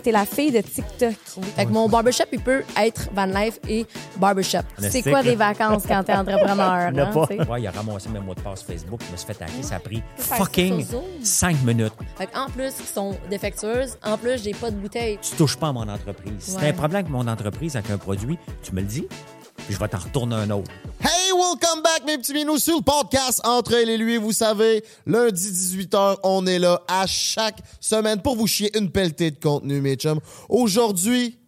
t'es la fille de TikTok. Fait que mon barbershop, il peut être Van Life et barbershop. C'est quoi des vacances quand t'es entrepreneur? N'a hein, pas. Ouais, il a ramassé mes mots de passe Facebook. Je me suis fait hacker. Ça a pris fucking sur Zoom. 5 minutes. Fait que en plus, qui sont défectueuses, en plus, j'ai pas de bouteille. Tu touches pas à mon entreprise. Si Ouais. t'as un problème avec mon entreprise, avec un produit, tu me le dis, puis je vais t'en retourner un autre. Hey, welcome back, mes petits minous, sur le podcast Entre elle et lui. Vous savez, lundi 18h, on est là à chaque semaine pour vous chier une pelletée de contenu, mes chums. Aujourd'hui,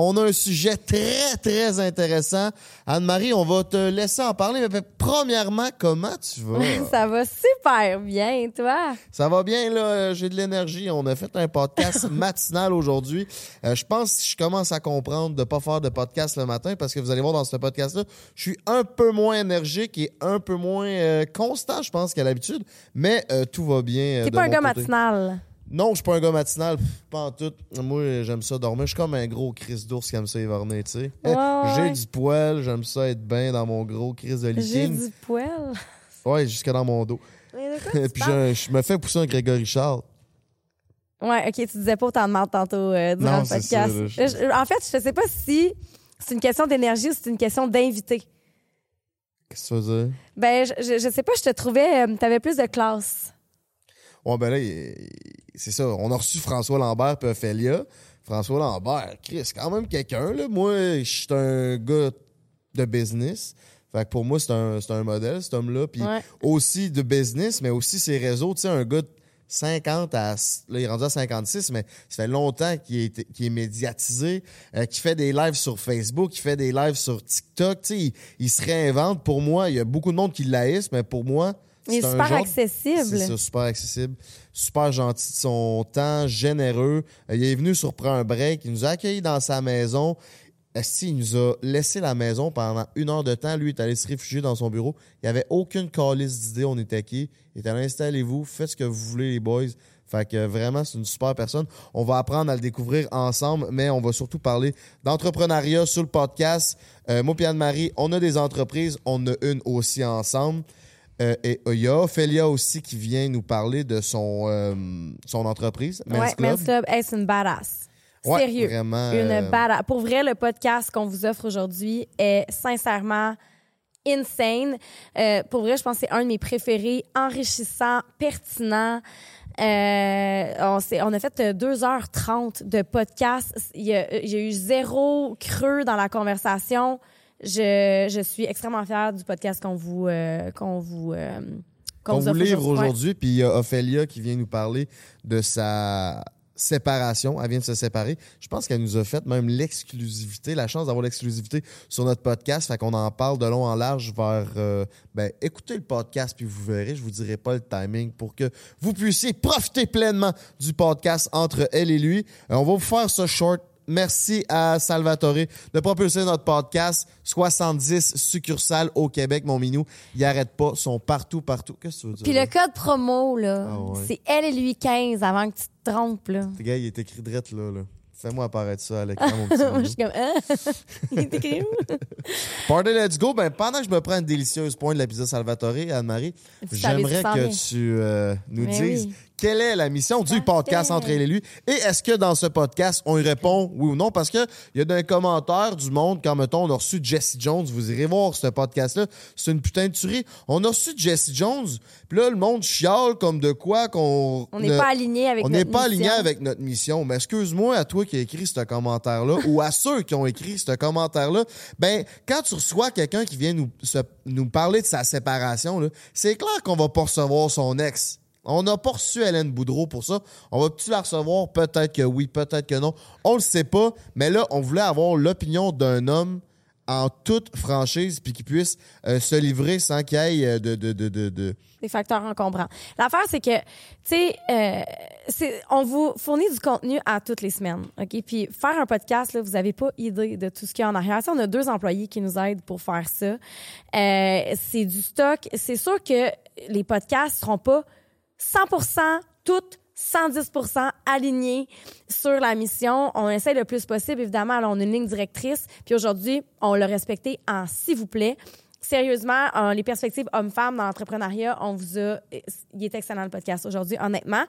on a un sujet très, très intéressant. Anne-Marie, on va te laisser en parler, mais premièrement, comment tu vas? Ça va super bien, toi? Ça va bien, là. euh, J'ai de l'énergie. On a fait un podcast matinal aujourd'hui. Euh, je pense que je commence à comprendre de pas faire de podcast le matin parce que vous allez voir dans ce podcast-là, je suis un peu moins énergique et un peu moins euh, constant, je pense, qu'à l'habitude. Mais euh, tout va bien. T'es pas un gars matinal. Non, je suis pas un gars matinal. Pas en tout. Moi, j'aime ça dormir. Je suis comme un gros crise d'ours qui aime ça hiverner, tu sais. Ouais, J'ai du poil. J'aime ça être bien dans mon gros crise de J'ai liquide. du poil? Ouais, jusque dans mon dos. Quoi tu Puis je, je me fais pousser un Grégory Charles. Ouais, ok, tu disais pas autant de mal tantôt euh, durant Non, le podcast. ça, là, je- Je- en fait, je sais pas si c'est une question d'énergie ou c'est une question d'invité. Qu'est-ce que tu veux dire? Ben, je, je, je sais pas, je te trouvais, euh, t'avais plus de classe. Ouais, ben là, c'est ça. On a reçu François Lambert et Ophélia. François Lambert, Chris, quand même quelqu'un, là. Moi, je suis un gars de business. Fait que pour moi, c'est un, un modèle, cet homme-là. Puis Ouais. aussi de business, mais aussi ses réseaux. Tu sais, un gars de 50 à. Là, il est rendu à 56, mais ça fait longtemps qu'il est, médiatisé, euh, qu'il fait des lives sur Facebook, qu'il fait des lives sur TikTok. Tu sais, il, il se réinvente. Pour moi, il y a beaucoup de monde qui l'haïssent, mais pour moi, Il est super genre- accessible. c'est super accessible, super gentil de son temps, généreux. Euh, il est venu sur Prends un break, il nous a accueillis dans sa maison. Esti, il nous a laissé la maison pendant une heure de temps. Lui, il est allé se réfugier dans son bureau. Il n'y avait aucune calice d'idées, on était qui. Il est allé installez-vous, faites ce que vous voulez, les boys. Fait que vraiment, c'est une super personne. On va apprendre à le découvrir ensemble, mais on va surtout parler d'entrepreneuriat sur le podcast. Euh, moi et Anne-Marie, on a des entreprises, on a une aussi ensemble. Euh, et euh, il y a Ophélia aussi qui vient nous parler de son, euh, son entreprise, Men's ouais, Club. Men's Club, hey, c'est une badass. Ouais, Sérieux. vraiment, Une euh, badass. Pour vrai, le podcast qu'on vous offre aujourd'hui est sincèrement insane. Pour vrai, je pense que c'est un de mes préférés, enrichissant, pertinent. Euh, on, on a fait euh, 2h30 de podcast. A eu zéro creux dans la conversation. Je, je suis extrêmement fière du podcast qu'on vous, euh, qu'on vous, euh, qu'on vous offre livre aujourd'hui. Puis il y a Ophélia qui vient nous parler de sa séparation. Elle vient de se séparer. Je pense qu'elle nous a fait même l'exclusivité, la chance d'avoir l'exclusivité sur notre podcast. Fait qu'on en parle de long en large vers... euh, ben, écoutez le podcast, puis vous verrez. Je vous dirai pas le timing pour que vous puissiez profiter pleinement du podcast entre elle et lui. Euh, on va vous faire ce short Merci à Salvatore de propulser notre podcast. 70 succursales au Québec, mon minou. Ils arrêtent pas, sont partout, partout. Qu'est-ce que tu veux dire? Puis le code promo, là, Ah ouais. c'est elle et lui 15 avant que tu te trompes, là. Le gars, il est écrit drette là. là. Fais-moi apparaître ça à l'écran, mon petit Moi, je suis comme, hein? Il est écrit où? Party Let's Go. Ben, pendant que je me prends une délicieuse pointe de la pizza Salvatore, Anne-Marie, j'aimerais que tu euh, nous Mais dises oui. Quelle est la mission du podcast entre elle et lui? Et est-ce que dans ce podcast, on y répond oui ou non? Parce que il y a d'un commentaire du monde, quand, mettons, on a reçu Jesse Jones, vous irez voir ce podcast-là, c'est une putain de tuerie. On a reçu Jesse Jones, puis là, le monde chiale comme de quoi qu'on... On n'est ne- pas aligné avec on notre n'est pas aligné mission. avec notre mission. Mais excuse-moi à toi qui as écrit ce commentaire-là ou à ceux qui ont écrit ce commentaire-là. Ben, quand tu reçois quelqu'un qui vient nous, se- nous parler de sa séparation, c'est clair qu'on va pas recevoir son ex. On n'a pas reçu Hélène Boudreau pour ça. On va-tu la recevoir? Peut-être que oui, peut-être que non. On le sait pas. Mais là, on voulait avoir l'opinion d'un homme en toute franchise puis qui puisse euh, se livrer sans qu'il y ait euh, de, de, de, de, facteurs encombrants. L'affaire, c'est que, tu sais, euh, on vous fournit du contenu à toutes les semaines, OK? Puis faire un podcast, là, vous n'avez pas idée de tout ce qu'il y a en arrière. Ça, on a deux employés qui nous aident pour faire ça. C'est du stock. C'est sûr que les podcasts seront pas 100% toutes 110% alignés sur la mission. On essaie le plus possible, évidemment. Là, on a une ligne directrice. Puis aujourd'hui, on l'a respecté en s'il vous plaît. Sérieusement, euh, les perspectives hommes-femmes dans l'entrepreneuriat, on vous a. Il est excellent le podcast aujourd'hui, honnêtement.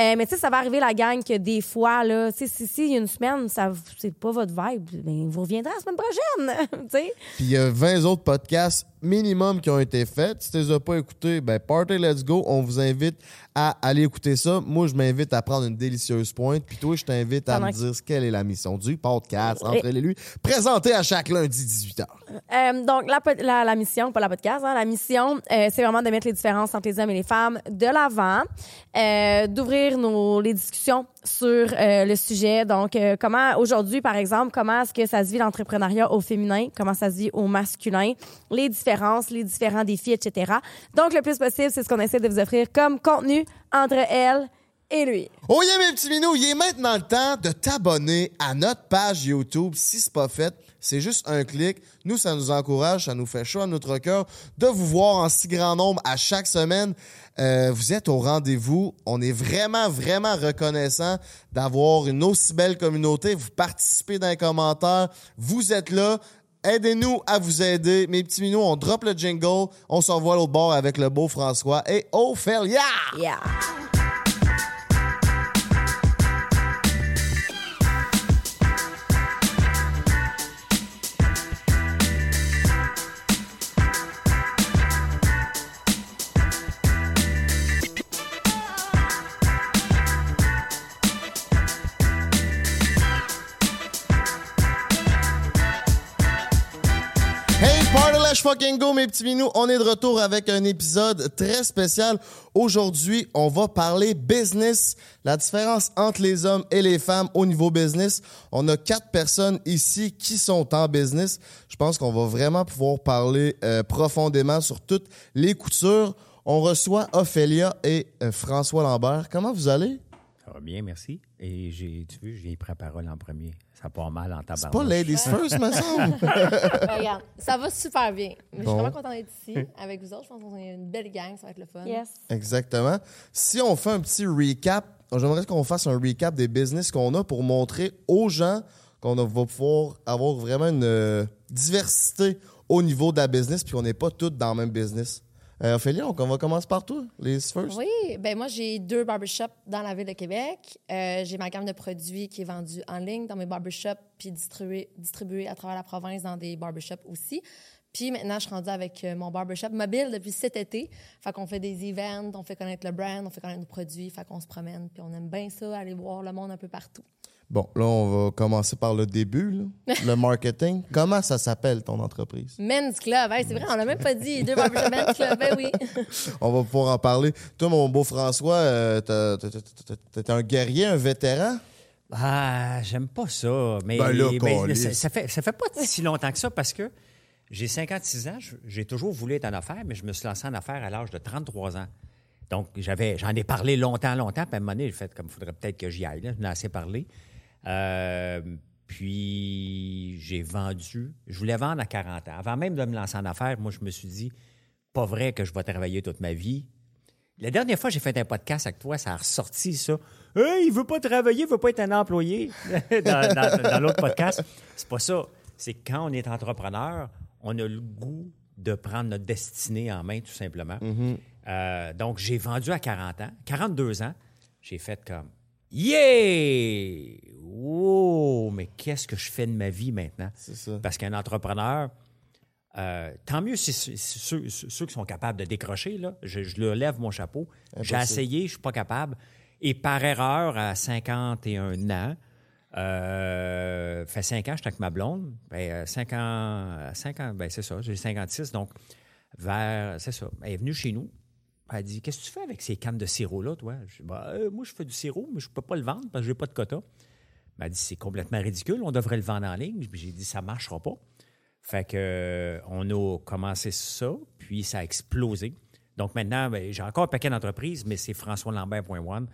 Euh, mais tu sais, ça va arriver la gang que des fois, là, tu sais, si, si une semaine, ça c'est pas votre vibe, ben, vous reviendrez la semaine prochaine. tu sais. Puis il y a 20 autres podcasts minimum qui ont été faits. Si tu les as pas écoutés, ben Party Let's Go, on vous invite à aller écouter ça. Moi, je m'invite à prendre une délicieuse pointe. Puis toi, je t'invite à Pendant me dire quelle est la mission du podcast entre elle et lui, présenté à chaque lundi 18h. Euh, donc, la, la mission, pas la podcast, hein, la mission, euh, c'est vraiment de mettre les différences entre les hommes et les femmes de l'avant, euh, d'ouvrir nos les discussions sur euh, le sujet. Donc, euh, comment aujourd'hui, par exemple, comment est-ce que ça se vit l'entrepreneuriat au féminin, comment ça se vit au masculin, les différences, les différents défis, etc. Donc, le plus possible, c'est ce qu'on essaie de vous offrir comme contenu entre elle et lui. Oh yeah, mes petits minous, il est maintenant le temps de t'abonner à notre page YouTube. Si c'est pas fait, c'est juste un clic. Nous, ça nous encourage, ça nous fait chaud à notre cœur de vous voir en si grand nombre à chaque semaine. Euh, vous êtes au rendez-vous. On est vraiment, vraiment reconnaissant d'avoir une aussi belle communauté. Vous participez dans les commentaires. Vous êtes là. Aidez-nous à vous aider. Mes petits minous, on drop le jingle. On se revoit à l'autre bord avec le beau François et Ophélia! Yeah! Fucking go, mes petits minous. On est de retour avec un épisode très spécial. Aujourd'hui, on va parler business, la différence entre les hommes et les femmes au niveau business. On a quatre personnes ici qui sont en business. Je pense qu'on va vraiment pouvoir parler euh, profondément sur toutes les coutures. On reçoit Ophélia et euh, François Lambert. Comment vous allez? Ça va bien, merci. Et j'ai, tu veux, j'ai pris la parole en premier. Ça part mal en C'est tabarnak. pas Ladies First, me semble. Ben, regarde, ça va super bien. Mais Je suis vraiment contente d'être ici avec vous autres. Je pense qu'on est une belle gang, ça va être le fun. Yes. Exactement. Si on fait un petit recap, j'aimerais qu'on fasse un recap des business qu'on a pour montrer aux gens qu'on va pouvoir avoir vraiment une euh, diversité au niveau de la business puis qu'on n'est pas toutes dans le même business. Euh, Ophélie, on, on va commencer par toi, les first. Oui, ben moi j'ai deux barbershops dans la ville de Québec. Euh, j'ai ma gamme de produits qui est vendue en ligne dans mes barbershops puis distribuée distribuée à travers la province dans des barbershops aussi. Puis maintenant, je suis rendue avec euh, mon barbershop mobile depuis cet été. Fait qu'on fait des events, on fait connaître le brand, on fait connaître nos produits, fait qu'on se promène. Puis on aime bien ça, aller voir le monde un peu partout. Bon, là, on va commencer par le début, là, le marketing. Comment ça s'appelle, ton entreprise? Men's Club, hey, c'est vrai, on l'a même pas dit. Deux Men's Club, ben oui. On va pouvoir en parler. Toi, mon beau François, euh, t'es un guerrier, un vétéran? Ah, j'aime pas ça. Mais, Ben là, mais câlisse. ça, ça fait, ça fait pas si longtemps que ça parce que j'ai 56 ans. je- J'ai toujours voulu être en affaires, mais je me suis lancé en affaires à l'âge de 33 ans. Donc, j'avais, j'en ai parlé longtemps, longtemps. Puis à un moment donné, j'ai fait comme il faudrait peut-être que j'y aille. Là. Ai assez parlé. Euh, puis, j'ai vendu. Je voulais vendre à 40 ans. Avant même de me lancer en affaires, moi, je me suis dit, pas vrai que je vais travailler toute ma vie. La dernière fois j'ai fait un podcast avec toi, ça a ressorti ça. Hey, il veut pas travailler, il veut pas être un employé dans, dans- dans l'autre podcast. C'est pas ça. C'est quand on est entrepreneur, on a le goût de prendre notre destinée en main, tout simplement. Euh, donc, j'ai vendu à 40 ans, 42 ans. J'ai fait comme Yeah! Wow! Mais qu'est-ce que je fais de ma vie maintenant? C'est ça. Parce qu'un entrepreneur, euh, tant mieux si, si- si ceux, qui sont capables de décrocher, là, je, je leur lève mon chapeau. J'ai essayé, je suis pas capable. Et par erreur, à 51 ans, euh, fait 5 ans, j'étais avec ma blonde. Ben, 5 ans, 5 ans, ben, c'est ça, j'ai 56. Donc, vers, c'est ça, elle est venue chez nous. Elle dit Qu'est-ce que tu fais avec ces cannes de sirop-là, toi? Je dis Ben, euh, Moi, je fais du sirop, mais je peux pas le vendre parce que j'ai pas de quota. Elle dit C'est complètement ridicule, on devrait le vendre en ligne. J'ai dit Ça marchera pas. Fait que euh, on a commencé ça, puis ça a explosé. Donc maintenant, ben, j'ai encore un paquet d'entreprises, mais c'est françoislambert.one.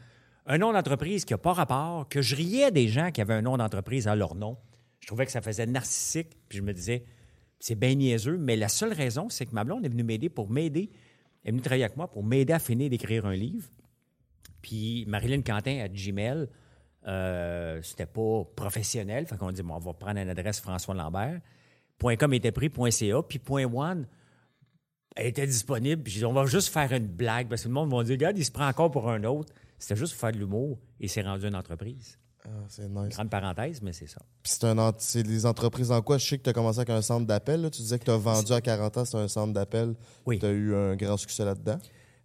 Un nom d'entreprise qui n'a pas rapport, que je riais des gens qui avaient un nom d'entreprise à leur nom. Je trouvais que ça faisait narcissique, puis je me disais, c'est bien niaiseux, mais la seule raison, c'est que ma blonde est venue m'aider pour m'aider. Est venue travailler avec moi pour m'aider à finir d'écrire un livre. Puis Marilyn Quentin à Gmail, euh, c'était pas professionnel. Fait qu'on dit, on va prendre une adresse François Lambert. .com était pris, .ca, puis .one, elle était disponible. Puis j'ai dit, on va juste faire une blague parce que le monde va dire, regarde, il se prend encore pour un autre. C'était juste pour faire de l'humour et c'est rendu une entreprise. Ah, c'est nice. Grande parenthèse, mais c'est ça. Puis c'est, un, c'est des entreprises en quoi? Je sais que tu as commencé avec un centre d'appel. là. Tu disais que tu as vendu à 40 ans, c'est un centre d'appel. Oui. Tu as eu un grand succès là-dedans?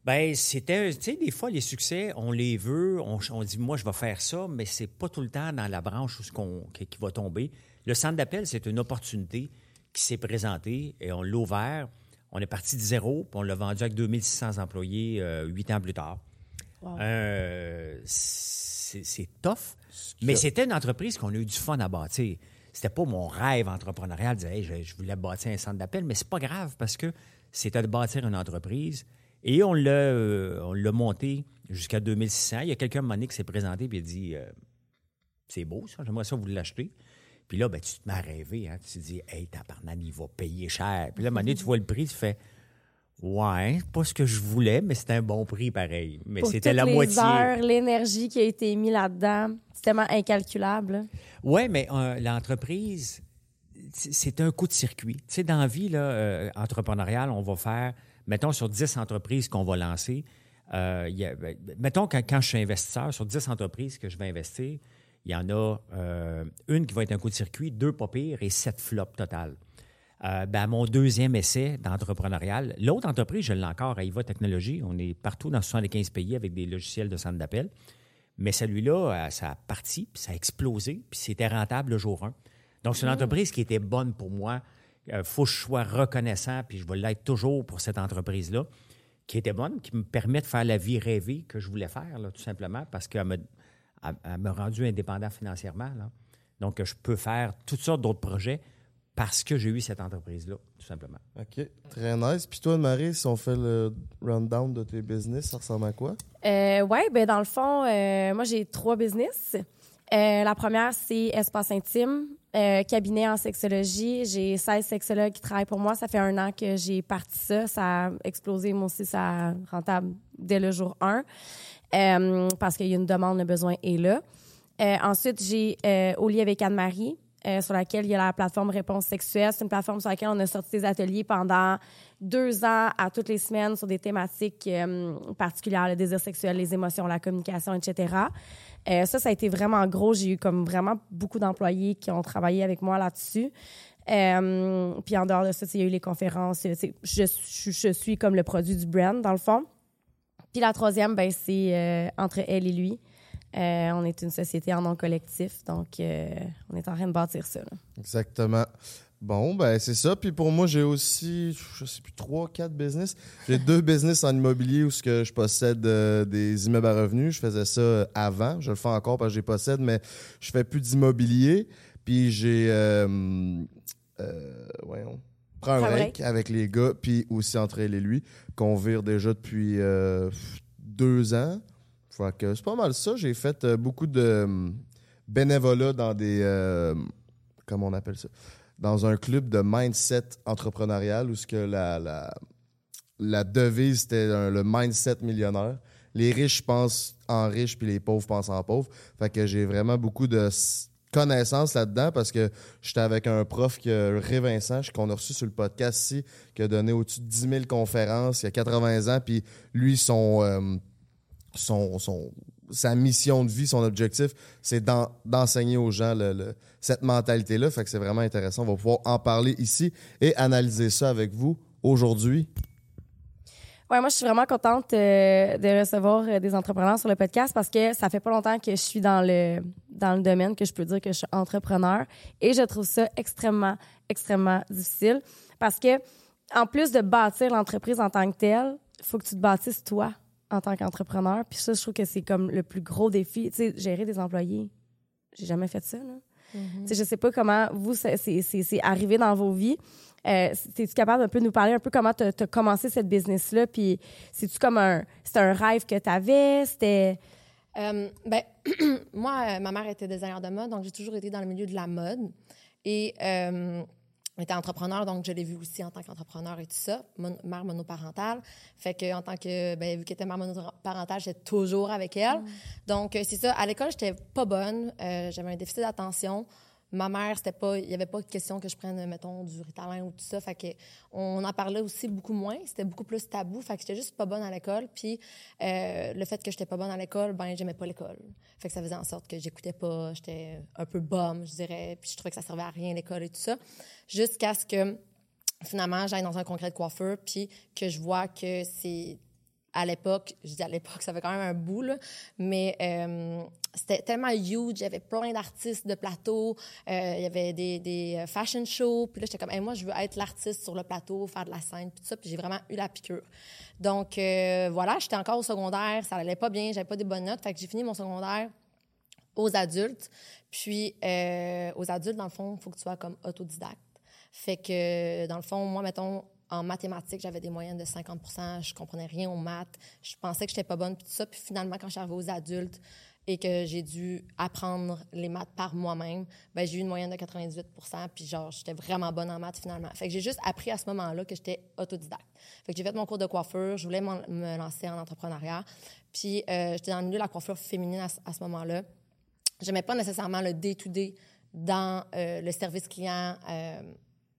Ben, c'était, tu sais, des fois, les succès, on les veut, on, on dit, moi, je vais faire ça, mais c'est pas tout le temps dans la branche où ce qu'on, qui, qui va tomber. Le centre d'appel, c'est une opportunité qui s'est présentée et on l'a ouvert. On est parti de zéro, puis on l'a vendu avec 2600 employés euh, huit ans plus tard. Euh, c'est, c'est tough, mais c'était une entreprise qu'on a eu du fun à bâtir. C'était pas mon rêve entrepreneurial de dire, Hey, je, je voulais bâtir un centre d'appel, mais c'est pas grave parce que c'était de bâtir une entreprise. Et on l'a, euh, on l'a monté jusqu'à 2600. Il y a quelqu'un, à un moment donné, qui s'est présenté et il a dit euh, C'est beau, ça, j'aimerais ça vous l'acheter. Puis là, ben, tu te mets à rêver. Hein? Tu te dis Hey, tabarnak, il va payer cher. Puis là, à un moment donné, tu vois le prix, tu fais Ouais, pas ce que je voulais, mais c'était un bon prix pareil. Mais c'était la les moitié. heures, l'énergie qui a été mise là-dedans, c'est tellement incalculable. Oui, mais euh, l'entreprise, c'est- un coup de circuit. Tu sais, dans la vie là, euh, entrepreneuriale, on va faire, mettons, sur 10 entreprises qu'on va lancer, euh, il y a- ben, mettons, quand, quand je suis investisseur, sur 10 entreprises que je vais investir, il y en a une qui va être un coup de circuit, deux pas pires et sept flops total. Euh, ben, mon deuxième essai d'entrepreneurial, l'autre entreprise, je l'ai encore à IVA Technologies. On est partout dans 75 pays avec des logiciels de centre d'appel. Mais celui-là, euh, ça a parti, puis ça a explosé, puis c'était rentable le jour 1. Donc, c'est une entreprise qui était bonne pour moi. Il faut que je sois reconnaissant, puis je vais l'être toujours pour cette entreprise-là, qui était bonne, qui me permet de faire la vie rêvée que je voulais faire, là, tout simplement, parce qu'elle me, elle- elle m'a rendu indépendant financièrement. là. Donc, je peux faire toutes sortes d'autres projets parce que j'ai eu cette entreprise-là, tout simplement. OK. Très nice. Puis toi, Marie, si on fait le rundown de tes business, ça ressemble à quoi? Euh, ouais, ben dans le fond, euh, moi j'ai trois business. Euh, la première, c'est Espace Intime, euh, cabinet en sexologie. J'ai 16 sexologues qui travaillent pour moi. Ça fait un an que j'ai parti ça. Ça a explosé, moi aussi, ça a rentable dès le jour 1 euh, parce qu'il y a une demande, le besoin est là. Euh, ensuite, j'ai euh, Au lit avec Anne-Marie, euh, sur laquelle il y a la plateforme Réponse sexuelle. C'est une plateforme sur laquelle on a sorti des ateliers pendant deux ans à toutes les semaines sur des thématiques euh, particulières, le désir sexuel, les émotions, la communication, etc. Euh, ça, ça a été vraiment gros. J'ai eu comme vraiment beaucoup d'employés qui ont travaillé avec moi là-dessus. Puis en dehors de ça, il y a eu les conférences. Je, je, suis comme le produit du brand, dans le fond. Puis la troisième, ben, c'est entre elle et lui. Euh, on est une société en nom collectif, donc euh, on est en train de bâtir ça. là. Exactement. Bon, ben c'est ça. Puis pour moi, j'ai aussi, je sais plus, trois, quatre business. J'ai deux business en immobilier où ce que je possède euh, des immeubles à revenus. Je faisais ça avant. Je le fais encore parce que je les possède, mais je fais plus d'immobilier. Puis j'ai, voyons, prends un Prends un break avec les gars, puis aussi entre elle et lui, qu'on vire déjà depuis deux ans. Que c'est pas mal ça. J'ai fait euh, beaucoup de euh, bénévolat dans des, euh, comment on appelle ça? dans un club de mindset entrepreneurial où ce que la, la, devise c'était le mindset millionnaire. Les riches pensent en riches puis les pauvres pensent en pauvres. Fait que j'ai vraiment beaucoup de connaissances là-dedans parce que j'étais avec un prof qui Ré Vincent qu'on a reçu sur le podcast ici qui a donné au-dessus de 10 000 conférences il y a 80 ans puis lui son euh, son, son- sa mission de vie, son objectif, c'est d'en- d'enseigner aux gens le- cette mentalité-là. Fait que c'est vraiment intéressant. On va pouvoir en parler ici et analyser ça avec vous aujourd'hui. Ouais, moi, je suis vraiment contente euh, de recevoir euh, des entrepreneurs sur le podcast parce que ça fait pas longtemps que je suis dans le, dans le domaine que je peux dire que je suis entrepreneur et je trouve ça extrêmement, extrêmement difficile parce que, en plus de bâtir l'entreprise en tant que telle, il faut que tu te bâtisses toi en tant qu'entrepreneur. Puis ça, je trouve que c'est comme le plus gros défi. Tu sais, gérer des employés, j'ai jamais fait ça, là. Tu sais, Je sais pas comment vous, c'est arrivé dans vos vies. Euh, Es-tu capable un peu de nous parler un peu comment tu as commencé cette business-là? Puis, c'est-tu comme un, c'était un rêve que tu avais? C'était. Euh, ben, moi, euh, ma mère était designer de mode, donc j'ai toujours été dans le milieu de la mode. Et euh, était entrepreneur, donc je l'ai vu aussi en tant qu'entrepreneur et tout ça. Mon- mère monoparentale. Fait que en tant que, ben, vu qu'elle était mère monoparentale, j'étais toujours avec elle. Donc, euh, c'est ça. À l'école, j'étais pas bonne. Euh, J'avais un déficit d'attention. Ma mère, c'était pas, il y avait pas de question que je prenne, mettons, du Ritalin ou tout ça. Fait que on en parlait aussi beaucoup moins. C'était beaucoup plus tabou. Fait que j'étais juste pas bonne à l'école. Puis euh, le fait que j'étais pas bonne à l'école, ben j'aimais pas l'école. Fait que ça faisait en sorte que j'écoutais pas. J'étais un peu bum, je dirais. Puis je trouvais que ça servait à rien l'école et tout ça. Jusqu'à ce que finalement j'aille dans un congrès de coiffeur, puis que je vois que c'est à l'époque, je dis à l'époque, ça fait quand même un bout, là, mais euh, c'était tellement huge, il y avait plein d'artistes de plateau, euh, il y avait des, des euh, fashion shows, puis là, j'étais comme, hey, moi, je veux être l'artiste sur le plateau, faire de la scène, puis tout ça, puis j'ai vraiment eu la piqûre. Donc, voilà, j'étais encore au secondaire, ça allait pas bien, j'avais pas des bonnes notes, fait que j'ai fini mon secondaire aux adultes, puis aux adultes, dans le fond, il faut que tu sois comme autodidacte. Fait que, dans le fond, moi, mettons, en mathématiques, j'avais des moyennes de 50% je comprenais rien aux maths, je pensais que j'étais pas bonne, puis tout ça. Puis finalement, quand je suis arrivée aux adultes et que j'ai dû apprendre les maths par moi-même, ben j'ai eu une moyenne de 98% puis genre, j'étais vraiment bonne en maths finalement. Fait que j'ai juste appris à ce moment-là que j'étais autodidacte. Fait que j'ai fait mon cours de coiffure, je voulais me lancer en entrepreneuriat, puis euh, j'étais dans le milieu de la coiffure féminine à, ce- moment-là. J'aimais pas nécessairement le day-to-day dans euh, le service client euh,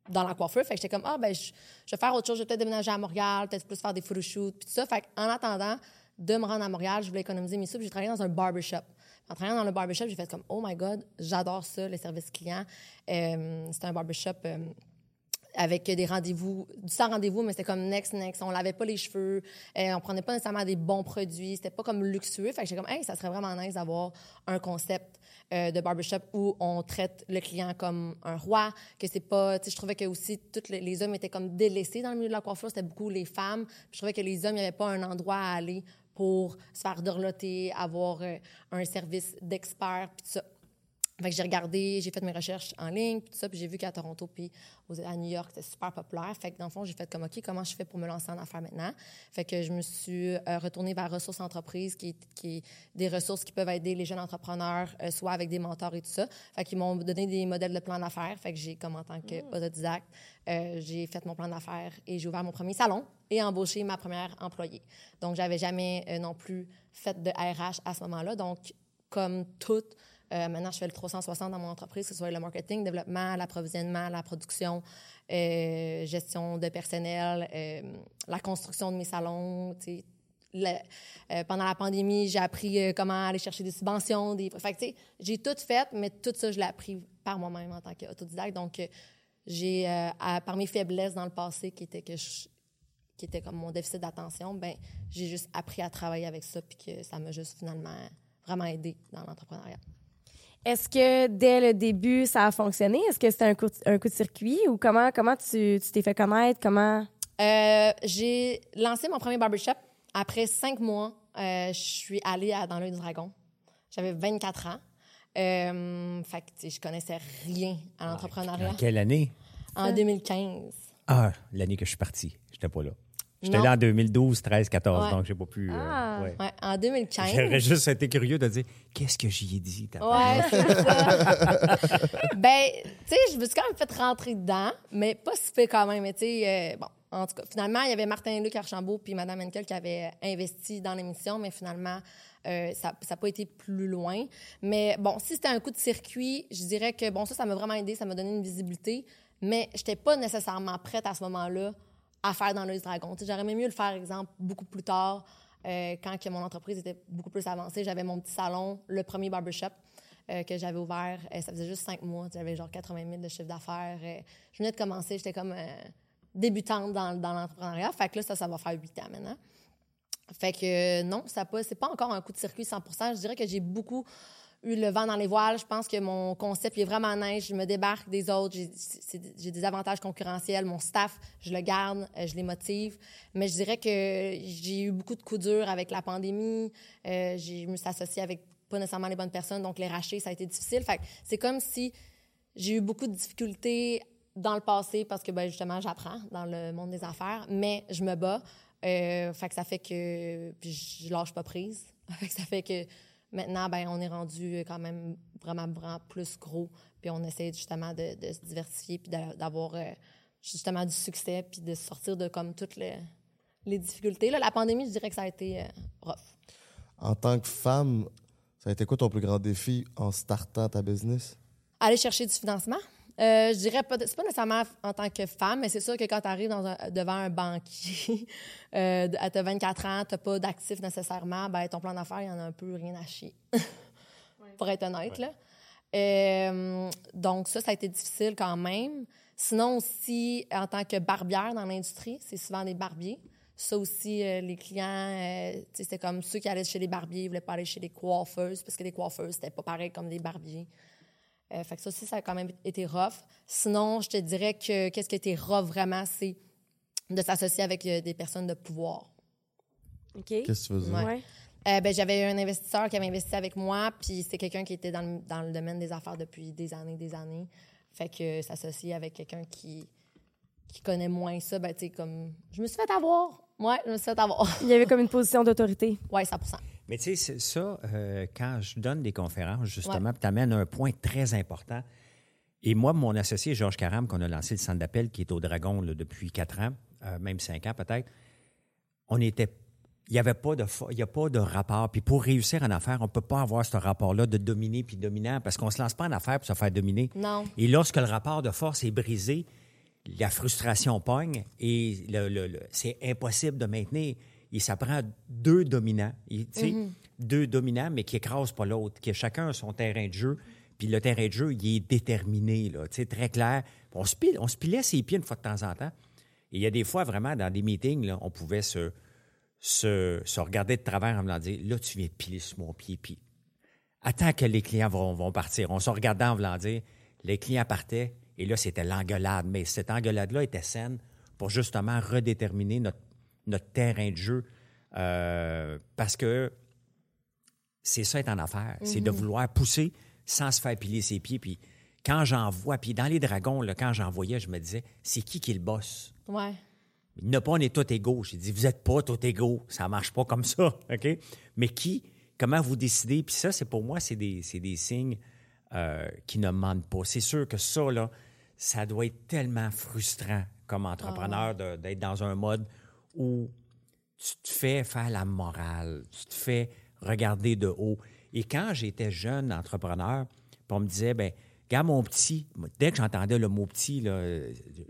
dans la coiffure. Fait que j'étais comme, ah, ben, je, vais faire autre chose. Je vais peut-être déménager à Montréal, peut-être plus faire des photoshoots, puis tout ça. Fait en attendant de me rendre à Montréal, je voulais économiser mes sous. J'ai travaillé dans un barbershop. En travaillant dans le barbershop, j'ai fait comme, oh my God, j'adore ça, les services clients. Euh, c'était un barbershop. euh, avec des rendez-vous, sans rendez-vous, mais c'était comme next, next. On lavait pas les cheveux, euh, on prenait pas nécessairement des bons produits, c'était pas comme luxueux. Fait que j'étais comme, hey, ça serait vraiment nice d'avoir un concept euh, de barbershop où on traite le client comme un roi, que c'est pas, tu sais, je trouvais que aussi tous les, hommes étaient comme délaissés dans le milieu de la coiffure, c'était beaucoup les femmes. Je trouvais que les hommes, il n'y avait pas un endroit à aller pour se faire dorloter, avoir euh, un service d'expert, puis ça. Fait que j'ai regardé, j'ai fait mes recherches en ligne, puis tout ça, puis j'ai vu qu'à Toronto puis à New York, c'était super populaire. Fait que dans le fond, j'ai fait comme, OK, comment je fais pour me lancer en affaires maintenant? Fait que je me suis euh, retournée vers Ressources Entreprises, qui qui des ressources qui peuvent aider les jeunes entrepreneurs, euh, soit avec des mentors et tout ça. Fait qu'ils m'ont donné des modèles de plan d'affaires. Fait que j'ai, comme en tant qu'autodidacte, euh, j'ai fait mon plan d'affaires et j'ai ouvert mon premier salon et embauché ma première employée. Donc, j'avais jamais euh, non plus fait de RH à ce moment-là. Donc, comme toute euh, maintenant, je fais le 360 dans mon entreprise, que ce soit le marketing, développement, l'approvisionnement, la production, euh, gestion de personnel, euh, la construction de mes salons. euh, pendant la pandémie, j'ai appris comment aller chercher des subventions. Des... J'ai tout fait, mais tout ça, je l'ai appris par moi-même en tant qu'autodidacte. Donc, j'ai, par mes faiblesses dans le passé, qui était que je- comme mon déficit d'attention, ben j'ai juste appris à travailler avec ça, puis que ça m'a juste finalement vraiment aidé dans l'entrepreneuriat. Est-ce que dès le début, ça a fonctionné? Est-ce que c'était un coup, un coup de circuit ou comment, comment tu tu t'es fait connaître? Comment? Euh, j'ai lancé mon premier barbershop. Après cinq mois, euh, je suis allée à- dans l'œil du dragon. J'avais 24 ans. Euh, fait que, je connaissais rien à l'entrepreneuriat. En quelle année? En 2015. Ah, l'année que je suis parti. J'étais pas là. J'étais là en 2012, 13, 14, Ouais. donc j'ai pas pu. euh, Ah. ouais. Ouais, en 2015. J'aurais juste été curieux de dire qu'est-ce que j'y ai dit. Ouais, c'est ça. ben, tu sais, je me suis quand même fait rentrer dedans, mais pas si fait quand même. Mais tu sais, euh, bon, en tout cas, finalement, il y avait Martin-Luc Archambault puis Mme Henkel qui avaient investi dans l'émission, mais finalement, euh, ça n'a pas été plus loin. Mais bon, si c'était un coup de circuit, je dirais que, bon, ça, ça m'a vraiment aidé, ça m'a donné une visibilité, mais je n'étais pas nécessairement prête à ce moment-là à faire dans du dragon. J'aurais aimé mieux le faire, exemple, beaucoup plus tard, euh, quand que mon entreprise était beaucoup plus avancée. J'avais mon petit salon, le premier barbershop euh, que j'avais ouvert. Euh, ça faisait juste cinq mois. J'avais genre 80 000 de chiffre d'affaires. Je venais de commencer. J'étais comme débutante dans, l'entrepreneuriat. Fait que là, ça, ça va faire huit ans maintenant. Fait que non, ça pas, c'est pas encore un coup de circuit 100 Je dirais que j'ai beaucoup eu le vent dans les voiles. Je pense que mon concept il est vraiment nice. Je me débarque des autres. J'ai, des avantages concurrentiels. Mon staff, je le garde, euh, je les motive. Mais je dirais que j'ai eu beaucoup de coups durs avec la pandémie. Euh, j'ai, je me suis avec pas nécessairement les bonnes personnes. Donc, les racheter, ça a été difficile. C'est comme si j'ai eu beaucoup de difficultés dans le passé parce que ben, justement, j'apprends dans le monde des affaires, mais je me bats. Euh, ça fait que puis je lâche pas prise. Ça fait que maintenant, ben, on est rendu quand même vraiment, vraiment plus gros. Puis on essaie justement de, de se diversifier puis d'a- d'avoir euh, justement du succès puis de sortir de comme toutes les, les difficultés. Là, la pandémie, je dirais que ça a été euh, rough. En tant que femme, ça a été quoi ton plus grand défi en startant ta business? Aller chercher du financement. Euh, je dirais pas, c'est pas nécessairement en tant que femme, mais c'est sûr que quand tu arrives dans un- devant un banquier euh, à tes 24 ans, tu pas d'actifs nécessairement, ben, ton plan d'affaires, il y en a un peu rien à chier. Pour être honnête, là. Euh, donc, ça, ça a été difficile quand même. Sinon, aussi, en tant que barbière dans l'industrie, c'est souvent des barbiers. Ça aussi, euh, les clients, euh, c'est comme ceux qui allaient chez les barbiers, ils voulaient pas aller chez les coiffeuses parce que les coiffeuses, c'était pas pareil comme des barbiers. Euh, fait que ça aussi, ça a quand même été rough. Sinon, je te dirais que qu'est-ce qui a été rough vraiment, c'est de s'associer avec euh, des personnes de pouvoir. OK. Qu'est-ce que tu veux dire? Ouais. Euh, ben, j'avais un investisseur qui avait investi avec moi, puis c'est quelqu'un qui était dans le, dans le domaine des affaires depuis des années, des années. Fait que s'associer avec quelqu'un qui, qui connaît moins ça, ben, tu sais, comme. Je me suis fait avoir. Ouais, je me suis fait avoir. Il y avait comme une position d'autorité. ouais, 100 Mais tu sais, ça, euh, quand je donne des conférences, justement, puis tu amènes un point très important. Et moi, mon associé, Georges Caram, qu'on a lancé le centre d'appel, qui est au Dragon là, depuis quatre ans, euh, même cinq ans peut-être, on était. Il n'y avait pas de, il y a pas de rapport. Puis pour réussir en affaires, on ne peut pas avoir ce rapport-là de dominer puis dominant parce qu'on ne se lance pas en affaires pour se faire dominer. Non. Et lorsque le rapport de force est brisé, la frustration pogne et le- le- le- c'est impossible de maintenir. Et ça prend deux dominants, sais, deux dominants, mais qui écrasent pas l'autre, qui chacun a son terrain de jeu. Puis le terrain de jeu, il est déterminé, là, tu sais, très clair. On se, on se pilait ses pieds une fois de temps en temps. Et il y a des fois, vraiment, dans des meetings, là, on pouvait se, se, se regarder de travers en me disant Là, tu viens de piler sur mon pied. Puis attends que les clients vont, vont partir. On se regardait en voulant dire les clients partaient et là, c'était l'engueulade. Mais cette engueulade-là était saine pour justement redéterminer notre, notre terrain de jeu. Euh, parce que c'est ça être en affaires. C'est de vouloir pousser sans se faire piler ses pieds. Puis quand j'en vois, puis dans les dragons, là, quand j'en voyais, je me disais c'est qui qui est le boss? Ouais. il n'a pas, on est tous égaux. J'ai dit, vous n'êtes pas tous égaux. Ça ne marche pas comme ça. OK? Mais qui, comment vous décidez? Puis ça, c'est pour moi, c'est des, c'est des signes euh, qui ne mentent pas. C'est sûr que ça, là, ça doit être tellement frustrant comme entrepreneur de- d'être dans un mode où tu te fais faire la morale, tu te fais regarder de haut. Et quand j'étais jeune entrepreneur, on me disait, ben, regarde mon petit, dès que j'entendais le mot petit, là,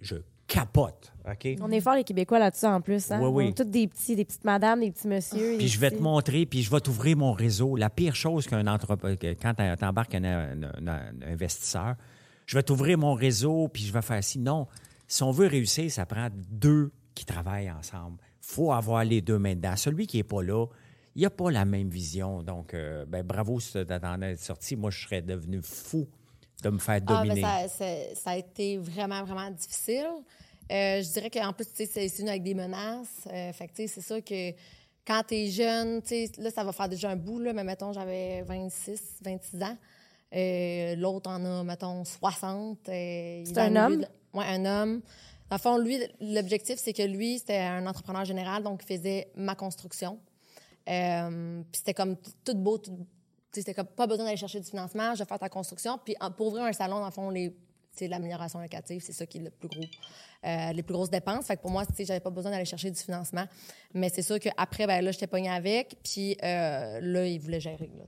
je capote. On est fort les Québécois là-dessus en plus. Hein? Oui, oui. On est tous des petits, des petites madames, des petits messieurs. Puis je vais te montrer, puis je vais t'ouvrir mon réseau. La pire chose qu'un entrepreneur, quand tu embarques un, un- un- un investisseur, je vais t'ouvrir mon réseau, puis je vais faire ci. Non, si on veut réussir, ça prend deux qui travaillent ensemble. faut avoir les deux mains dedans. Celui qui n'est pas là, il n'a pas la même vision. Donc, euh, ben, bravo si tu t'en es sorti. Moi, je serais devenu fou de me faire Ah, ben, dominer. ça, ça- ça a été vraiment, vraiment difficile. Euh, je dirais qu'en plus, tu sais, c'est venu avec des menaces. Euh, fait que, tu sais, c'est sûr que quand tu es jeune, tu sais, là, ça va faire déjà un bout, là, mais mettons, j'avais 26, 26 ans. Euh, L'autre en a, mettons, 60. Euh, il est C'est un le milieu homme? Oui, un homme. Dans lui, l'objectif, c'est que lui, c'était un entrepreneur général, donc il faisait ma construction. Euh, puis c'était comme tout beau, c'était comme pas besoin d'aller chercher du financement, je vais faire ta construction. Puis pour ouvrir un salon, dans fond, les, c'est l'amélioration locative, c'est ça qui est le plus gros, euh, les plus grosses dépenses. Fait que pour moi, j'avais pas besoin d'aller chercher du financement. Mais c'est sûr qu'après, ben là, j'étais pognée avec, puis euh, là, il voulait gérer, là,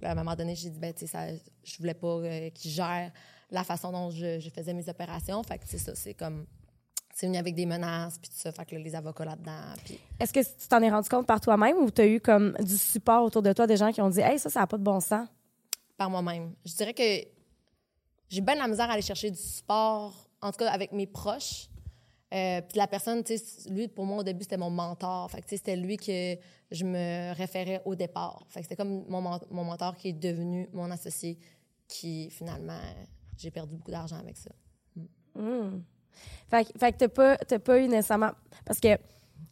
là, à un moment donné, j'ai dit, ben, tu sais, je voulais pas euh, qu'il gère la façon dont je, je faisais mes opérations. Fait que c'est ça, c'est comme, c'est venu avec des menaces, puis tout ça. Fait que là, les avocats là-dedans, puis... Est-ce que tu t'en es rendu compte par toi-même ou tu as eu comme du support autour de toi, des gens qui ont dit Hey, ça, ça n'a pas de bon sens? par moi-même. Je dirais que j'ai bien de la misère à aller chercher du support, en tout cas avec mes proches. Euh, puis la personne, tu sais, lui, pour moi, au début, c'était mon mentor. Fait que, tu sais, c'était lui que je me référais au départ. Fait que c'était comme mon, mon mentor qui est devenu mon associé, qui, finalement, j'ai perdu beaucoup d'argent avec ça. Que- fait que t'as pas, t'as pas eu nécessairement. Parce que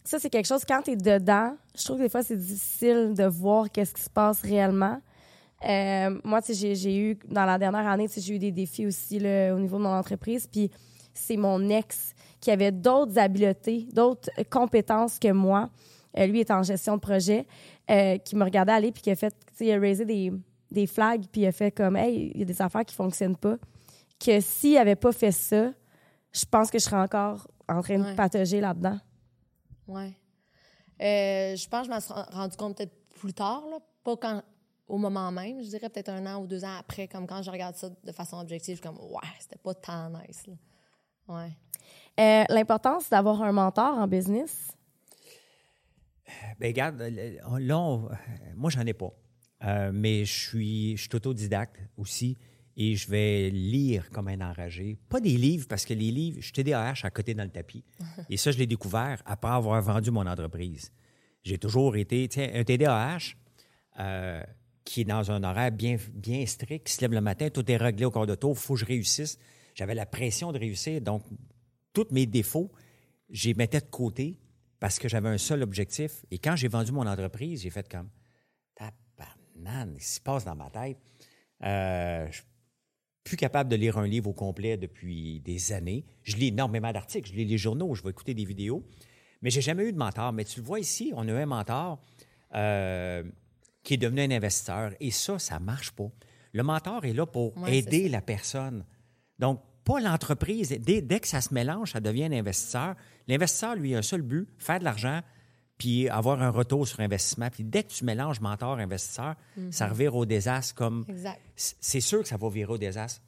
ça, c'est quelque chose, quand t'es dedans, je trouve que des fois, c'est difficile de voir qu'est-ce qui se passe réellement. Euh, moi, j'ai- j'ai eu, dans la dernière année, j'ai eu des défis aussi au niveau de mon entreprise. Puis c'est mon ex qui avait d'autres habiletés, d'autres compétences que moi. Euh, lui est en gestion de projet, euh, qui me regardait aller puis qui a fait, tu sais, raisé des, des flags puis il a fait comme, hey, il y a des affaires qui fonctionnent pas. Que s'il avait pas fait ça, je pense que je serais encore en train de patauger là-dedans. Ouais. Euh, je pense que je m'en suis rendu compte peut-être plus tard, là. pas quand au moment même. Je dirais peut-être un an ou deux ans après, comme quand je regarde ça de façon objective, je suis comme, ouais, c'était pas tant nice. Là. Ouais. Euh, L'importance d'avoir un mentor en business? Ben, regarde, là, on- euh, moi, j'en ai pas. Euh, mais je suis, je suis autodidacte aussi et je vais lire comme un enragé. Pas des livres, parce que les livres, je suis TDAH à côté dans le tapis. Et ça, je l'ai découvert après avoir vendu mon entreprise. J'ai toujours été, tiens, un TDAH euh, qui est dans un horaire bien, bien strict, qui se lève le matin, tout est réglé au corps de tour, il faut que je réussisse. J'avais la pression de réussir, donc tous mes défauts, je les mettais de côté parce que j'avais un seul objectif. Et quand j'ai vendu mon entreprise, j'ai fait comme Tabarnane, ce qui se passe dans ma tête. Euh, je suis plus capable de lire un livre au complet depuis des années. Je lis énormément d'articles, je lis les journaux, je vais écouter des vidéos. Mais j'ai jamais eu de mentor. Mais tu le vois ici, on a un mentor euh, qui est devenu un investisseur. Et ça, ça marche pas. Le mentor est là pour Ouais, aider la personne. Donc, pas l'entreprise. Dès, dès que ça se mélange, ça devient un investisseur. L'investisseur, lui, a un seul but, faire de l'argent, puis avoir un retour sur investissement. Puis dès que tu mélanges mentor-investisseur, ça revire au désastre comme... C'est sûr que ça va virer au désastre.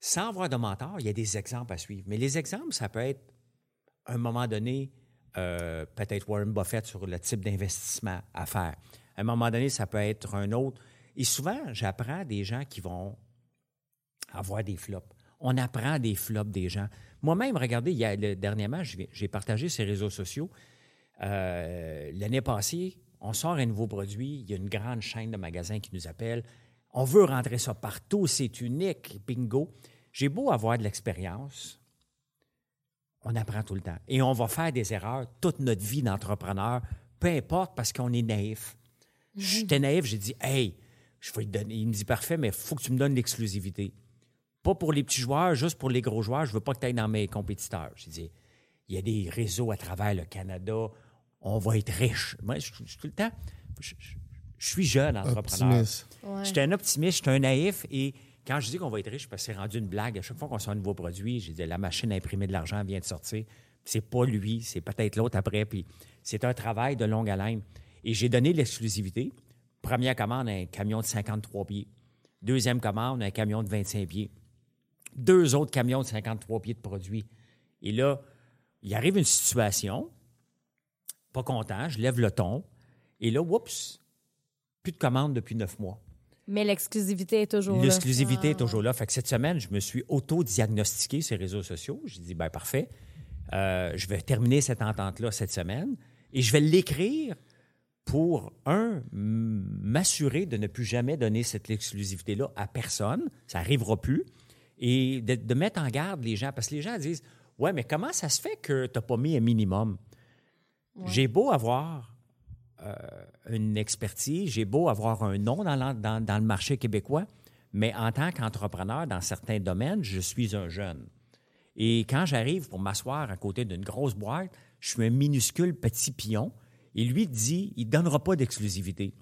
Sans avoir de mentor, il y a des exemples à suivre. Mais les exemples, ça peut être, à un moment donné, euh, peut-être Warren Buffett sur le type d'investissement à faire. À un moment donné, ça peut être un autre. Et souvent, j'apprends des gens qui vont avoir des flops. On apprend des flops des gens. Moi-même, regardez, il y a, le- dernièrement, j'ai partagé ces réseaux sociaux. Euh, L'année passée, on sort un nouveau produit. Il y a une grande chaîne de magasins qui nous appelle. On veut rentrer ça partout. C'est unique. Bingo. J'ai beau avoir de l'expérience. On apprend tout le temps. Et on va faire des erreurs toute notre vie d'entrepreneur, peu importe, parce qu'on est naïf. J'étais naïf, j'ai dit, hey, je vais te donner. Il me dit, parfait, mais il faut que tu me donnes l'exclusivité. Pas pour les petits joueurs, juste pour les gros joueurs. Je veux pas que tu ailles dans mes compétiteurs. J'ai dit, il y a des réseaux à travers le Canada. On va être riche. Moi, je, je- tout le temps, je, je- je suis jeune entrepreneur. Optimiste. Ouais. J'étais un optimiste, j'étais un naïf et quand je dis qu'on va être riche, parce que c'est rendu une blague, à chaque fois qu'on sort un nouveau produit, j'ai dit la machine à imprimer de l'argent vient de sortir. C'est pas lui, c'est peut-être l'autre après. Puis c'est un travail de longue haleine. Et j'ai donné l'exclusivité. Première commande, un camion de 53 pieds. Deuxième commande, un camion de 25 pieds. Deux autres camions de 53 pieds de produits. Et là, il arrive une situation, pas content, je lève le ton. Et là, oups, plus de commandes depuis neuf mois. Mais l'exclusivité est toujours là. L'exclusivité est toujours là. Fait que cette semaine, je me suis auto-diagnostiqué sur les réseaux sociaux. J'ai dit, ben parfait, euh, je vais terminer cette entente-là cette semaine et je vais l'écrire pour, un, m'assurer de ne plus jamais donner cette exclusivité-là à personne. Ça n'arrivera plus. Et de, de mettre en garde les gens. Parce que les gens disent, ouais, mais comment ça se fait que tu n'as pas mis un minimum? J'ai beau avoir euh, une expertise, j'ai beau avoir un nom dans, l'en- dans- dans le marché québécois, mais en tant qu'entrepreneur dans certains domaines, je suis un jeune. Et quand j'arrive pour m'asseoir à côté d'une grosse boîte, je suis un minuscule petit pion. Et lui dit, il ne donnera pas d'exclusivité.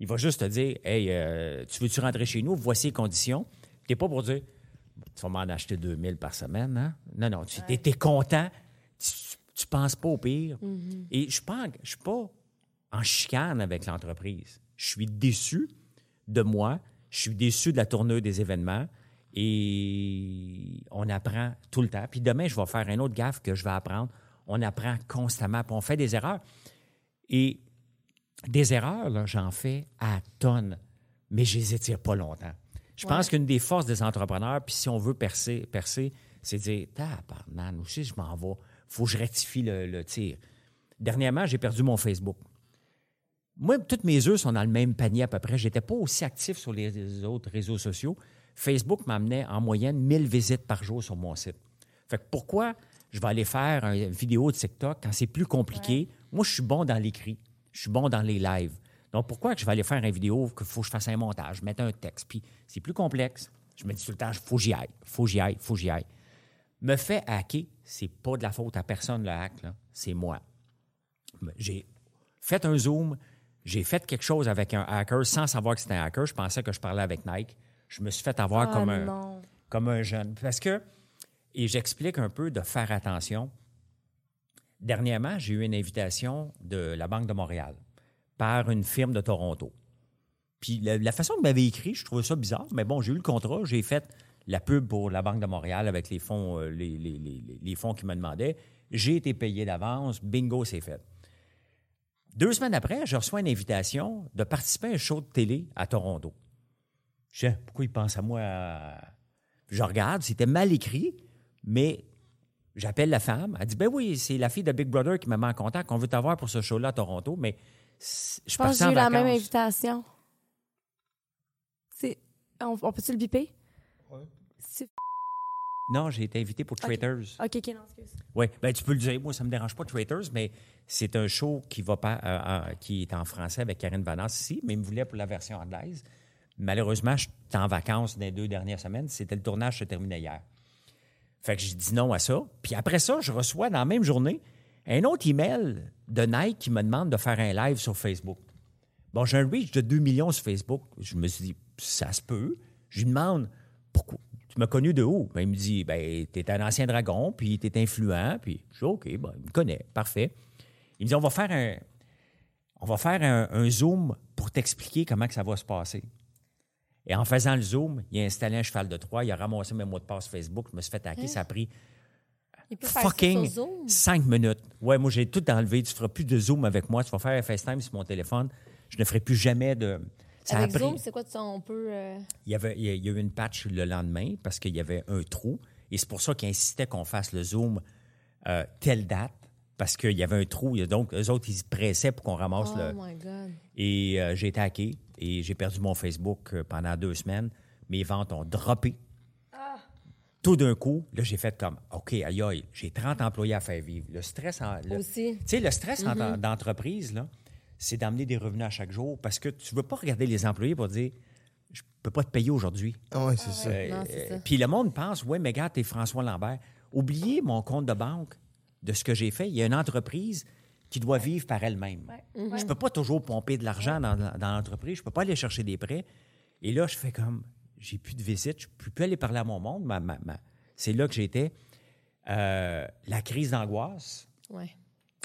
Il va juste te dire, hey, euh, tu veux-tu rentrer chez nous? Voici les conditions. Tu n'es pas pour dire, tu vas m'en acheter 2000 par semaine, hein? Non, non, tu es, content. Tu ne penses pas au pire. Et je ne suis pas, en- je suis pas en chicane avec l'entreprise. Je suis déçu de moi. Je suis déçu de la tournure des événements. Et on apprend tout le temps. Puis demain, je vais faire un autre gaffe que je vais apprendre. On apprend constamment. Puis on fait des erreurs. Et des erreurs, j'en fais à tonnes, mais je les étire pas longtemps. Je pense qu'une des forces des entrepreneurs, puis si on veut percer, percer c'est de dire Tabarnan, que je m'en vais? faut que je rectifie le, le tir. Dernièrement, j'ai perdu mon Facebook. Moi, toutes mes œufs sont dans le même panier à peu près. J'étais pas aussi actif sur les autres réseaux sociaux. Facebook m'amenait en moyenne 1000 visites par jour sur mon site. Fait que pourquoi je vais aller faire une vidéo de TikTok quand c'est plus compliqué? Moi, je suis bon dans l'écrit. Je suis bon dans les lives. Donc, pourquoi que je vais aller faire une vidéo qu'il faut que je fasse un montage, mettre un texte? Puis, c'est plus complexe. Je me dis tout le temps, il faut que j'y aille, faut que j'y aille, faut que j'y aille. Me fait hacker, c'est pas de la faute à personne le hack, là. c'est moi. J'ai fait un Zoom, j'ai fait quelque chose avec un hacker sans savoir que c'était un hacker. Je pensais que je parlais avec Nike. Je me suis fait avoir Ah, comme, un, comme un jeune. Parce que, et j'explique un peu de faire attention. Dernièrement, j'ai eu une invitation de la Banque de Montréal par une firme de Toronto. Puis la, façon que m'avait écrit, je trouvais ça bizarre. Mais bon, j'ai eu le contrat, j'ai fait la pub pour la Banque de Montréal avec les fonds, euh, qu'ils me demandaient. J'ai été payé d'avance. Bingo, c'est fait. Deux semaines après, je reçois une invitation de participer à un show de télé à Toronto. Je sais, pourquoi ils pensent à moi? Je regarde, c'était mal écrit, mais j'appelle la femme. Elle dit, ben oui, c'est la fille de Big Brother qui m'a mis en contact. On veut t'avoir pour ce show-là à Toronto, mais je Je pense que j'ai eu la même invitation. On, on peut-tu le biper? C'est- Non, j'ai été invité pour Traitors. OK, OK, non, excuse. Oui, ben tu peux le dire. Moi, ça me dérange pas, Traitors, mais c'est un show qui va pas, euh, euh, qui est en français avec Karine Vanasse ici, mais il me voulait pour la version anglaise. Malheureusement, je suis en vacances dans les deux dernières semaines. C'était le tournage se terminait hier. Fait que j'ai dit non à ça. Puis après ça, je reçois dans la même journée un autre email de Nike qui me demande de faire un live sur Facebook. Bon, j'ai un reach de 2 millions sur Facebook. Je me suis dit, ça se peut. Je lui demande, pourquoi? Tu m'as connu de où? Ben, il me dit, ben, t'es un ancien dragon, puis t'es influent. Puis je dis, OK, ben, il me connaît, parfait. Il me dit, on va faire un, on va faire un, un Zoom pour t'expliquer comment que ça va se passer. Et en faisant le Zoom, il a installé un cheval de Troie, il a ramassé mes mots de passe Facebook, je me suis fait hacker, ça a pris Il peut faire ça fucking sur Zoom. cinq minutes. Ouais, moi, j'ai tout enlevé. Tu feras plus de Zoom avec moi. Tu vas faire un FaceTime sur mon téléphone. Je ne ferai plus jamais de. Ça Avec pris- Zoom, c'est quoi, tu sais, on peut... euh, il y, avait, il y a eu une patch le lendemain parce qu'il y avait un trou. Et c'est pour ça qu'ils insistaient qu'on fasse le Zoom euh, telle date parce qu'il y avait un trou. Donc, eux autres, ils se pressaient pour qu'on ramasse Oh le. my God. Et euh, j'ai été hacké et j'ai perdu mon Facebook pendant deux semaines. Mes ventes ont droppé. Tout d'un coup, là, j'ai fait comme OK, aïe, aïe, j'ai 30 employés à faire vivre. Le stress, en, le- Aussi. tu sais, le stress en- d'entreprise, là, c'est d'amener des revenus à chaque jour parce que tu ne veux pas regarder les employés pour dire je peux pas te payer aujourd'hui. Ah ouais, c'est ça. Euh, ça. euh, Puis le monde pense, ouais, mais regarde, t'es François Lambert. Oubliez mon compte de banque de ce que j'ai fait. Il y a une entreprise qui doit vivre par elle-même. Je ne peux pas toujours pomper de l'argent dans, dans l'entreprise. Je ne peux pas aller chercher des prêts. Et là, je fais comme, j'ai plus de visite, je ne peux plus aller parler à mon monde. Ma- ma- ma- C'est là que j'étais. Euh, la crise d'angoisse, Ouais.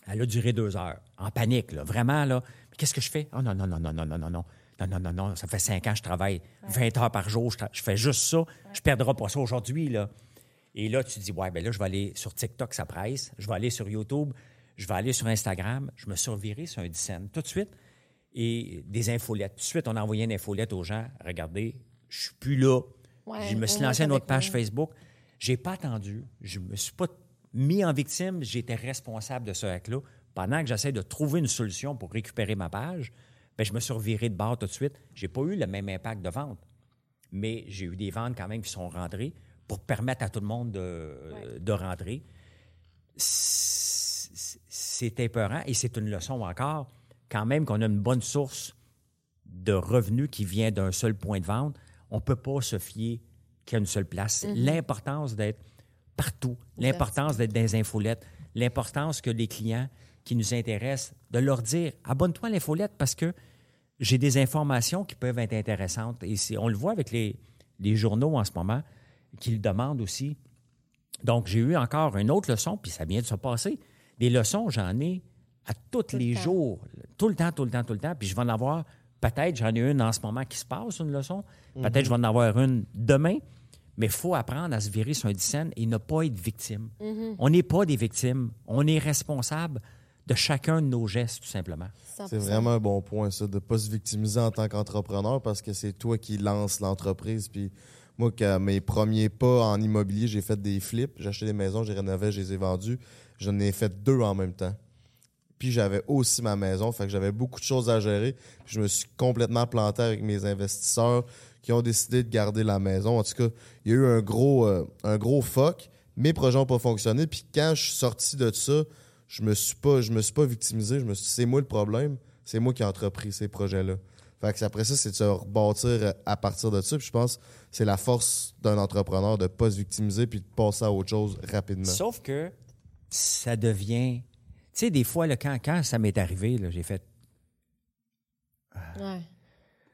elle a duré deux heures, en panique, là, vraiment, là. Mais qu'est-ce que je fais? Oh non, non, non, non, non, non, non, non. Non, non, non, non, ça fait cinq ans que je travaille 20 heures par jour, je, fais juste ça, je ne perdrai pas ça aujourd'hui, là. Et là, tu dis, ouais, ben là, je vais aller sur TikTok, ça presse, je vais aller sur YouTube, je vais aller sur Instagram, je me suis reviré sur un dizaine tout de suite, et des infolettes. Tout de suite, on a envoyé une infolette aux gens, regardez, je suis plus là. Ouais, je me suis lancé une t'avais autre page pas- Facebook. J'ai pas attendu. Je me suis pas mis en victime. J'étais responsable de ce hack-là. Pendant que j'essaie de trouver une solution pour récupérer ma page, ben, je me suis reviré de bord tout de suite. J'ai pas eu le même impact de vente. Mais j'ai eu des ventes quand même qui sont rentrées pour permettre à tout le monde de, de rentrer. C'est épeurant et c'est une leçon encore. Quand même qu'on a une bonne source de revenus qui vient d'un seul point de vente, on ne peut pas se fier qu'à une seule place. C'est L'importance d'être partout, l'importance d'être dans les infolettes, l'importance que les clients qui nous intéressent, de leur dire abonne-toi à l'infolette parce que j'ai des informations qui peuvent être intéressantes. Et on le voit avec les, les journaux en ce moment qui le demandent aussi. Donc, j'ai eu encore une autre leçon, puis ça vient de se passer. Des leçons, j'en ai à tous le les jours, tout le temps, tout le temps, tout le temps. Puis je vais en avoir, peut-être, j'en ai une en ce moment qui se passe, une leçon. Peut-être je vais en avoir une demain. Mais il faut apprendre à se virer sur un dixaine et ne pas être victime. On n'est pas des victimes. On est responsable de chacun de nos gestes, tout simplement. 100%. C'est vraiment un bon point, ça, de ne pas se victimiser en tant qu'entrepreneur parce que c'est toi qui lance l'entreprise. Puis moi, que mes premiers pas en immobilier, j'ai fait des flips, j'ai acheté des maisons, j'ai rénové, je les ai vendues. J'en ai fait deux en même temps. Puis j'avais aussi ma maison, fait que j'avais beaucoup de choses à gérer. Puis je me suis complètement planté avec mes investisseurs qui ont décidé de garder la maison. En tout cas, il y a eu un gros, euh, un gros fuck. Mes projets n'ont pas fonctionné. Puis quand je suis sorti de ça, je me suis pas, je me suis pas victimisé. Je me suis dit, c'est moi le problème. C'est moi qui ai entrepris ces projets-là. Fait que après ça, c'est de se rebâtir à partir de ça. Puis je pense que c'est la force d'un entrepreneur de pas se victimiser puis de passer à autre chose rapidement. Sauf que ça devient. Tu sais, des fois, là, quand, quand ça m'est arrivé, j'ai fait Ouais.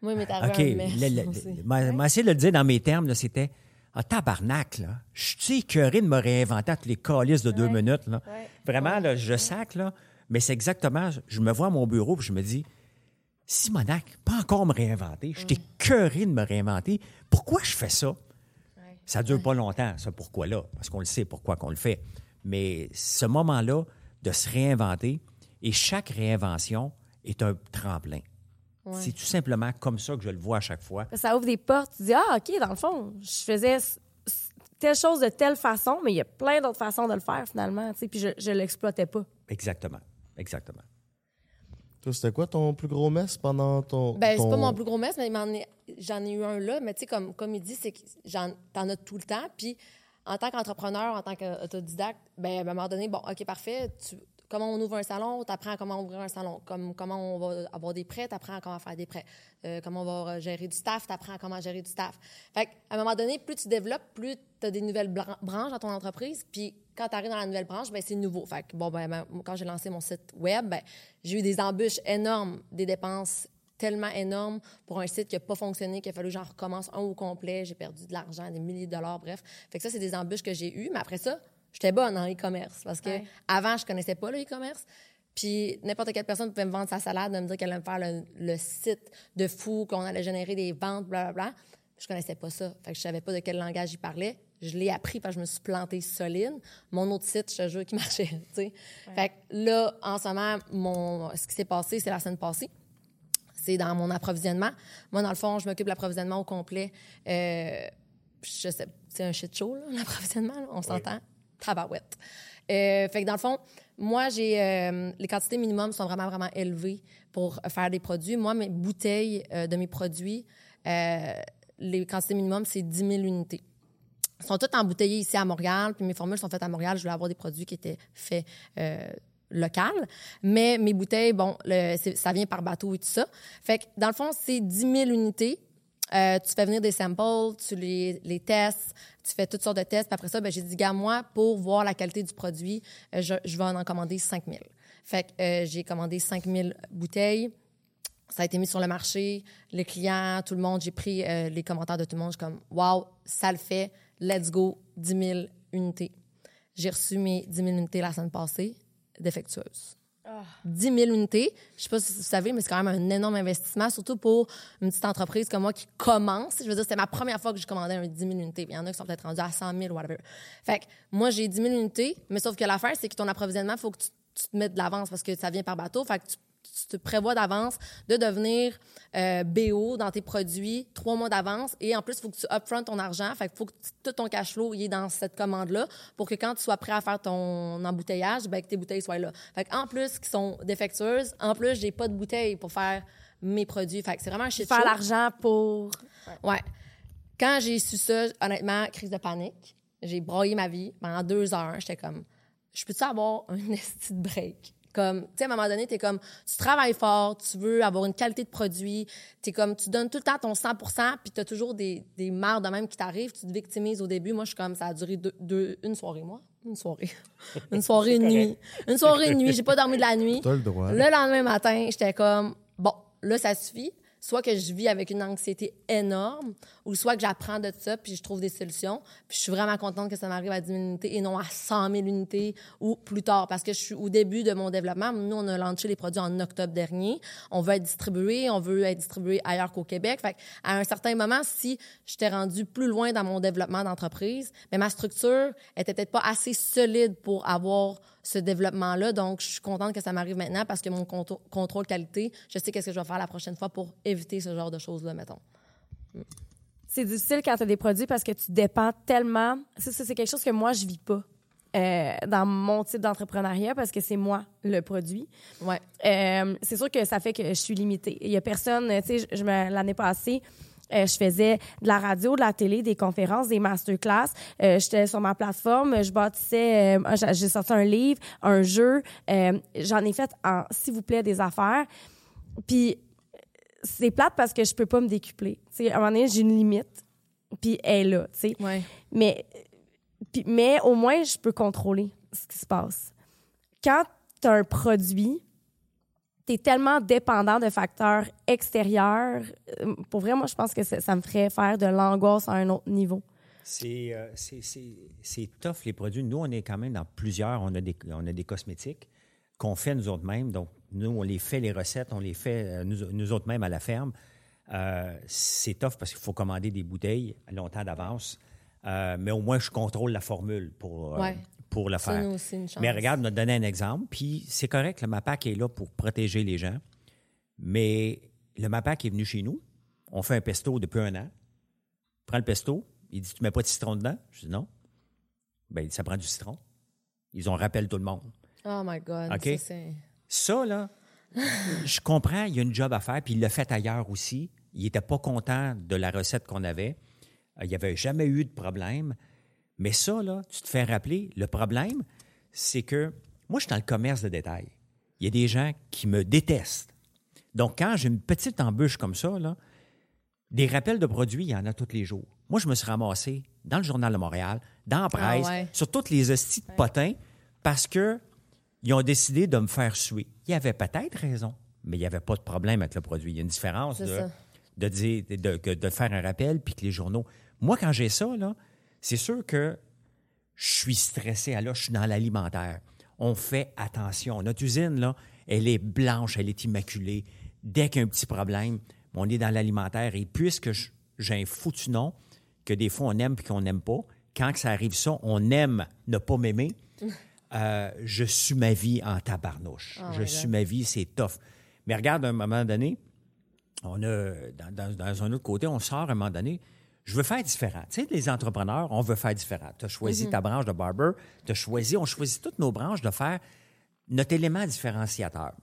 Moi, il m'est OK, arrivé le- le- aussi. m'a essayé de le dire dans mes termes, c'était Ah, tabarnak, là. Je suis écœuré de me réinventer à tous les calices de deux minutes, là? Ouais. Vraiment, là, je sac, là. Mais c'est exactement, je me vois à mon bureau puis je me dis, Simonac, pas encore me réinventer. Je t'ai curé de me réinventer. Pourquoi je fais ça? Ça dure pas longtemps, ce pourquoi-là, parce qu'on le sait pourquoi qu'on le fait. Mais ce moment-là de se réinventer, et chaque réinvention est un tremplin. C'est tout simplement comme ça que je le vois à chaque fois. Ça ouvre des portes. Tu dis, ah, OK, dans le fond, je faisais telle chose de telle façon, mais il y a plein d'autres façons de le faire, finalement. tu sais, Puis je ne l'exploitais pas. Exactement. Exactement. Toi, c'était quoi ton plus gros mess pendant ton. Ben, ton- c'est pas mon plus gros mess, mais j'en ai eu un là. Mais tu sais, comme, comme il dit, c'est que j'en- t'en as tout le temps. Puis, en tant qu'entrepreneur, en tant qu'autodidacte, ben, à un moment donné, bon, OK, parfait. Tu, comment on ouvre un salon, tu apprends comment ouvrir un salon. Comme, comment on va avoir des prêts, tu apprends comment faire des prêts. Euh, comment on va gérer du staff, tu apprends comment gérer du staff. Fait qu'à un moment donné, plus tu développes, plus tu as des nouvelles bran- branches dans ton entreprise. Puis quand tu arrives dans la nouvelle branche, ben c'est nouveau. Fait que, bon, ben, ben, quand j'ai lancé mon site web, ben, j'ai eu des embûches énormes, des dépenses tellement énormes pour un site qui n'a pas fonctionné, qu'il a fallu que j'en recommence un au complet. J'ai perdu de l'argent, des milliers de dollars, bref. Fait que ça, c'est des embûches que j'ai eues. Mais après ça, j'étais bonne en e-commerce parce que Ouais. avant, je connaissais pas le e-commerce. Puis n'importe quelle personne pouvait me vendre sa salade, de me dire qu'elle allait me faire le, le site de fou, qu'on allait générer des ventes, blablabla. Je connaissais pas ça. Fait que je savais pas de quel langage il parlait. Je l'ai appris parce que je me suis plantée solide. Mon autre site, je te jure, qui marchait. tu sais. Fait que là, en ce moment, mon, ce qui s'est passé, c'est la semaine passée c'est dans mon approvisionnement. Moi, dans le fond, je m'occupe de l'approvisionnement au complet. Euh, je sais, c'est un shit show, l'approvisionnement, on s'entend. Tabarouette. Euh, fait que dans le fond, moi, j'ai euh, les quantités minimum sont vraiment, vraiment élevées pour faire des produits. Moi, mes bouteilles euh, de mes produits, les quantités minimum, c'est 10 000 unités. Ils sont toutes embouteillées ici à Montréal, puis mes formules sont faites à Montréal. Je voulais avoir des produits qui étaient faits euh, local. Mais mes bouteilles, bon, ça vient par bateau et tout ça. Fait que, dans le fond, c'est 10 000 unités. Euh, tu fais venir des samples, tu les, testes, tu fais toutes sortes de tests. Après ça, ben, j'ai dit, gars, moi, pour voir la qualité du produit, euh, je, vais en commander 5 000. Fait que euh, j'ai commandé 5 000 bouteilles. Ça a été mis sur le marché. Les clients, tout le monde, j'ai pris les commentaires de tout le monde. Je suis comme, wow, ça le fait. Let's go, 10 000 unités. J'ai reçu mes 10 000 unités la semaine passée, défectueuses. 10 000 unités. Je sais pas si vous savez, mais c'est quand même un énorme investissement, surtout pour une petite entreprise comme moi qui commence. Je veux dire, c'était ma première fois que je commandais un 10 000 unités. Il y en a qui sont peut-être rendus à 100 000, whatever. Fait que moi, j'ai 10 000 unités, mais sauf que l'affaire, c'est que ton approvisionnement, il faut que tu, tu te mettes de l'avance parce que ça vient par bateau. Fait que tu, tu te prévois d'avance de devenir euh, BO dans tes produits trois mois d'avance. Et en plus, il faut que tu upfront ton argent. Fait qu'il faut que tout ton cash flow y est dans cette commande-là pour que quand tu sois prêt à faire ton embouteillage, ben, que tes bouteilles soient là. Fait en plus, qui sont défectueuses, en plus, j'ai pas de bouteilles pour faire mes produits. Fait que c'est vraiment un shit Faire l'argent pour. Ouais. Quand j'ai su ça, honnêtement, crise de panique. J'ai broyé ma vie. Pendant deux heures, j'étais comme, je peux-tu avoir un esti de break? Comme, tu sais, à un moment donné, t'es comme, tu travailles fort, tu veux avoir une qualité de produit, t'es comme, tu donnes tout le temps ton 100% puis t'as toujours des, des marres de même qui t'arrivent, tu te victimises au début. Moi, je suis comme, ça a duré deux, deux- une soirée, moi. Une soirée. une soirée, une nuit. Une soirée, une nuit. J'ai pas dormi de la nuit. T'as le droit. Le lendemain matin, j'étais comme, bon, là, ça suffit. Soit que je vis avec une anxiété énorme, ou soit que j'apprends de ça, puis je trouve des solutions. Puis je suis vraiment contente que ça m'arrive à 10 000 unités et non à 100 000 unités ou plus tard, parce que je suis au début de mon développement. Nous, on a lancé les produits en octobre dernier. On veut être distribué, on veut être distribué ailleurs qu'au Québec. Fait à un certain moment, si j'étais rendu plus loin dans mon développement d'entreprise, mais ma structure était peut-être pas assez solide pour avoir ce développement-là. Donc, je suis contente que ça m'arrive maintenant parce que mon contrôle qualité, je sais qu'est-ce que je vais faire la prochaine fois pour éviter ce genre de choses-là, mettons. C'est difficile quand tu as des produits parce que tu dépends tellement. Ça, c'est quelque chose que moi, je vis pas euh, dans mon type d'entrepreneuriat parce que c'est moi le produit. Ouais. Euh, c'est sûr que ça fait que je suis limitée. Il y a personne, tu sais, je- je me- l'année passée, euh, je faisais de la radio, de la télé, des conférences, des masterclass. Euh, J'étais sur ma plateforme, je bâtissais, euh, j'ai- sorti un livre, un jeu. Euh, J'en ai fait, en, s'il vous plaît, des affaires. Puis c'est plate parce que je peux pas me décupler. Tu sais, à un moment donné, j'ai une limite, puis elle est là, tu sais. Ouais. Mais, puis- mais au moins, je peux contrôler ce qui se passe. Quand tu as un produit, tu es tellement dépendant de facteurs extérieurs. euh, Pour vrai, moi, je pense que ça, ça me ferait faire de l'angoisse à un autre niveau. C'est euh, tough, les produits. Nous, on est quand même dans plusieurs. On a des, on a des cosmétiques qu'on fait nous autres mêmes. Donc, nous, on les fait, les recettes, on les fait euh, nous, nous autres mêmes à la ferme. Euh, c'est tough parce qu'il faut commander des bouteilles longtemps d'avance. Euh, mais au moins, je contrôle la formule pour, euh, Ouais. Pour le faire. nous aussi, une chance. Mais regarde, on a donné un exemple, puis c'est correct, le MAPAC est là pour protéger les gens. Mais le MAPAC est venu chez nous, on fait un pesto depuis un an. Prends le pesto, il dit Tu mets pas de citron dedans? Je dis non. Ben, ça prend du citron. Ils ont rappelé tout le monde. Oh my God. OK? ça, Ça, là, je comprends, il y a une job à faire, puis il l'a fait ailleurs aussi. Il n'était pas content de la recette qu'on avait. Euh, Il n'y avait jamais eu de problème. Mais ça, là, tu te fais rappeler, le problème, c'est que moi, je suis dans le commerce de détail. Il y a des gens qui me détestent. Donc, quand j'ai une petite embûche comme ça, là, des rappels de produits, il y en a tous les jours. Moi, je me suis ramassé dans le Journal de Montréal, dans la presse, ouais. sur toutes les hosties de potins, parce que ils ont décidé de me faire suer. Il y avait peut-être raison, mais il n'y avait pas de problème avec le produit. Il y a une différence de, dire, de faire un rappel puis que les journaux. Moi, quand j'ai ça, là, c'est sûr que je suis stressé. Alors, je suis dans l'alimentaire. On fait attention. Notre usine, là, elle est blanche, elle est immaculée. Dès qu'il y a un petit problème, on est dans l'alimentaire. Et puisque j'ai un foutu nom, que des fois on aime puis qu'on n'aime pas, quand ça arrive ça, on aime ne pas m'aimer, euh, je suis ma vie en tabarnouche. Oh je suis God. ma vie, c'est tough. Mais regarde, à un moment donné, on a, dans, dans- dans un autre côté, on sort à un moment donné, je veux faire différent. Tu sais, les entrepreneurs, on veut faire différent. Tu as choisi Mm-hmm. ta branche de barber, tu as choisi, on choisit toutes nos branches de faire notre élément différenciateur.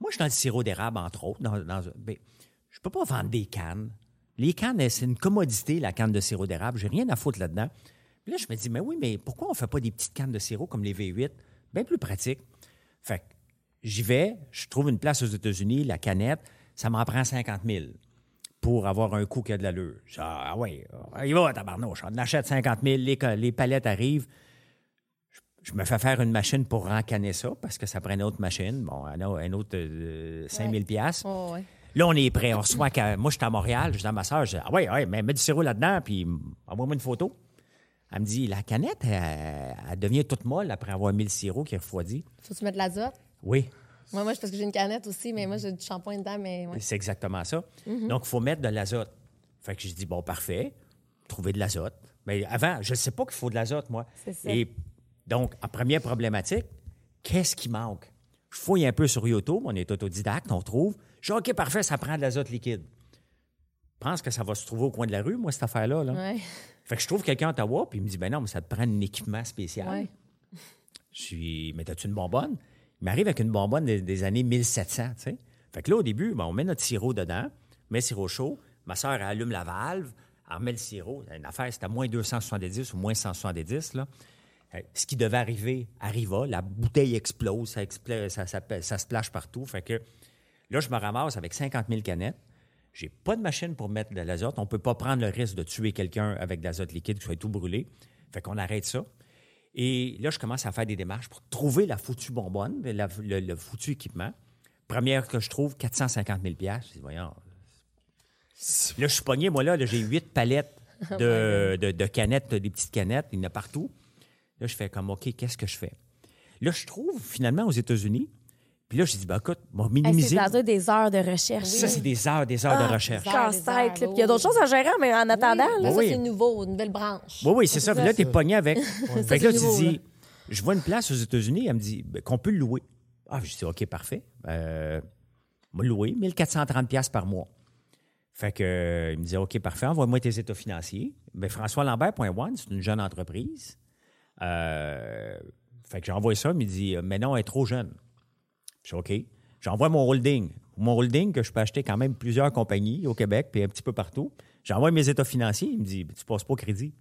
Moi, je suis dans le sirop d'érable, entre autres. Dans, dans- ben, je peux pas vendre des cannes. Les cannes, c'est une commodité, la canne de sirop d'érable. J'ai rien à foutre là-dedans. Puis là, je me dis, mais oui, mais pourquoi on fait pas des petites cannes de sirop comme les V8? Bien plus pratique. Fait que j'y vais, je trouve une place aux États-Unis, la canette, ça m'en prend 50 000 pour avoir un coût qui a de l'allure. Ah oui, il va, tabarnouche. On achète 50 000, les, les palettes arrivent. Je, je me fais faire une machine pour rencanner ça parce que ça prend une autre machine. Bon, un autre, euh, 5 000 piastres. Oh, ouais. Là, on est prêt. On reçoit. qu'à- Moi, je suis à Montréal. Je dis à ma soeur, je dis, ah oui, oui, mais mets du sirop là-dedans, puis envoie-moi une photo. Elle me dit, la canette, elle, elle devient toute molle après avoir mis le sirop qui est refroidi. Faut que tu mettes de l'azote? Oui, Moi, moi, c'est parce que j'ai une canette aussi, mais moi, j'ai du shampoing dedans, mais ouais. c'est exactement ça. Donc, il faut mettre de l'azote. Fait que je dis, bon, parfait, trouver de l'azote. Mais avant, je ne sais pas qu'il faut de l'azote, moi. C'est ça. Et donc, en première problématique, qu'est-ce qui manque? Je fouille un peu sur YouTube, on est autodidacte, on trouve. Je dis, OK, parfait, ça prend de l'azote liquide. Je pense que ça va se trouver au coin de la rue, moi, cette affaire-là. là. Ouais. Fait que je trouve quelqu'un à Ottawa, puis il me dit, ben non, mais ça te prend un équipement spécial. Ouais. Je suis, mais as-tu une bonbonne? Il m'arrive avec une bonbonne des, années 1700, tu sais. Fait que là, au début, ben, on met notre sirop dedans, met le sirop chaud. Ma soeur allume la valve, elle remet le sirop. Une affaire, c'était à moins 270 ou moins 170, là. Euh, Ce qui devait arriver arriva. La bouteille explose, ça, expl- ça, se plage partout. Fait que là, je me ramasse avec 50 000 canettes. J'ai pas de machine pour mettre de l'azote. On peut pas prendre le risque de tuer quelqu'un avec de l'azote liquide qui soit tout brûlé. Fait qu'on arrête ça. Et là, je commence à faire des démarches pour trouver la foutue bonbonne, la- le, le foutu équipement. Première que je trouve, 450 000 Je dis, voyons. Là, je suis pogné, moi, là, là, j'ai huit palettes de, de- de canettes, des petites canettes, il y en a partout. Là, je fais comme, OK, qu'est-ce que je fais? Là, je trouve, finalement, aux États-Unis, puis là, je dis, ben, écoute, bon, minimiser. c'est des heures de recherche. ça, c'est des heures, des heures Ah, de recherche. Casse-tête. là. heures, Puis Il y a d'autres choses à gérer, mais en attendant, Oui, là, ça, oui. c'est nouveau, une nouvelle branche. Oui, oui, c'est ça. Puis là, tu es pogné avec. Fait que là, tu nouveau, dis, là. je vois une place aux États-Unis, elle me dit ben, qu'on peut le louer. Ah, je dis, OK, parfait. Euh, on va le louer, 1430 pièces par mois. Fait que, euh, il me dit, OK, parfait, envoie-moi tes états financiers. Ben, François Lambert.one, c'est une jeune entreprise. Euh, fait que j'envoie ça, il me dit, mais non, elle est trop jeune. Je dis, OK. J'envoie mon holding. Mon holding, que je peux acheter quand même plusieurs compagnies au Québec, puis un petit peu partout. J'envoie mes états financiers. Il me dit, tu passes pas au crédit.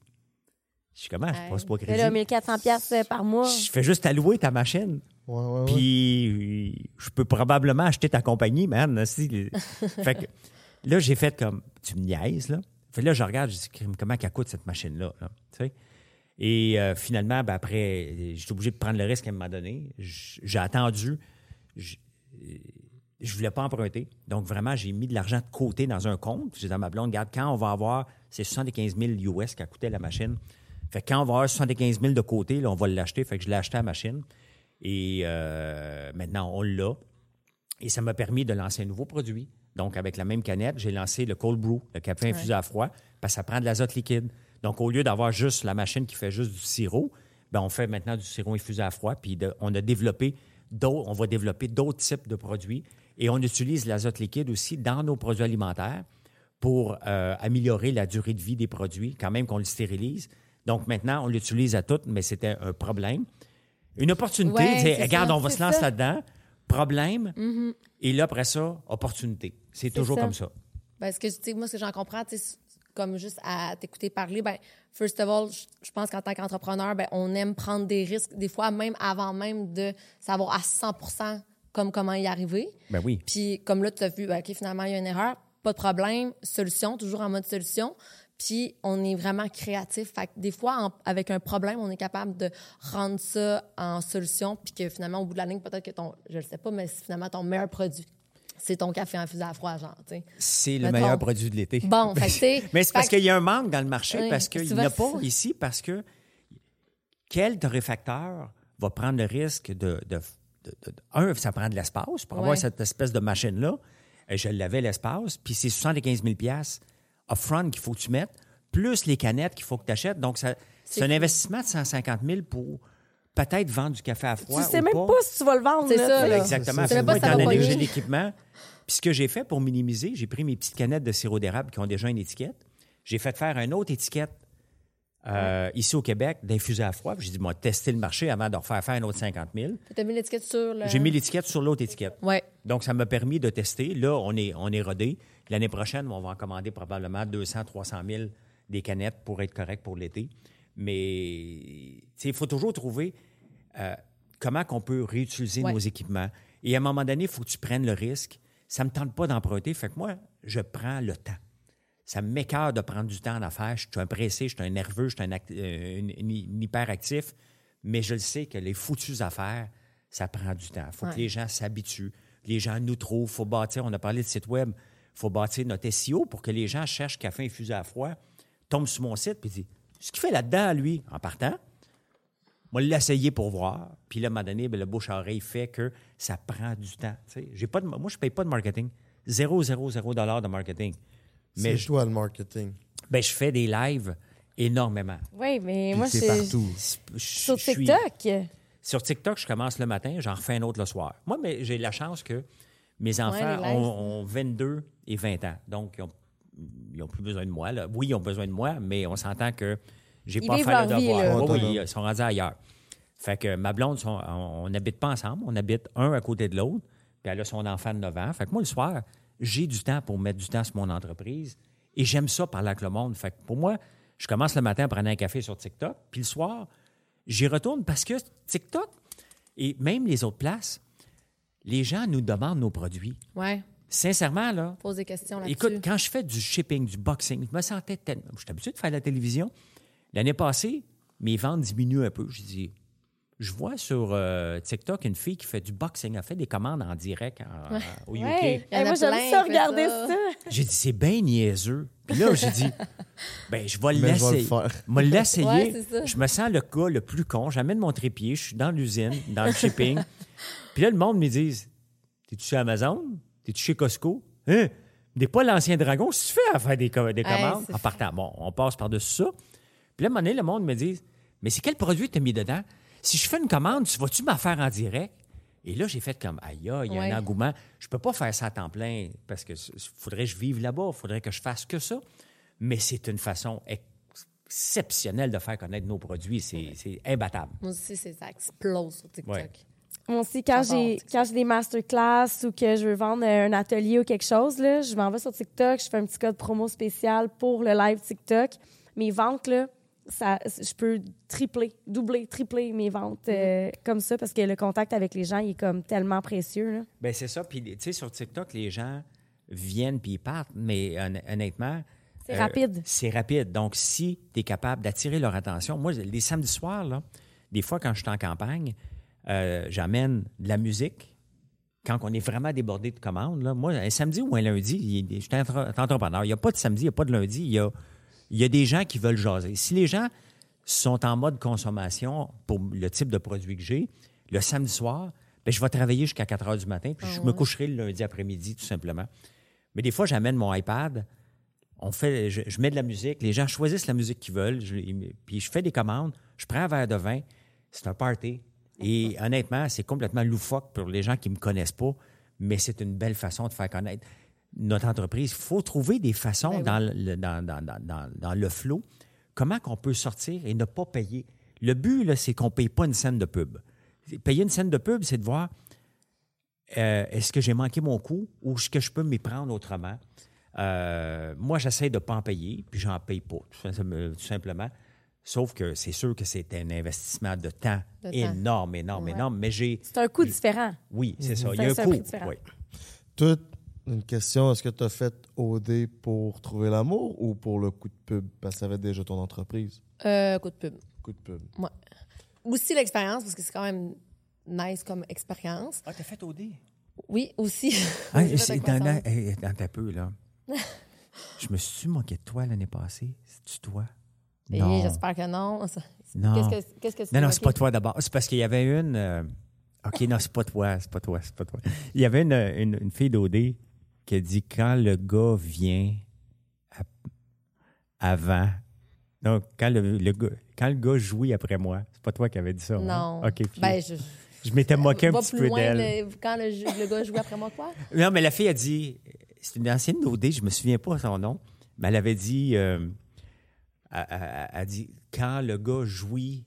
Je dis, comment, je passe pas au crédit? là, 1400 pièces par mois. Je fais juste allouer ta machine. Ouais, ouais, ouais. Puis je peux probablement acheter ta compagnie, man. Si- fait que là, j'ai fait comme tu me niaises, là. Fait que là, je regarde, je dis comment qu'elle coûte cette machine-là? là? Tu sais? Et euh, finalement, ben, après, j'étais obligé de prendre le risque qu'elle m'a donné. J- J'ai attendu. Je je voulais pas emprunter. Donc, vraiment, j'ai mis de l'argent de côté dans un compte. J'ai dit à ma blonde, regarde, quand on va avoir, c'est 75 000 US qu'a coûté la machine. Fait que quand on va avoir 75 000 de côté, là, on va l'acheter. Fait que je l'ai acheté à la machine. Et euh, maintenant, on l'a. Et ça m'a permis de lancer un nouveau produit. Donc, avec la même canette, j'ai lancé le cold brew, le café infusé à froid, parce que ça prend de l'azote liquide. Donc, au lieu d'avoir juste la machine qui fait juste du sirop, ben, on fait maintenant du sirop infusé à froid, puis de- on a développé on va développer d'autres types de produits. Et on utilise l'azote liquide aussi dans nos produits alimentaires pour euh, améliorer la durée de vie des produits, quand même qu'on le stérilise. Donc maintenant, on l'utilise à tout, mais c'était un problème. Une opportunité, Ouais, c'est, c'est regarde, ça, on va se lancer là-dedans, problème, et là, après ça, opportunité. C'est toujours ça. comme ça. Ben, ce que, tu sais, moi, ce que j'en comprends, comme juste à t'écouter parler, ben, first of all, je- pense qu'en tant qu'entrepreneur, ben, on aime prendre des risques, des fois, même avant même de savoir à 100 comme comment y arriver. Ben oui. Puis, comme là, tu as vu, ben, OK, finalement, il y a une erreur, pas de problème, solution, toujours en mode solution. Puis, on est vraiment créatif. Fait que des fois, en- avec un problème, on est capable de rendre ça en solution, puis que finalement, au bout de la ligne, peut-être que ton, je le sais pas, mais c'est finalement ton meilleur produit, c'est ton café infusé à froid, genre. C'est le meilleur produit de l'été. Bon, fait Mais c'est parce qu'il y a un manque dans le marché, Oui, parce qu'il n'y en a pas ici, parce que quel torréfacteur va prendre le risque de. de- de- de- de- un, ça prend de l'espace pour avoir cette espèce de machine-là. Et je l'avais, l'espace. Puis c'est 75 000 upfront qu'il faut que tu mettes, plus les canettes qu'il faut que tu achètes. Donc, c'est un investissement de 150 000 pour peut-être vendre du café à Tu froid. sais ou même pas. pas si tu vas le vendre. C'est là, ça, tu sais. là. Exactement. Tu sais moi, pas étant donné que j'ai l'équipement, puis ce que j'ai fait pour minimiser, j'ai pris mes petites canettes de sirop d'érable qui ont déjà une étiquette. J'ai fait faire une autre étiquette euh, ici au Québec d'infusé à froid. Puis J'ai dit, moi, tester le marché avant de refaire faire un autre 50 000. Tu as mis l'étiquette sur le. J'ai mis l'étiquette sur l'autre étiquette. Ouais. Donc, ça m'a permis de tester. Là, on est, on est rodé. L'année prochaine, on va en commander probablement 200, 300 000 des canettes pour être correct pour l'été. Mais il faut toujours trouver euh, comment qu'on peut réutiliser Ouais. nos équipements. Et à un moment donné, il faut que tu prennes le risque. Ça ne me tente pas d'emprunter. Fait que moi, je prends le temps. Ça m'écœure de prendre du temps en affaires. Je suis un pressé, je suis un nerveux, je suis un, euh, hyperactif. Mais je le sais que les foutues affaires, ça prend du temps. Il faut que les gens s'habituent. Les gens nous trouvent. Il faut bâtir, on a parlé de site web, il faut bâtir notre SEO pour que les gens cherchent café infusé à froid, tombent sur mon site et disent Ce qu'il fait là-dedans, lui, en partant, moi, l'essayer pour voir. Puis là, à un moment donné, ben, le bouche-à-oreille fait que ça prend du temps. Tu sais, j'ai pas de, moi, je ne paye pas de marketing. Zéro, zéro, zéro dollar de marketing. Mais C'est je, toi le marketing. ben, je fais des lives énormément. Oui, mais Puis moi, c'est partout. Je- sur je suis- TikTok. Sur TikTok, je commence le matin, j'en refais un autre le soir. Moi, mais j'ai la chance que mes enfants ont, ont 22 et 20 ans. Donc, ils n'ont plus besoin de moi. là. Oui, ils ont besoin de moi, mais on s'entend que j'ai Ils pas fait le vie, devoir. là. Oui, ils sont rendus ailleurs. Fait que ma blonde, sont- on n'habite pas ensemble. On habite un à côté de l'autre. Puis elle a son enfant de 9 ans. Fait que moi, le soir, j'ai du temps pour mettre du temps sur mon entreprise. Et j'aime ça parler avec le monde. Fait que pour moi, je commence le matin à prendre un café sur TikTok. Puis le soir, j'y retourne parce que TikTok et même les autres places, les gens nous demandent nos produits. Ouais. Sincèrement, là, Pose des questions là-dessus. écoute, quand je fais du shipping, du boxing, je me sentais tellement. Je suis habitué de faire de la télévision. L'année passée, mes ventes diminuent un peu. Je dis, je vois sur euh, TikTok une fille qui fait du boxing, elle fait des commandes en direct en- au UK. Ouais. Il y en a moi, j'aime ça regarder ça. ça. J'ai dit, c'est bien niaiseux. Puis là, j'ai dit, ben, je vais Mais je vais le l'essayer. faire. Je vais l'essayer. Ouais, je me sens le gars le plus con. J'amène mon trépied, je suis dans l'usine, dans le shipping. Puis là, le monde me dit, t'es-tu chez Amazon? T'es-tu chez Costco? Hein? T'es pas l'ancien dragon? Si tu fais à faire des, co- des commandes en partant. Bon, on passe par-dessus ça. Puis là, à un moment donné, le monde me dit, mais c'est quel produit t'as mis dedans? Si je fais une commande, tu vas-tu m'en faire en direct? Et là, j'ai fait comme, aïe, il y a Ouais. un engouement. Je peux pas faire ça à temps plein parce que c- faudrait que je vive là-bas, faudrait que je fasse que ça. Mais c'est une façon exceptionnelle de faire connaître nos produits. C'est c'est imbattable. Moi aussi, c'est ça explose sur TikTok. Ouais. Moi aussi, quand j'ai quand j'ai des masterclass ou que je veux vendre un atelier ou quelque chose, là, je m'en vais sur TikTok, je fais un petit code promo spécial pour le live TikTok. Mes ventes, là, ça, je peux tripler, doubler, tripler mes ventes euh, comme ça parce que le contact avec les gens, il est comme tellement précieux. Là. Ben c'est ça. Puis, tu sais, sur TikTok, les gens viennent puis ils partent, mais hon- honnêtement. C'est rapide. C'est rapide. Donc, si tu es capable d'attirer leur attention, moi, les samedis soirs, là, des fois, quand je suis en campagne, euh, j'amène de la musique. Quand on est vraiment débordé de commandes, là, moi, un samedi ou un lundi, je suis entre- entrepreneur. Il n'y a pas de samedi, il n'y a pas de lundi. Il y a, il y a des gens qui veulent jaser. Si les gens sont en mode consommation pour le type de produit que j'ai, le samedi soir, ben, je vais travailler jusqu'à 4 heures du matin, puis Ah je me coucherai le lundi après-midi, tout simplement. Mais des fois, j'amène mon iPad, on fait, je, je mets de la musique, les gens choisissent la musique qu'ils veulent, je- puis je fais des commandes, je prends un verre de vin, c'est un party. Et honnêtement, c'est complètement loufoque pour les gens qui ne me connaissent pas, mais c'est une belle façon de faire connaître notre entreprise. Il faut trouver des façons Ben oui. dans, le, dans, dans- dans- dans- le flow, comment qu'on peut sortir et ne pas payer. Le but, là, c'est qu'on ne paye pas une scène de pub. Payer une scène de pub, c'est de voir euh, est-ce que j'ai manqué mon coup ou est-ce que je peux m'y prendre autrement. Euh, moi, j'essaie de ne pas en payer, puis j'en paye pas, tout simplement. Sauf que c'est sûr que c'est un investissement de temps De temps. énorme, énorme, Ouais. énorme. Mais j'ai. C'est un coût différent. Oui, c'est ça. Il y a un un coût. Oui. Toute une question, est-ce que tu as fait OD pour trouver l'amour ou pour le coup de pub? Parce que ça avait déjà ton entreprise. Euh, coup de pub. Coup de pub. Aussi l'expérience, parce que c'est quand même nice comme expérience. Ah, t'as fait OD? Oui, aussi. Ah, un dans, dans ta peu, là. je me suis moqué de toi l'année passée? C'est-tu toi? J'espère que non. Non. Qu'est-ce que, qu'est-ce que tu Non, non, c'est pas toi d'abord. C'est parce qu'il y avait une. euh, OK, non, c'est pas toi, c'est pas toi, c'est pas toi. Il y avait une, une, une fille d'OD qui a dit quand le gars vient avant. Donc, quand le, le gars, quand le gars jouit après moi, c'est pas toi qui avais dit ça. hein? Non. OK, puis Ben, je, je m'étais moqué un petit plus peu loin, d'elle. le- quand le, le gars jouait après moi, quoi? Non, mais la fille a dit, c'est une ancienne OD, je me souviens pas son nom, mais elle avait dit, euh, a dit, quand le gars jouit,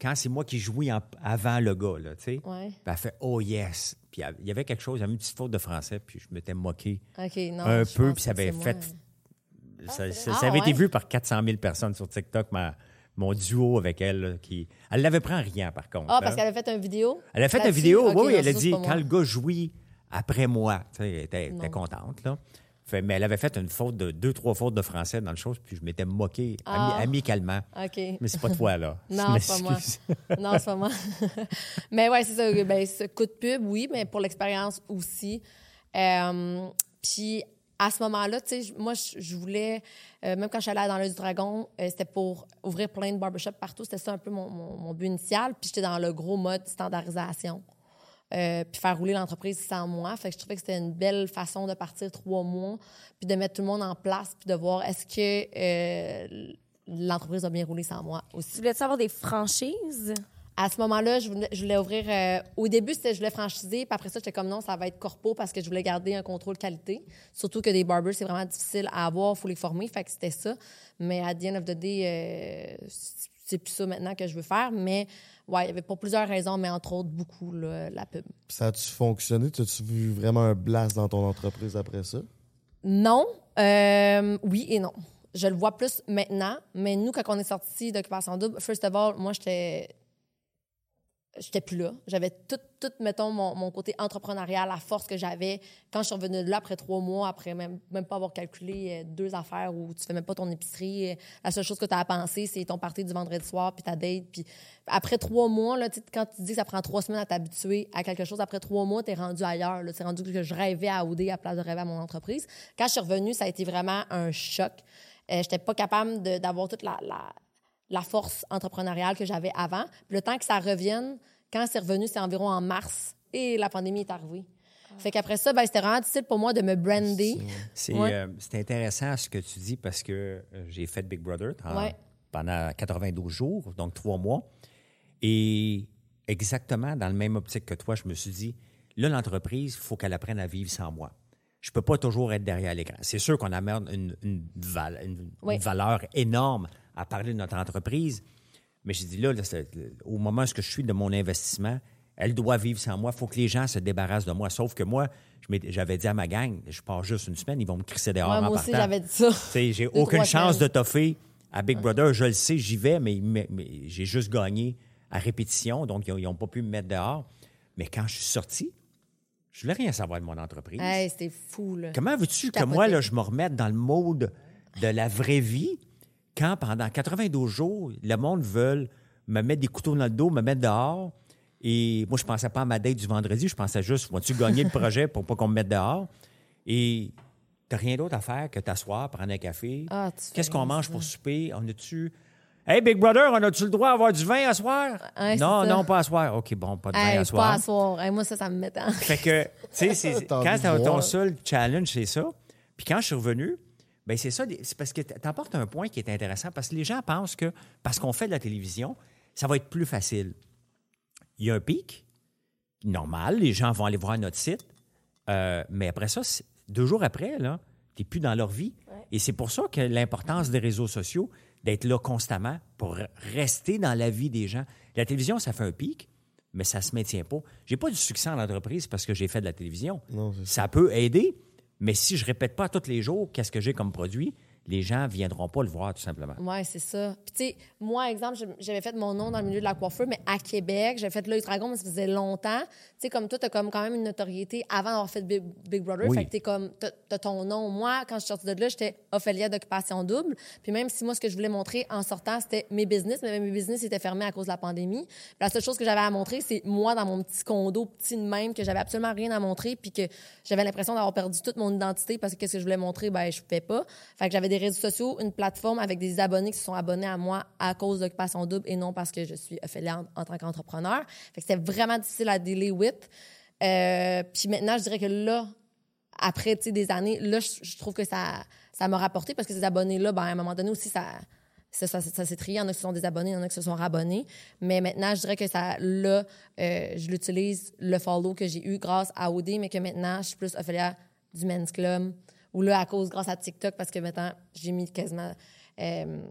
quand c'est moi qui jouis en- avant le gars, là, tu sais, Ouais. puis elle fait, oh yes. Puis il y avait quelque chose, il y avait une petite faute de français, puis je m'étais moqué non. un peu, puis ça avait fait. moi. ça, Ah, avait été vu par 400 000 personnes sur TikTok, ma- mon duo avec elle, là, qui. Elle l'avait pris en riant, par contre. Ah, parce hein. qu'elle avait fait une vidéo? Elle a fait une vidéo, oui, non, elle a dit quand le gars jouit après moi, tu sais, elle était, contente, là. Fait- mais elle avait fait une faute de deux, trois fautes de français dans le chose, puis je m'étais moqué ami- Ah. amicalement. OK. Mais c'est pas toi, là. Non, c'est pas moi. non, c'est pas moi. mais ouais, c'est ça. Ben, ce coup de pub, oui, mais pour l'expérience aussi. Euh, puis à ce moment-là, tu sais, moi, je je voulais, euh, même quand je suis allée dans l'œil du dragon, euh, c'était pour ouvrir plein de barbershops partout. C'était ça un peu mon, mon- mon but initial. Puis j'étais dans le gros mode standardisation. Euh, puis faire rouler l'entreprise sans moi. Fait que je trouvais que c'était une belle façon de partir trois mois, puis de mettre tout le monde en place, puis de voir est-ce que euh, l'entreprise va bien rouler sans moi aussi. Tu voulais avoir des franchises? À ce moment-là, je voulais, je voulais ouvrir. euh, au début, c'était je voulais franchiser, puis après ça, j'étais comme non, ça va être corpo parce que je voulais garder un contrôle qualité. Surtout que des barbers, c'est vraiment difficile à avoir, il faut les former, fait que c'était ça. Mais à the end of the day, c'est- c'est plus ça maintenant que je veux faire. Mais ouais, il y avait pour plusieurs raisons, mais entre autres, beaucoup là, la pub. Ça a-tu fonctionné? As-tu vu vraiment un blast dans ton entreprise après ça? Non, euh, oui et non. Je le vois plus maintenant, mais nous, quand on est sorti d'Occupation Double, first of all, moi, j'étais. J'étais plus là. J'avais tout, tout, mettons, mon, mon côté entrepreneurial, la force que j'avais. Quand je suis revenue de là après trois mois, après même, même pas avoir calculé euh, deux affaires où tu fais même pas ton épicerie, euh, la seule chose que tu as à penser, c'est ton party du vendredi soir, puis ta date. Puis après trois mois, là, quand tu dis que ça prend trois semaines à t'habituer à quelque chose, après trois mois, tu es rendu ailleurs. Tu es rendu que je rêvais à OD à place de rêver à mon entreprise. Quand je suis revenue, ça a été vraiment un choc. Euh, J'étais pas capable d'avoir toute la, la, la force entrepreneuriale que j'avais avant. Puis le temps que ça revienne, quand c'est revenu, c'est environ en mars et la pandémie est arrivée. Fait qu'après ça, ben, c'était vraiment difficile pour moi de me brander. C'est Ouais. euh, c'est intéressant ce que tu dis parce que euh, j'ai fait Big Brother en- Ouais. pendant 92 jours, donc trois mois. Et exactement dans le même optique que toi, je me suis dit, là, l'entreprise, il faut qu'elle apprenne à vivre sans moi. Je peux pas toujours être derrière l'écran. C'est sûr qu'on amène une, une val- une- Oui. une valeur énorme à parler de notre entreprise, mais j'ai dit là, là, c'est- au moment où je suis de mon investissement, elle doit vivre sans moi. Il faut que les gens se débarrassent de moi. Sauf que moi, j'avais dit à ma gang, je pars juste une semaine, ils vont me crisser dehors Ouais, en moi aussi, j'avais dit ça. Tu sais, j'ai aucune chance semaines. de toffer à Big Brother. Je le sais, j'y vais, mais, mais- mais j'ai juste gagné à répétition, donc ils n'ont pas pu me mettre dehors. Mais quand je suis sorti, je voulais rien savoir de mon entreprise. Hey, c'était fou, là. Comment veux-tu que moi, là, je me remette dans le mode de la vraie vie? Quand pendant 92 jours, le monde veut me mettre des couteaux dans le dos, me mettre dehors? Et moi, je pensais pas à ma date du vendredi, je pensais juste, vas-tu gagner le projet pour pas qu'on me mette dehors? Et t'as rien d'autre à faire que t'asseoir, prendre un café. Ah, Qu'est-ce qu'on mange ça. pour souper? On a-tu Hey, Big Brother, on a-tu le droit d'avoir du vin à soir? Ouais, non, non, pas à soir. OK, bon, pas de vin à pas soir. à soir. Hey, moi, ça, ça me met en... Fait que, tu sais, quand t'as- ton seul challenge, c'est ça. Puis quand je suis revenu, ben c'est ça, c'est parce que t'apportes un point qui est intéressant, parce que les gens pensent que parce qu'on fait de la télévision, ça va être plus facile. Il y a un pic, normal, les gens vont aller voir notre site, euh, mais après ça, deux jours après, là, t'es plus dans leur vie. Et c'est pour ça que l'importance des réseaux sociaux, d'être là constamment pour rester dans la vie des gens. La télévision, ça fait un pic, mais ça se maintient pas. J'ai pas du succès en entreprise parce que j'ai fait de la télévision. Non, ça peut aider, mais si je répète pas tous les jours qu'est-ce que j'ai comme produit, les gens viendront pas le voir tout simplement. Ouais, c'est ça. Puis, tu sais, moi, exemple, j'avais fait mon nom dans le milieu de la coiffeur, mais à Québec. J'avais fait l'œil dragon, mais ça faisait longtemps. Tu sais, comme toi, t'as comme quand même une notoriété avant d'avoir fait Big, Big Brother. Oui. Fait que t'es comme, t'as t'as ton nom. Moi, quand je suis sortie de là, j'étais Ophélia d'Occupation Double. Puis même si moi, ce que je voulais montrer en sortant, c'était mes business, mais mes business étaient fermés à cause de la pandémie. Puis la seule chose que j'avais à montrer, c'est moi dans mon petit condo, petit de même, que j'avais absolument rien à montrer, puis que j'avais l'impression d'avoir perdu toute mon identité parce que qu'est-ce que je voulais montrer, ben je pouvais pas. Fait que j'avais des réseaux sociaux, une plateforme avec des abonnés qui se sont abonnés à moi à cause d'Occupation Double et non parce que je suis Ophélia en, tant qu'entrepreneur. Fait c'était vraiment difficile à dealer with. Euh, puis maintenant, je dirais que là, après des années, là, je, trouve que ça ça m'a rapporté parce que ces abonnés-là, ben, à un moment donné aussi, ça, ça, ça, ça s'est trié. Il y en a qui se sont désabonnés, il y en a qui se sont rabonnés. Mais maintenant, je dirais que ça, là, euh, je l'utilise, le follow que j'ai eu grâce à OD, mais que maintenant, je suis plus Ophélia du Men's Club. Ou là, à cause, grâce à TikTok, parce que maintenant, j'ai mis quasiment. euh,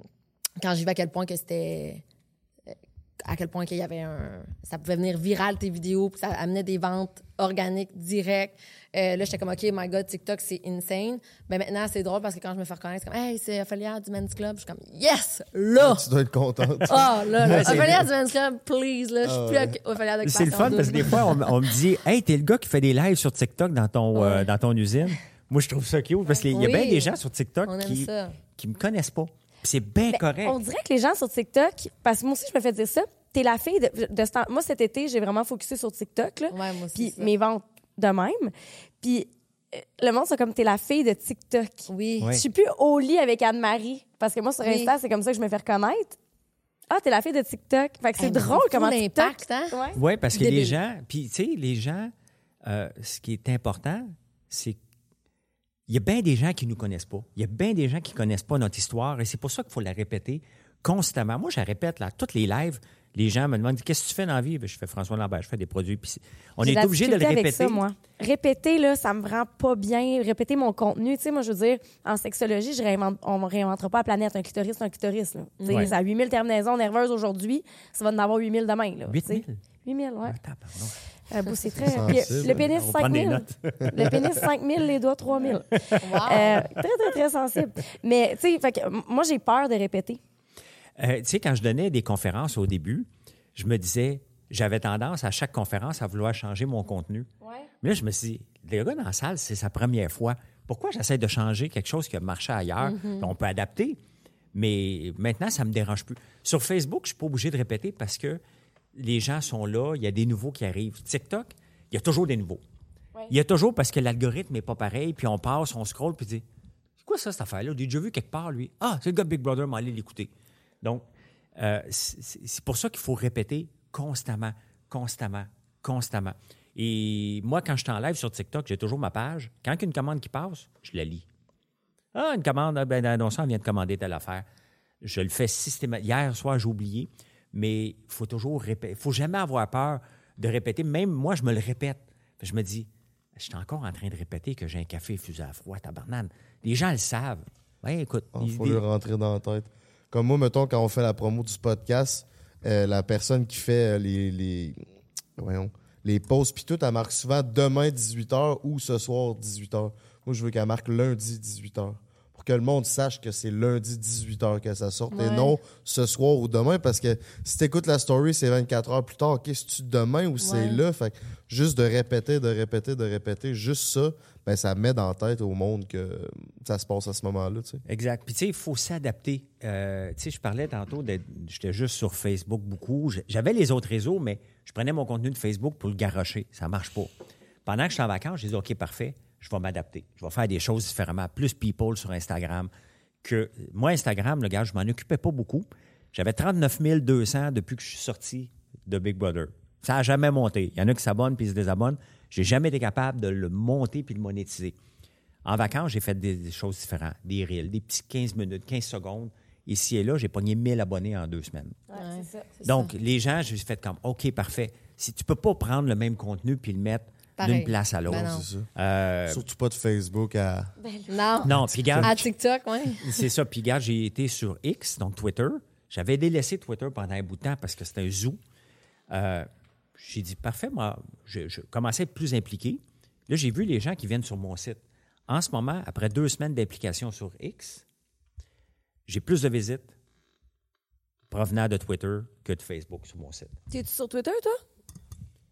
quand j'ai vu à quel point que c'était à quel point qu'il y avait un ça pouvait venir viral tes vidéos puis ça amenait des ventes organiques directes. Euh, là j'étais comme ok my god TikTok c'est insane. Mais maintenant c'est drôle parce que quand je me fais reconnaître c'est comme hey c'est Ophélia du Men's Club. Je suis comme yes! Là! Tu dois être contente. ah là là. Ouais, c'est- Ophélia du Men's Club please là. Je suis plus ouais. Ophélia de C'est le fun parce que des fois, on, on me dit Hey, t'es le gars qui fait des lives sur TikTok dans ton, euh, dans ton usine. Moi, je trouve ça cute parce qu'il y a Oui. bien des gens sur TikTok qui ça qui me connaissent pas. Puis C'est bien Ben, correct. On dirait que les gens sur TikTok, parce que moi aussi, je me fais dire ça, t'es la fille de, de ce temps- Moi, cet été, j'ai vraiment focusé sur TikTok, là. Ouais, moi aussi, Puis mes ventes de même. Puis euh, le monde, c'est comme t'es la fille de TikTok. oui Ouais. Je suis plus au lit avec Anne-Marie. Parce que moi, sur Oui. Insta, c'est comme ça que je me fais reconnaître. Ah, t'es la fille de TikTok. Fait que c'est drôle comment TikTok... hein? Ouais. Oui, parce que les gens, puis tu sais, les gens, euh, ce qui est important, c'est il y a bien des gens qui nous connaissent pas. Il y a bien des gens qui connaissent pas notre histoire et c'est pour ça qu'il faut la répéter constamment. Moi, je la répète là, toutes les lives. Les gens me demandent qu'est-ce que tu fais dans la vie? Ben, je fais François Lambert, je fais des produits. Puis on est obligé de le répéter. Avec ça, moi. Répéter, là, ça me rend pas bien. Répéter mon contenu. Tu sais, moi, je veux dire, en sexologie, je réinvente, on ne réinventera pas la planète. Un clitoris, c'est un clitoris. Là. Ouais. Ça a 8000 terminaisons nerveuses aujourd'hui. Ça va en avoir 8000 demain. Là, 8000? tu sais. 8000, ouais. Ah, bout, c'est très. Sensible. Puis, le pénis, On prend des 5000. notes. le pénis, 5000, les doigts, 3000. wow Euh, très, très, très sensible. Mais, tu sais, fait que, m- moi, j'ai peur de répéter. Euh, tu sais, quand je donnais des conférences au début, je me disais, j'avais tendance à chaque conférence à vouloir changer mon contenu. Mais là, je me suis dit, le gars dans la salle, c'est sa première fois. Pourquoi j'essaie de changer quelque chose qui a marché ailleurs? On peut adapter, mais maintenant, ça me dérange plus. Sur Facebook, je suis pas obligé de répéter parce que les gens sont là, il y a des nouveaux qui arrivent. TikTok, il y a toujours des nouveaux. Ouais. Il y a toujours parce que l'algorithme n'est pas pareil, puis on passe, on scrolle, puis dit C'est quoi ça, cette affaire-là? J'ai déjà vu quelque part, lui. Ah, c'est le gars Big Brother, m'en aller l'écouter. Donc, euh, c'est c'est pour ça qu'il faut répéter constamment, constamment, constamment. Et moi, quand je suis en live sur TikTok, j'ai toujours ma page. Quand il y a une commande qui passe, je la lis. Ah, une commande, ah, ben, non, ça, on vient de commander telle affaire. Je le fais systématiquement. Hier soir, j'ai oublié, mais il faut toujours répéter. Il faut jamais avoir peur de répéter. Même moi, je me le répète. Je me dis, je suis encore en train de répéter que j'ai un café fusé à froid, tabarnane. Les gens le savent. Ouais, écoute. Il ils- faut lui rentrer dans la tête. Comme moi, mettons, quand on fait la promo du podcast, euh, la personne qui fait euh, les, les, voyons, les posts, puis tout, elle marque souvent demain 18h ou ce soir 18h. Moi, je veux qu'elle marque lundi 18h. Pour que le monde sache que c'est lundi 18h que ça sorte et non ce soir ou demain. Parce que si tu écoutes la story, c'est 24 heures plus tard. OK, c'est-tu demain ou c'est là? Fait que juste de répéter, de répéter, de répéter, juste ça, ben, ça met dans la tête au monde que ça se passe à ce moment-là. tu sais. Exact. Puis, tu sais, il faut s'adapter. Euh, tu sais, je parlais tantôt, de- j'étais juste sur Facebook beaucoup. J'avais les autres réseaux, mais je prenais mon contenu de Facebook pour le garrocher. Ça marche pas. Pendant que je suis en vacances, j'ai dit, OK, parfait, je vais m'adapter. Je vais faire des choses différemment. Plus people sur Instagram. que Moi, Instagram, le gars, je m'en occupais pas beaucoup. J'avais 39 200 depuis que je suis sorti de Big Brother. Ça n'a jamais monté. Il y en a qui s'abonnent puis ils se désabonnent. J'ai jamais été capable de le monter puis de le monétiser. En vacances, j'ai fait des, des choses différentes. Des reels, des petits 15 minutes, 15 secondes. Ici et là, j'ai pogné 1000 abonnés en deux semaines. Ouais, ça. Donc, ça. les gens, j'ai fait comme, OK, parfait. Si tu peux pas prendre le même contenu puis le mettre. D'une place à l'autre. Ben non. C'est ça. Euh, Surtout pas de Facebook à. Non. non, puis regarde, À TikTok, oui. c'est ça. Puis regarde, j'ai été sur X, donc Twitter. J'avais délaissé Twitter pendant un bout de temps parce que c'était un zoo. Euh, j'ai dit, parfait, moi, je, je commençais à être plus impliqué. Là, j'ai vu les gens qui viennent sur mon site. En ce moment, après deux semaines d'implication sur X, j'ai plus de visites provenant de Twitter que de Facebook sur mon site. T'es-tu sur Twitter, toi?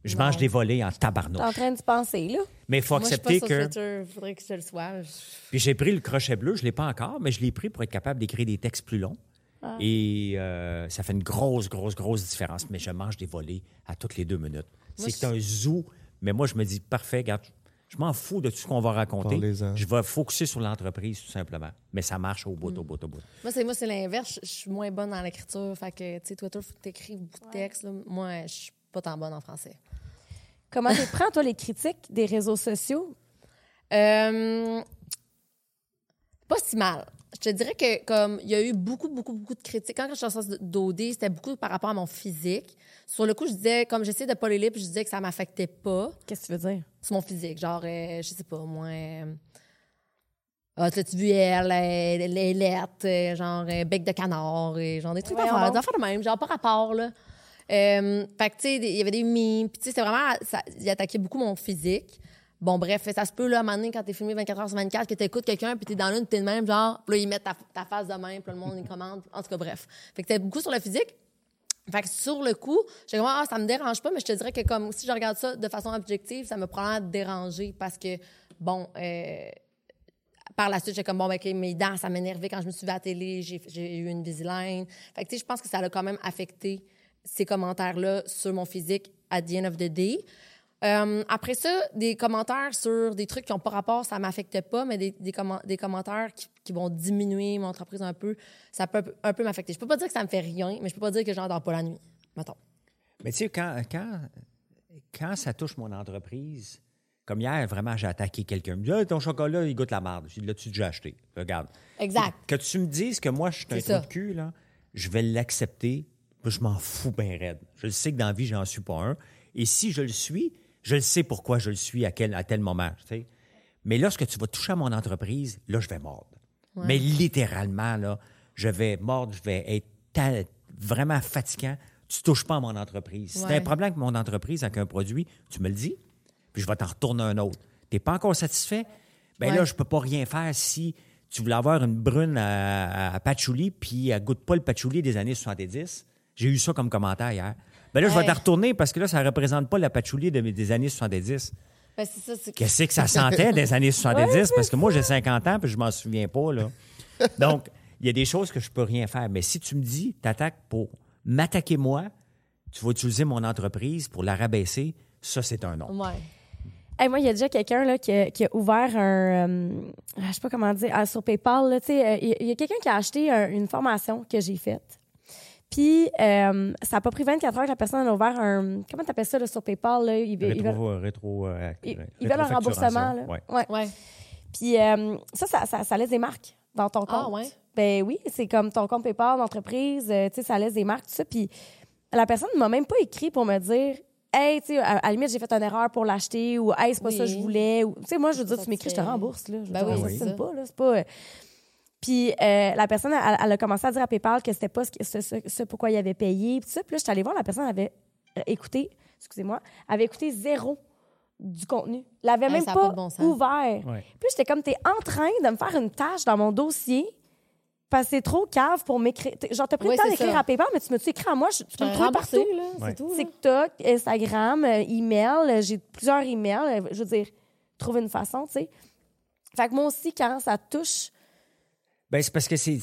Je Non. mange des volets en T'es en tabarnouche. train de penser, là? Mais il faut Moi, je suis pas accepter sur que... Twitter. Il faudrait que je le sois. Puis j'ai pris le crochet bleu, je ne l'ai pas encore, mais je l'ai pris pour être capable d'écrire des textes plus longs. Ah. Et euh, ça fait une grosse, grosse, grosse différence. Mais je mange des volets à toutes les deux minutes. C'est un zoo, mais moi, je me dis, parfait, regarde, je m'en fous de tout ce qu'on va raconter. Je vais focuser sur l'entreprise, tout simplement. Mais ça marche au bout, au bout, au bout. Moi, c'est moi, c'est l'inverse. Je suis moins bonne dans l'écriture. Fait que, tu sais, Twitter, faut que t'écrives beaucoup de textes. là. Moi, je suis pas tant bonne en français. Comment tu prends, toi, les critiques des réseaux sociaux? Euh, pas si mal. Je te dirais que comme il y a eu beaucoup, beaucoup, beaucoup de critiques. Quand je suis sortie d'OD, c'était beaucoup par rapport à mon physique. Sur le coup, je disais, comme j'essayais de pas les lire, puis je disais que ça m'affectait pas Qu'est-ce que tu veux dire? sur mon physique. Genre, euh, je sais pas, moi. euh, Ah, t'as-tu vu elle, est laite, euh, genre euh, bec de canard, et genre des trucs d'affaires, de même, genre pas rapport, là. Euh, tu sais, il y avait des mimes, puis tu sais, c'est vraiment, il attaquait beaucoup mon physique. Bon, bref, ça se peut, là, à un moment donné, quand t'es filmé 24 heures sur 24, que t'écoutes quelqu'un, puis t'es dans l'une, t'es de même, genre, puis là, ils mettent ta, face de même, puis là, le monde, il commande. En tout cas, bref. Fait que c'était beaucoup sur le physique. Fait que sur le coup, j'ai comme, ah, ça me dérange pas, mais je te dirais que comme si je regarde ça de façon objective, ça me probablement déranger parce que, bon, euh, par la suite, j'ai comme, bon, ben, mes dents, ça m'énervait quand je me suis vue à la télé, j'ai eu une Visalign. Fait que, tu sais, je pense que ça a quand même affecté ces commentaires-là sur mon physique at the end of the day. Euh, après ça, des commentaires sur des trucs qui n'ont pas rapport, ça m'affecte pas, mais des, des, des commentaires qui, qui vont diminuer mon entreprise un peu, ça peut un peu- m'affecter. Je peux pas dire que ça me fait rien, mais je peux pas dire que j'en dors pas la nuit, mettons. Mais tu sais, quand, quand, quand ça touche mon entreprise, comme hier, vraiment, j'ai attaqué quelqu'un. Il me dit Ah, ton chocolat, il goûte la marde. L'as-tu déjà acheté? Regarde. Exact. Que tu me dises que moi, je suis un ça. de cul, là, je vais l'accepter. Je m'en fous bien raide. Je le sais que dans la vie, j'en suis pas un. Et si je le suis, je le sais pourquoi je le suis à, quel, à tel moment. tu sais. Mais lorsque tu vas toucher à mon entreprise, là, je vais mordre. Mais littéralement, là, je vais mordre, je vais être ta- vraiment fatigant. Tu touches pas à mon entreprise. Si tu un problème avec mon entreprise, avec un produit, tu me le dis, puis je vais t'en retourner un autre. Tu n'es pas encore satisfait? Bien Ouais. là, je peux pas rien faire si tu voulais avoir une brune à, à patchouli, puis elle goûte pas le patchouli des années 70. J'ai eu ça comme commentaire hier. Ben là, je vais Ouais. t'en retourner parce que là, ça représente pas la patchouli de- des années 70. Ben, c'est ça, c'est Qu'est-ce que ça sentait des années 70? parce que moi, j'ai 50 ans, puis je m'en souviens pas, là. Donc, il y a des choses que je peux rien faire. Mais si tu me dis, t'attaques pour m'attaquer moi, tu vas utiliser mon entreprise pour la rabaisser, ça, c'est un non. Ouais. Hey, moi, il y a déjà quelqu'un là, qui, a, qui a ouvert un. euh, je sais pas comment dire, ah, sur PayPal. là, euh, Il y a- il y a, quelqu'un qui a acheté un- une formation que j'ai faite. Puis, euh, ça n'a pas pris 24 heures que la personne a ouvert un. Comment tu appelles ça là, sur PayPal? Là? Ils, veulent- ils veulent, Rétro, euh, rétro, euh, ils- ré- ils veulent un remboursement. Là. Ouais. Ouais. Ouais. Puis, euh, ça, ça, ça, ça laisse des marques dans ton compte. Ah, ouais? Ben oui, c'est comme ton compte PayPal d'entreprise, euh, tu sais, ça laisse des marques, tout ça. Puis la personne ne m'a même pas écrit pour me dire, hey, tu sais, à, à la limite, j'ai fait une erreur pour l'acheter ou hey, c'est pas Oui. ça que je voulais. ou- Tu sais, moi, je veux dire, tu m'écris, je te rembourse, là. Je veux Ben dire, oui, ça. pas, là. C'est pas. Puis euh, la personne, elle, elle a commencé à dire à PayPal que c'était pas ce, ce, ce- ce pourquoi il avait payé. Puis ça. Puis là, je suis allée voir, la personne avait euh, écouté, excusez-moi, avait écouté zéro du contenu. L'avait Hey, même pas, bon ouvert. Ouais. Puis j'étais comme, t'es en train de me faire une tâche dans mon dossier parce que c'est trop cave pour m'écrire. Genre, t'as pris Oui, le temps d'écrire à PayPal, mais tu m'as-tu écrit à moi? Je- tu peux me trouver partout. là, Ouais. tout. là. TikTok, Instagram, euh, email. J'ai plusieurs emails. Je veux dire, trouver une façon, tu sais. Fait que moi aussi, quand ça touche, Ben, c'est parce que c'est.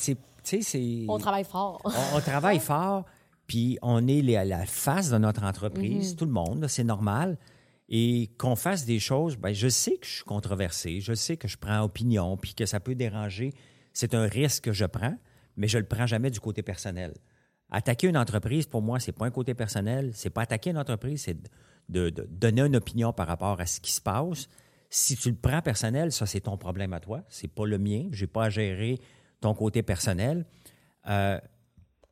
On travaille fort. on, on travaille fort, puis on est les- à la face de notre entreprise, tout le monde, c'est normal. Et qu'on fasse des choses, ben, je sais que je suis controversé, je sais que je prends opinion, puis que ça peut déranger. C'est un risque que je prends, mais je le prends jamais du côté personnel. Attaquer une entreprise, pour moi, c'est pas un côté personnel. C'est pas attaquer une entreprise, c'est de, de donner une opinion par rapport à ce qui se passe. Si tu le prends personnel, ça, c'est ton problème à toi. C'est pas le mien. J'ai pas à gérer ton côté personnel. Euh,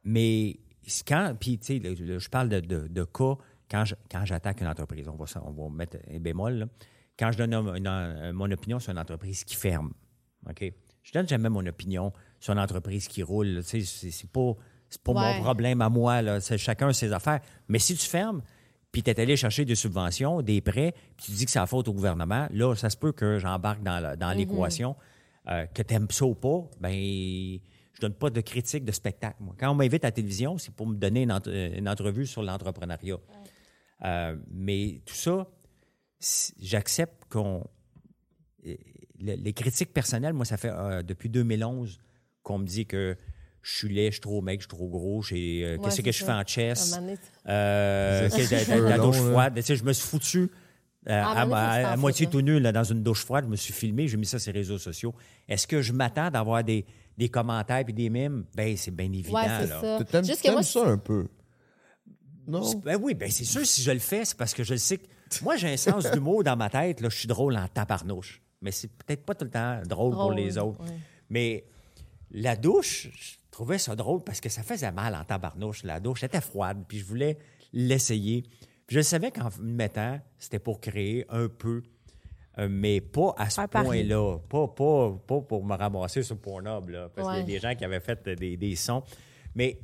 mais quand, puis tu sais, je parle de, de- de cas quand je- quand j'attaque une entreprise. On va, on va mettre un bémol. là. Quand je donne une- mon opinion sur une entreprise qui ferme, OK? Je donne jamais mon opinion sur une entreprise qui roule. là. Tu sais, c'est c'est pas, c'est pas Ouais. mon problème à moi. Là. C'est chacun ses affaires. Mais si tu fermes, puis tu es allé chercher des subventions, des prêts, puis tu dis que c'est la faute au gouvernement, là, ça se peut que j'embarque dans, la- dans l'équation. Euh, que tu aimes ça ou pas, ben je donne pas de critique de spectacle. Moi. Quand on m'invite à la télévision, c'est pour me donner une, entre- une entrevue sur l'entrepreneuriat. Euh, mais tout ça, j'accepte qu'on. euh, le- Les critiques personnelles, moi, ça fait euh, depuis 2011 qu'on me dit que je suis laid, je suis trop mec, je suis trop gros, j'ai, euh, Ouais, qu'est-ce que je fais en chess, euh, de la longs, douche froide. Tu sais, je me suis foutu euh, Ah, à, faut que tu à- t'en à moitié tout nu là, dans une douche froide. Je me suis filmé, j'ai mis ça sur les réseaux sociaux. Est-ce que je m'attends d'avoir des, des commentaires et des mimes? Ben, c'est bien évident. Ouais, c'est là. ça. T'aimes Juste que moi, ça un peu? Non? Ben oui, ben c'est sûr, si je le fais, c'est parce que je le sais que. Moi, j'ai un sens d'humour dans ma tête. Là, je suis drôle en tabarnouche. Mais c'est peut-être pas tout le temps drôle pour les autres. ouais. Mais la douche, je trouvais ça drôle parce que ça faisait mal en tabarnouche. La douche était froide, puis je voulais l'essayer. Puis je savais qu'en me mettant, c'était pour créer un peu, euh, mais pas à ce point-là. Pas, pas, pas pour me ramasser sur Pornhub, là, parce qu'il y a des gens qui avaient fait des, des sons. Mais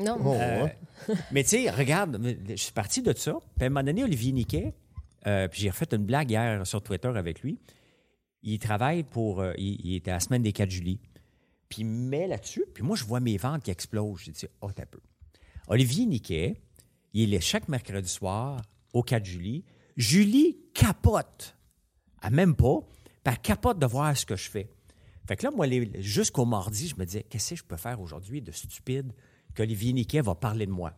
Non. Euh, mais tu sais, regarde, je suis parti de ça. Puis à un moment donné, Olivier Niquet, euh, puis j'ai refait une blague hier sur Twitter avec lui. Il travaille pour. euh, il, il était à la semaine des 4 juillet. Puis il me met là-dessus. Puis moi, je vois mes ventes qui explosent. J'ai dit, oh, t'as peu. Olivier Niquet, il est chaque mercredi soir au 4 juillet. Julie capote. Elle même pas. Capote de voir ce que je fais. Fait que là, moi, jusqu'au mardi, je me disais, qu'est-ce que je peux faire aujourd'hui de stupide qu'Olivier Niquet va parler de moi?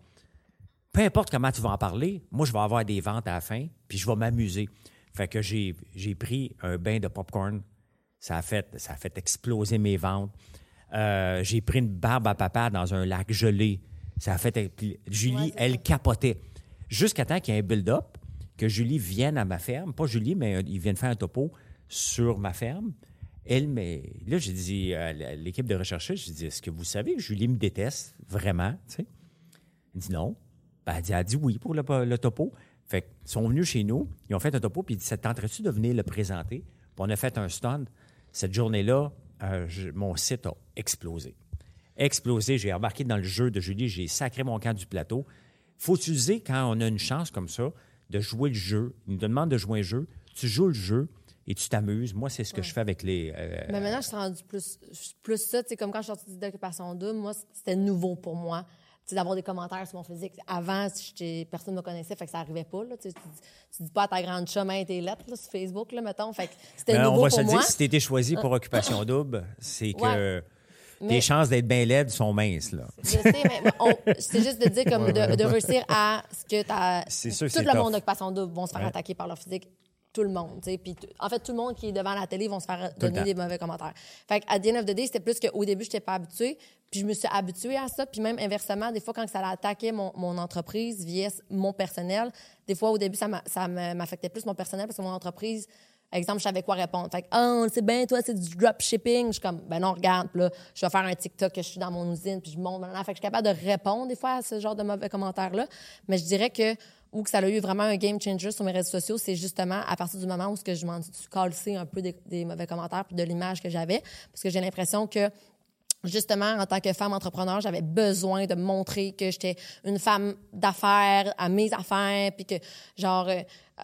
Peu importe comment tu vas en parler, moi, je vais avoir des ventes à la fin, puis je vais m'amuser. Fait que j'ai pris un bain de popcorn. Ça a fait, ça a fait exploser mes ventes. Euh, j'ai pris une barbe à papa dans un lac gelé. Ça a fait. puis Julie, Ouais, elle capotait. Jusqu'à temps qu'il y ait un build-up, que Julie vienne à ma ferme. Pas Julie, mais euh, il vient de faire un topo sur ma ferme. Elle, mais là, j'ai dit à l'équipe de recherchistes, j'ai dit, est-ce que vous savez que Julie me déteste vraiment? Tu sais? Elle dit non. Ben, elle, dit, elle a dit oui pour le, le topo. Fait qu'ils sont venus chez nous, ils ont fait un topo, puis ils dit, ça te tenterait-tu de venir le présenter? Puis on a fait un stand. Cette journée-là, euh, mon site a explosé. Explosé. J'ai embarqué dans le jeu de Julie, j'ai sacré mon camp du plateau. faut utiliser, quand on a une chance comme ça, de jouer le jeu. Ils nous demandent de jouer un jeu. Tu joues le jeu et tu t'amuses. Moi, c'est ce que je fais avec les. euh, Mais maintenant, je suis rendue plus, plus ça. Tu sais, comme quand je suis sortie d'occupation double, moi, c'était nouveau pour moi. D'avoir des commentaires sur mon physique. Avant, j'étais- personne ne me connaissait, fait que ça arrivait pas. Là. Tu, tu dis- pas à ta grande chemin tes lettres là, sur Facebook, là, mettons. Fait que c'était Ben, nouveau on va pour se moi. dire, si tu été choisi pour occupation double, c'est que Ouais. Tes Mais- chances d'être bien laide sont minces. Là. Je sais, mais on- c'est juste de dire comme de, de réussir à ce que t'as- C'est sûr, tout le tough. monde d'occupation double vont se faire Ouais. attaquer par leur physique. Tout le monde, tu sais. Puis, en fait, tout le monde qui est devant la télé vont se faire le donner des mauvais commentaires. Fait à the end of the day, c'était plus qu'au début, je n'étais pas habituée. Puis, je me suis habituée à ça. Puis, même inversement, des fois, quand ça attaquait mon, mon entreprise via mon personnel, des fois, au début, ça m'a- ça m'a- m'affectait plus mon personnel parce que mon entreprise, exemple, je savais quoi répondre. Fait que, oh, c'est bien, toi, c'est du dropshipping. Je suis comme, ben non, regarde, là, je vais faire un TikTok que je suis dans mon usine, puis je monte. blablabla. Fait que je suis capable de répondre des fois à ce genre de mauvais commentaires-là. Mais je dirais que où que ça a eu vraiment un game changer sur mes réseaux sociaux, c'est justement à partir du moment où je m'en suis calcé un peu des, des mauvais commentaires puis de l'image que j'avais. Parce que j'ai l'impression que justement, en tant que femme entrepreneur, j'avais besoin de montrer que j'étais une femme d'affaires, à mes affaires, puis que, genre,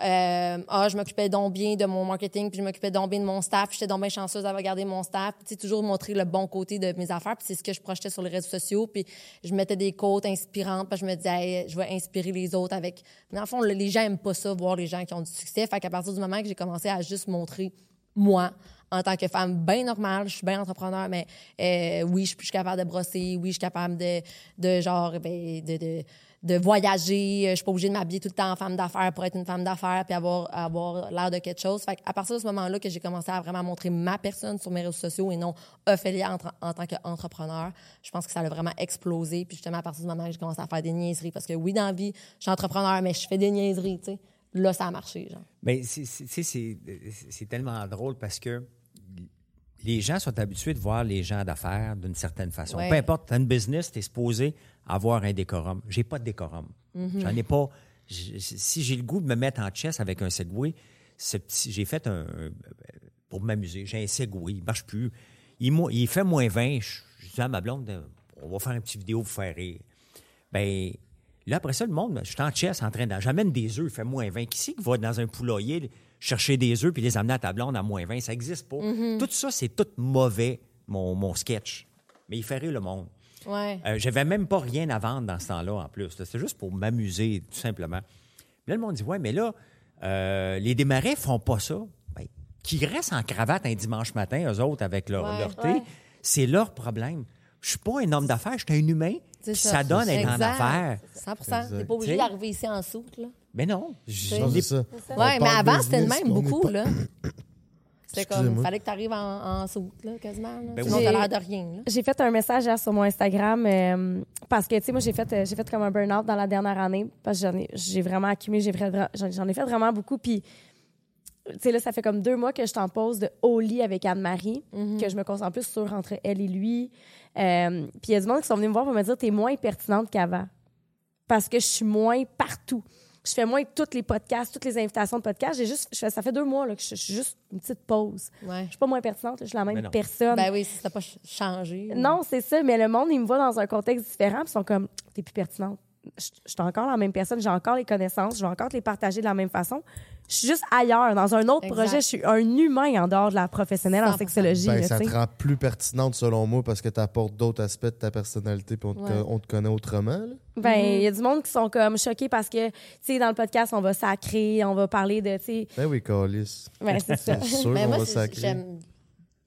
euh, ah, je m'occupais donc bien de mon marketing, puis je m'occupais donc bien de mon staff, j'étais donc bien chanceuse d'avoir gardé mon staff, puis toujours montrer le bon côté de mes affaires, puis c'est ce que je projetais sur les réseaux sociaux, puis je mettais des quotes inspirantes, puis je me disais, je vais inspirer les autres avec... Mais en fond, le- les gens aiment pas ça, voir les gens qui ont du succès, fait qu'à partir du moment que j'ai commencé à juste montrer moi, en tant que femme bien normale, je suis bien entrepreneur, mais euh, oui, je suis- capable de brosser, oui, je suis capable de, de genre, ben, de, de voyager. Je suis pas obligée de m'habiller tout le temps en femme d'affaires pour être une femme d'affaires puis avoir, avoir l'air de quelque chose. Fait à partir de ce moment-là que j'ai commencé à vraiment montrer ma personne sur mes réseaux sociaux et non Ophélia en, en tant qu'entrepreneur, je pense que ça a vraiment explosé. Puis justement, à partir du moment où j'ai commencé à faire des niaiseries, parce que oui, dans la vie, je suis entrepreneur, mais je fais des niaiseries, tu sais. Là, ça a marché, genre. Mais c'est- c'est tellement drôle parce que les gens sont habitués de voir les gens d'affaires d'une certaine façon. Ouais. Peu importe, tu as une business, tu es supposé avoir un décorum. J'ai pas de décorum. Mm-hmm. J'en ai pas. Si j'ai le goût de me mettre en chess avec un Segway, j'ai fait un. Pour m'amuser, j'ai un Segway, il marche plus. Il, fait moins 20. Je, je dis à ma blonde, on va faire une petite vidéo pour faire rire. Ben, là, après ça, le monde, je suis en chess en train de. J'amène des œufs, il fait moins 20. Qui c'est qui va dans un poulailler? Chercher des œufs puis les amener à ta blonde à moins 20? Ça n'existe pas. Tout ça, c'est tout mauvais, mon, mon sketch. Mais il fait rire le monde. Ouais. Euh, J'avais même pas rien à vendre dans ce temps-là, en plus. C'était juste pour m'amuser, tout simplement. Puis là, le monde dit Ouais, mais là, euh, les démarrais font pas ça. Ben, qui restent en cravate un dimanche matin, eux autres, avec leur, Ouais. leur thé, Ouais. c'est leur problème. Je suis pas un homme d'affaires, je suis un humain. Ça. ça donne être en affaires. 100 T'es pas obligé d'arriver ici en soute, là. Mais non. je- Non, c'est ça. Ouais, On mais parle avant, c'était le business, même on est beaucoup, pas- là. C'était comme, Excusez-moi. fallait que tu arrives en, en soute, là, quasiment. Là. Ben Sinon, oui. t'as l'air de rien, là. J'ai fait un message hier sur mon Instagram euh, parce que, tu sais, moi, j'ai fait, euh, j'ai fait comme un burn-out dans la dernière année parce que j'en ai, j'ai vraiment accumulé, j'ai vra- j'en, j'en ai fait vraiment beaucoup. Puis, tu sais, là, ça fait comme deux mois que je t'en pose de au lit avec Anne-Marie, que je me concentre plus sur entre elle et lui. Euh, puis, il y a du monde qui sont venus me voir pour me dire, t'es moins pertinente qu'avant parce que je suis moins partout. Je fais moins toutes les podcasts, toutes les invitations de podcasts. J'ai juste, je fais- ça fait deux mois là, que je, je suis juste une petite pause. Ouais. Je suis pas moins pertinente, je suis la même personne. Ben oui, si t'as pas ch- changé. Non, c'est ça, mais le monde, il me voit dans un contexte différent, puis ils sont comme, t'es plus pertinente. Je je suis encore la même personne, j'ai encore les connaissances, je vais encore te les partager de la même façon. Je suis juste ailleurs, dans un autre Exact. projet, je suis un humain en dehors de la professionnelle en 100%. sexologie. Ben, là, ça te rend plus pertinente selon moi parce que tu apportes d'autres aspects de ta personnalité puis on, te, Ouais. on te connaît autrement. là. Ben, il y a du monde qui sont comme choqués parce que, tu sais, dans le podcast, on va sacrer, on va parler de, tu sais, Ben oui, Calis. ben, c'est ça. Sûr Mais qu'on moi, va sacrer.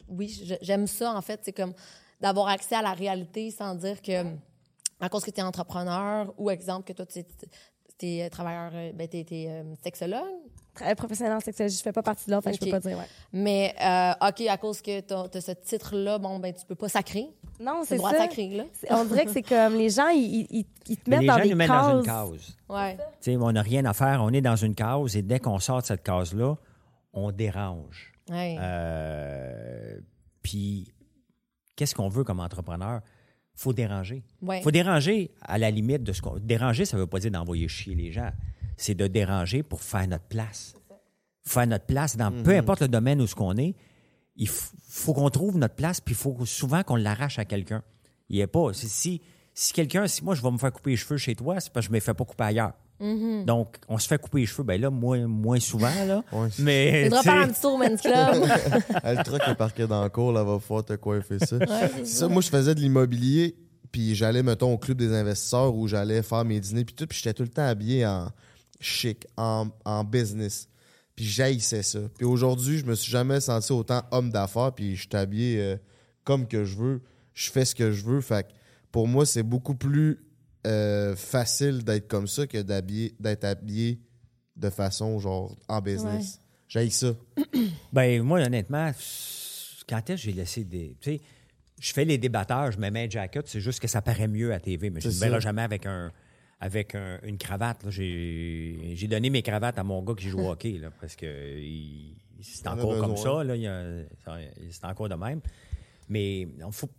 Oui, j'aime ça, en fait. C'est comme d'avoir accès à la réalité sans dire que, à cause que tu es entrepreneur ou, exemple, que toi, tu es, travailleur, euh, ben, tu es, sexologue? Tra- Professionnelle en sexologie, je fais pas partie de l'autre, fait que je peux pas dire, ouais. Mais, euh, OK, à cause que tu as, ce titre-là, bon, ben, tu peux pas sacrer. Non, C'est c'est le droit ça. là. On dirait que c'est comme les gens, ils, ils- ils te mettent les dans gens des nous mettent dans une case. Ouais. Tu sais, on n'a rien à faire, on est dans une case et dès qu'on sort de cette case-là, on dérange. Ouais. Euh, puis, qu'est-ce qu'on veut comme entrepreneur? Faut déranger. Ouais. faut déranger à la limite de ce qu'on. Déranger, ça ne veut pas dire d'envoyer chier les gens. C'est de déranger pour faire notre place. Faire notre place dans peu importe le domaine où ce qu'on est. Il faut qu'on trouve notre place, puis il faut souvent qu'on l'arrache à quelqu'un. Il n'y a pas. Si, si quelqu'un, si moi je vais me faire couper les cheveux chez toi, c'est parce que je ne me fais pas couper ailleurs. Donc, on se fait couper les cheveux, ben là, moins, moins souvent, là. Ouais. Mais. Faudra tu sais, faire un petit tour au Men's Club. Le truck est parqué dans le cours, là, va pouvoir te coiffer ça. Ouais, C'est ça, moi, je faisais de l'immobilier, puis j'allais, mettons, au club des investisseurs où j'allais faire mes dîners, puis tout, puis j'étais tout le temps habillé en chic, en, en business. Puis j'haïssais ça. Puis aujourd'hui, je me suis jamais senti autant homme d'affaires, puis je suis habillé euh, comme que je veux. Je fais ce que je veux. Fait que pour moi, c'est beaucoup plus euh, facile d'être comme ça que d'habiller, d'être habillé de façon, genre, en business. J'haïs ça. Ben, moi, honnêtement, quand est-ce que j'ai laissé des. Tu sais, je fais les débatteurs, je me mets un jacket, c'est juste que ça paraît mieux à TV, mais je ne me jamais avec un avec un- une cravate. J'ai j'ai donné mes cravates à mon gars qui joue au hockey, là, parce que c'est encore comme ça. C'est encore de même. Mais on faut.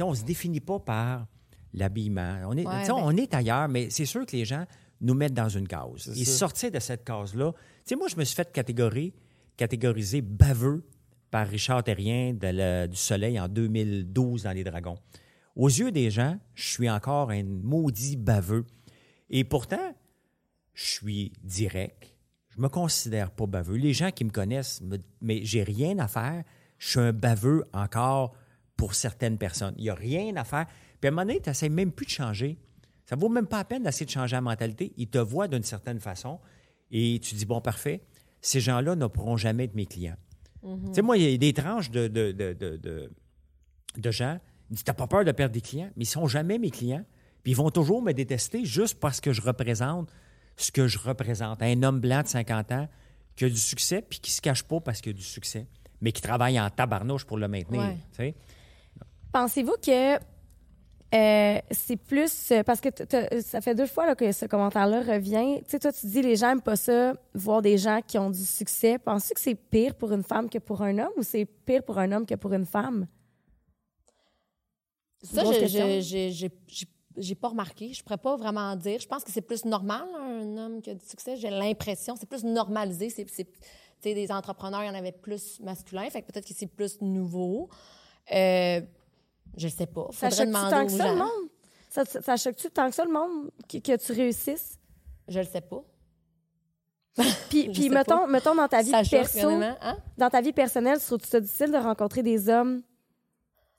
on se définit pas par l'habillement. On est, Ouais, tu sais, ben- on est ailleurs, mais c'est sûr que les gens nous mettent dans une case. Et ça. sortir de cette case-là. Tu sais, moi, je me suis fait catégorie, catégoriser baveux par Richard Terrien de du Soleil en 2012 dans Les Dragons. Aux yeux des gens, je suis encore un maudit baveux. Et pourtant, je suis direct. Je me considère pas baveux. Les gens qui me connaissent, me- mais j'ai rien à faire. Je suis un baveux encore pour certaines personnes. Il n'y a rien à faire. Puis à un moment donné, tu n'essaies même plus de changer. Ça vaut même pas la peine d'essayer de changer la mentalité. Ils te voient d'une certaine façon et tu dis, bon, parfait, ces gens-là ne pourront jamais être mes clients. Tu sais, moi, il y a des tranches de, de, de, de, de, de gens. Ils disent T'as pas peur de perdre des clients, mais ils sont jamais mes clients. Puis ils vont toujours me détester juste parce que je représente ce que je représente. Un homme blanc de 50 ans qui a du succès puis qui se cache pas parce qu'il a du succès, mais qui travaille en tabarnouche pour le maintenir. Ouais. tu sais. Pensez-vous que euh, c'est plus euh, parce que ça fait deux fois là, que ce commentaire-là revient. Tu sais, toi, tu dis les gens n'aiment pas ça, voir des gens qui ont du succès. Penses-tu que c'est pire pour une femme que pour un homme ou c'est pire pour un homme que pour une femme? Ça, j'ai- pas remarqué. Je pourrais pas vraiment dire. Je pense que c'est plus normal, un homme qui a du succès. J'ai l'impression. C'est plus normalisé. C'est, des entrepreneurs, il y en avait plus masculin. Fait que peut-être que c'est plus nouveau. Euh, je sais pas. Ça Faudrait choque-tu demander tant aux que ça, le monde? Ça, ça, ça choque-tu tant que ça, le monde, que, que tu réussisses? Je le sais pas. Puis, Je puis sais mettons, pas. mettons, dans ta vie Ça choque, perso, hein? dans ta vie personnelle, trouves-tu ça difficile de rencontrer des hommes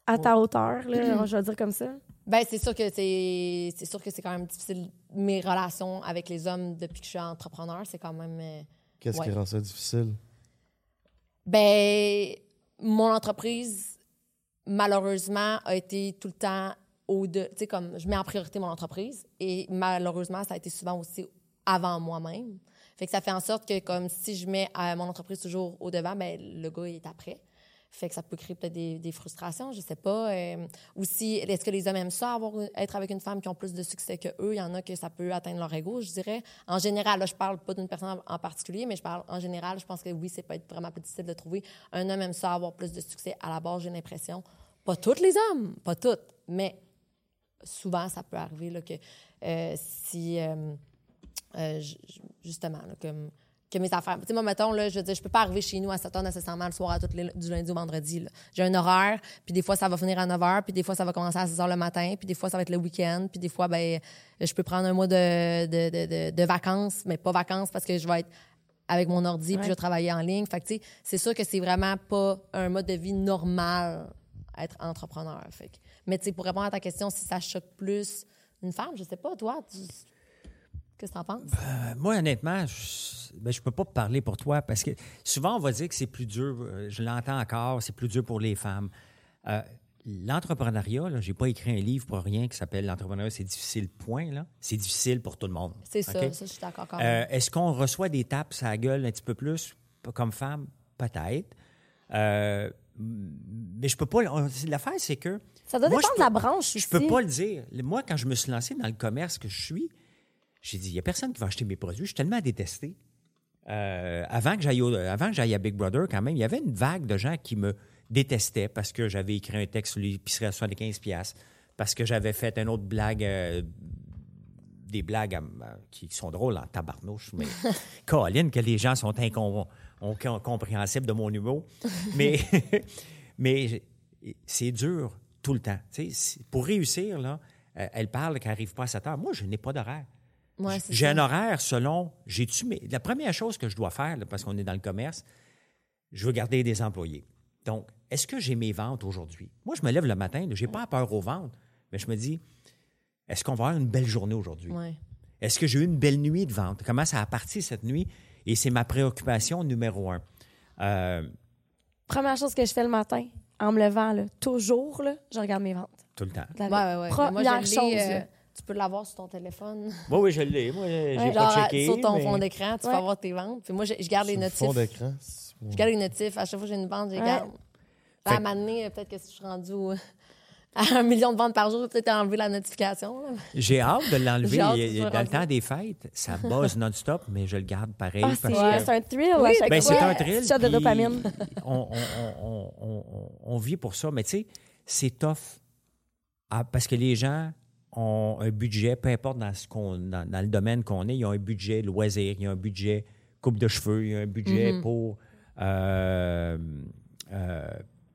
à ta hauteur, là, je vais dire comme ça? Ben, c'est sûr que c'est c'est sûr que c'est quand même difficile. Mes relations avec les hommes depuis que je suis entrepreneur, c'est quand même. euh, Qu'est-ce qui rend ça difficile? Ben, mon entreprise, malheureusement, a été tout le temps au de. Tu sais, comme je mets en priorité mon entreprise et malheureusement, ça a été souvent aussi avant moi-même. Fait que ça fait en sorte que, comme si je mets euh, mon entreprise toujours au devant, ben le gars il est après. Fait que ça peut créer peut-être des, frustrations, je sais pas. Euh, aussi, est-ce que les hommes aiment ça, avoir, être avec une femme qui a plus de succès que eux? Il y en a que ça peut atteindre leur ego, je dirais. En général, là, je parle pas d'une personne en particulier, mais je parle en général. Je pense que oui, c'est peut être vraiment plus difficile de trouver. Un homme aime ça, avoir plus de succès. À la base, j'ai l'impression. Pas tous les hommes, pas toutes, mais souvent, ça peut arriver là, que euh, si, euh, euh, ju- ju- justement, comme, que mes affaires. Tu sais, moi, mettons, là, je veux dire, je peux pas arriver chez nous à 7 h nécessairement le soir à toutes les- du lundi au vendredi. J'ai un horaire, puis des fois, ça va finir à 9 h, puis des fois, ça va commencer à 6 h le matin, puis des fois, ça va être le week-end, puis des fois, ben, je peux prendre un mois de, de, de, de- vacances, mais pas vacances parce que je vais être avec mon ordi, puis je vais travailler en ligne. Fait que, tu sais, c'est sûr que c'est vraiment pas un mode de vie normal être entrepreneur. Fait que- mais tu sais, pour répondre à ta question, si ça choque plus une femme, je sais pas, toi, tu- qu'est-ce que t'en penses? Euh, moi, honnêtement, je ne peux pas parler pour toi parce que souvent, on va dire que c'est plus dur. euh, Je l'entends encore, c'est plus dur pour les femmes. Euh, L'entrepreneuriat, là, j'ai pas écrit un livre pour rien qui s'appelle L'entrepreneuriat, c'est difficile, point. là. C'est difficile pour tout le monde. C'est ça, OK? ça, je suis d'accord Euh. Est-ce qu'on reçoit des tapes à la gueule un petit peu plus comme femme? Peut-être. Euh, mais je peux pas. L'affaire, c'est que. Ça doit moi, je dépendre de la peux- branche Je peux aussi. pas le dire. Moi, quand je me suis lancé dans le commerce que je suis, j'ai dit il n'y a personne qui va acheter mes produits. Je suis tellement détesté. Euh, avant que j'aille au- avant que j'aille à Big Brother, quand même, il y avait une vague de gens qui me détestaient parce que j'avais écrit un texte sur l'épicerie à 75 piastres, parce que j'avais fait une autre blague, euh, des blagues à- à- qui sont drôles en tabarnouche, mais Colin, que les gens sont incom- incompréhensibles de mon humour. Mais, mais c'est dur tout le temps. Pour réussir, là, euh, elle parle qu'elle n'arrive pas à 7 heures. Moi, je n'ai pas d'horaire. Ouais, J'ai un horaire selon. J'ai-tu mes- La première chose que je dois faire, là, parce qu'on est dans le commerce, je veux garder des employés. Donc, est-ce que j'ai mes ventes aujourd'hui? Moi, je me lève le matin, je n'ai pas peur aux ventes, mais je me dis, est-ce qu'on va avoir une belle journée aujourd'hui? Ouais. Est-ce que j'ai eu une belle nuit de vente? Comment ça a parti cette nuit? Et c'est ma préoccupation numéro un. Euh, Première chose que je fais le matin, en me levant, là, toujours, là, je regarde mes ventes. tout le temps. Ouais, ouais, ouais. Première chose. euh. Tu peux l'avoir sur ton téléphone. Oui, oui, je l'ai. Moi, j'ai Ouais. pas Genre, checké. sur ton mais- fond d'écran, tu Ouais. peux avoir tes ventes. Puis moi, je, je garde les Sur notifs. fond d'écran. Je garde les notifs. À chaque fois que j'ai une vente, je les Ouais. garde. À Fait- un moment donné, peut-être que si je suis rendue au- à un million de ventes par jour, peut-être enlever la notification. là. J'ai hâte de l'enlever. Dans le rendu. temps des fêtes, ça buzz non-stop, mais je le garde pareil. Ah, c'est que- un thrill à Oui, chaque Ben, fois. c'est un thrill. Shot de puis dopamine. On, on- on- on- on- on vit pour ça, mais tu sais, c'est tough Ah, parce que les gens ont un budget, peu importe dans, ce qu'on, dans, dans le domaine qu'on est, ils ont un budget loisir, ils ont un budget coupe de cheveux, ils ont un budget Mm-hmm. pour, euh, euh,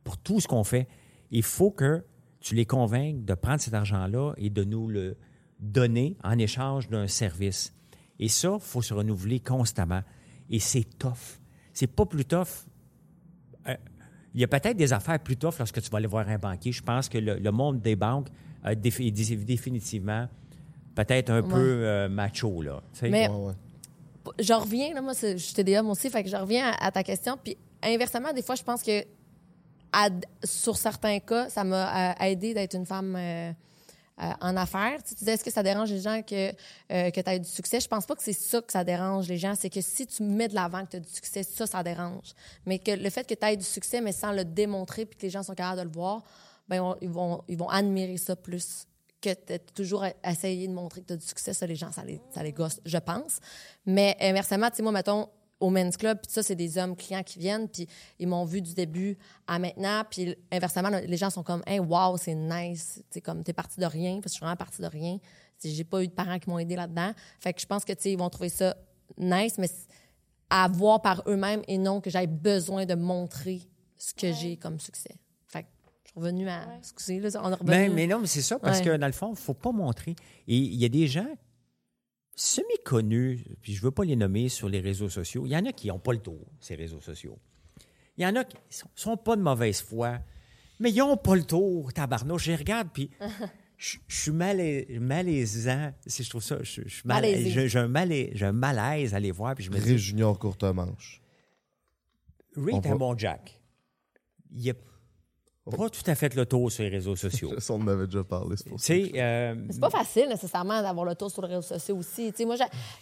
pour tout ce qu'on fait. Il faut que tu les convainques de prendre cet argent-là et de nous le donner en échange d'un service. Et ça, il faut se renouveler constamment. Et c'est tough. C'est pas plus tough. Euh, il y a peut-être des affaires plus tough lorsque tu vas aller voir un banquier. Je pense que le, le monde des banques défi- définitivement peut-être un Ouais. peu euh, macho. Là. Mais- Ouais, ouais. je reviens, là, moi, je suis TDA moi aussi, fait que je reviens à, à ta question. Puis inversement, des fois, je pense que à- sur certains cas, ça m'a euh, aidé d'être une femme euh, euh, en affaires. Tu, sais, tu disais, est-ce que ça dérange les gens que, euh, que tu aies du succès? Je pense pas que c'est ça que ça dérange les gens. C'est que si tu mets de l'avant que tu as du succès, ça, ça dérange. Mais que le fait que tu aies du succès, mais sans le démontrer, puis que les gens sont capables de le voir, ben, ils vont- ils, vont, ils vont admirer ça plus que de toujours essayer de montrer que tu as du succès. Ça, les gens, ça les, ça les gosse, je pense. Mais inversement, tu sais, moi, mettons, au Men's Club, puis ça, c'est des hommes clients qui viennent, puis ils m'ont vu du début à maintenant, puis inversement, les gens sont comme, hey, wow, c'est nice, tu comme, t'es parti de rien, parce que je suis vraiment parti de rien. Tu J'ai pas eu de parents qui m'ont aidé là-dedans. Fait que je pense que, tu sais, ils vont trouver ça nice, mais à voir par eux-mêmes et non que j'aille besoin de montrer ce que j'ai comme succès. Revenue à. Excusez, là, on est revenu. Mais, mais non, mais c'est ça, parce Ouais. que dans le fond, il ne faut pas montrer. Et il y a des gens semi-connus, puis je ne veux pas les nommer sur les réseaux sociaux. Il y en a qui n'ont pas le tour, ces réseaux sociaux. Il y en a qui ne sont, sont pas de mauvaise foi, mais ils n'ont pas le tour, tabarnouche. Je les regarde, puis je je suis malais- malaisant. Si je trouve ça, je, mal- j'ai un, malais- j'ai un malaise à les voir, puis je me dis, Ré Junior courte manche. Est un va- Jack. Il n'a pas tout à fait le tour sur les réseaux sociaux. Ça, on en avait déjà parlé, c'est pour ça. euh, c'est pas facile nécessairement d'avoir le tour sur les réseaux sociaux aussi. Tu sais, moi,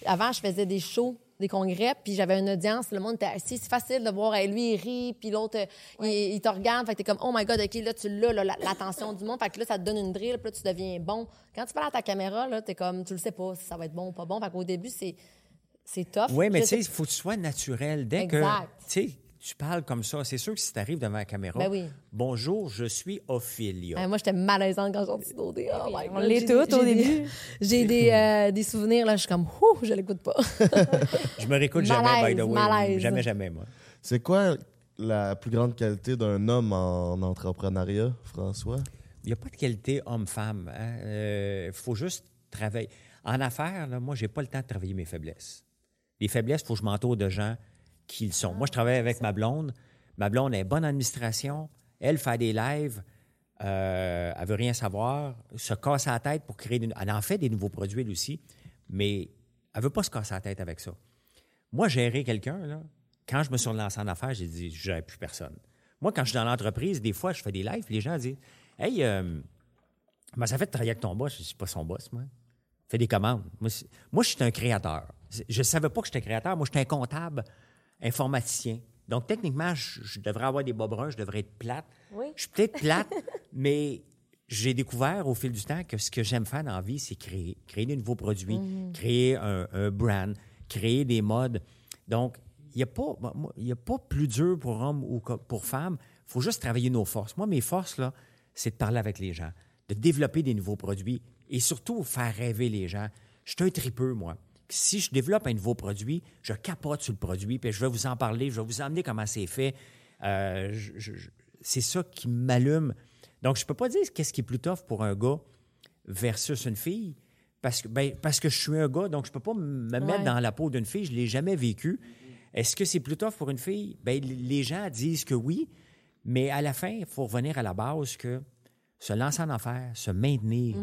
avant, je faisais des shows, des congrès, puis j'avais une audience, le monde était assis. C'est facile de voir, hey, lui, il rit, puis l'autre, euh, il, il te regarde. Fait que t'es comme, oh my God, OK, là, tu l'as, l'attention du monde. Fait que là, ça te donne une drill, puis là, tu deviens bon. Quand tu parles à ta caméra, là, t'es comme, tu le sais pas si ça va être bon ou pas bon. Fait qu'au début, c'est, c'est tough. Oui, mais tu sais, sais- il faut que tu sois naturel. Dès Exact. que tu sais, tu parles comme ça, c'est sûr que si tu arrives devant la caméra, Ben oui. bonjour, je suis Ophélia. Hey, moi, j'étais malaisante quand j'ai sorti d'OD. Oh my on l'est toutes au début. J'ai des, euh, des souvenirs, là, je suis comme, ouh, je l'écoute pas. je me réécoute jamais, by the way. malaise. Jamais, jamais, moi. C'est quoi la plus grande qualité d'un homme en entrepreneuriat, François? Il n'y a pas de qualité homme-femme. Il faut juste travailler. En affaires, là, moi, j'ai pas le temps de travailler mes faiblesses. Les faiblesses, il faut que je m'entoure de gens qui le sont. moi, je travaille avec ma blonde. Ma blonde est bonne administration. Elle fait des lives. Euh, elle veut rien savoir. Se casse la tête pour créer... des- Elle en fait des nouveaux produits, elle aussi. Mais elle veut pas se casser la tête avec ça. Moi, gérer quelqu'un, quand je me suis relancé en affaires, j'ai dit, je plus personne. Moi, quand je suis dans l'entreprise, des fois, je fais des lives, les gens disent, Hey, euh, ça fait de travailler avec ton boss? Je ne suis pas son boss, moi. Fais des commandes. Moi, moi, je suis un créateur. Je ne savais pas que j'étais créateur. Moi, j'étais un comptable, informaticien. Donc, techniquement, je, je devrais avoir des bas bruns, je devrais être plate. Oui. Je suis peut-être plate, mais j'ai découvert au fil du temps que ce que j'aime faire dans la vie, c'est créer. Créer des nouveaux produits, créer un, un brand, créer des modes. Donc, il n'y a, pas- y a pas plus dur pour homme ou pour femme. Il faut juste travailler nos forces. Moi, mes forces, là, c'est de parler avec les gens, de développer des nouveaux produits et surtout faire rêver les gens. Je suis un tripeux, moi. Si je développe un nouveau produit, je capote sur le produit, puis je vais vous en parler, je vais vous emmener comment c'est fait. Euh, c'est ça qui m'allume. Donc, je peux pas dire qu'est-ce qui est plus tough pour un gars versus une fille, parce que, ben, parce que je suis un gars, donc je peux pas me mettre Ouais. dans la peau d'une fille, je l'ai jamais vécu. Est-ce que c'est plus tough pour une fille? Ben, les gens disent que oui, mais à la fin, il faut revenir à la base que se lancer en affaires, se maintenir,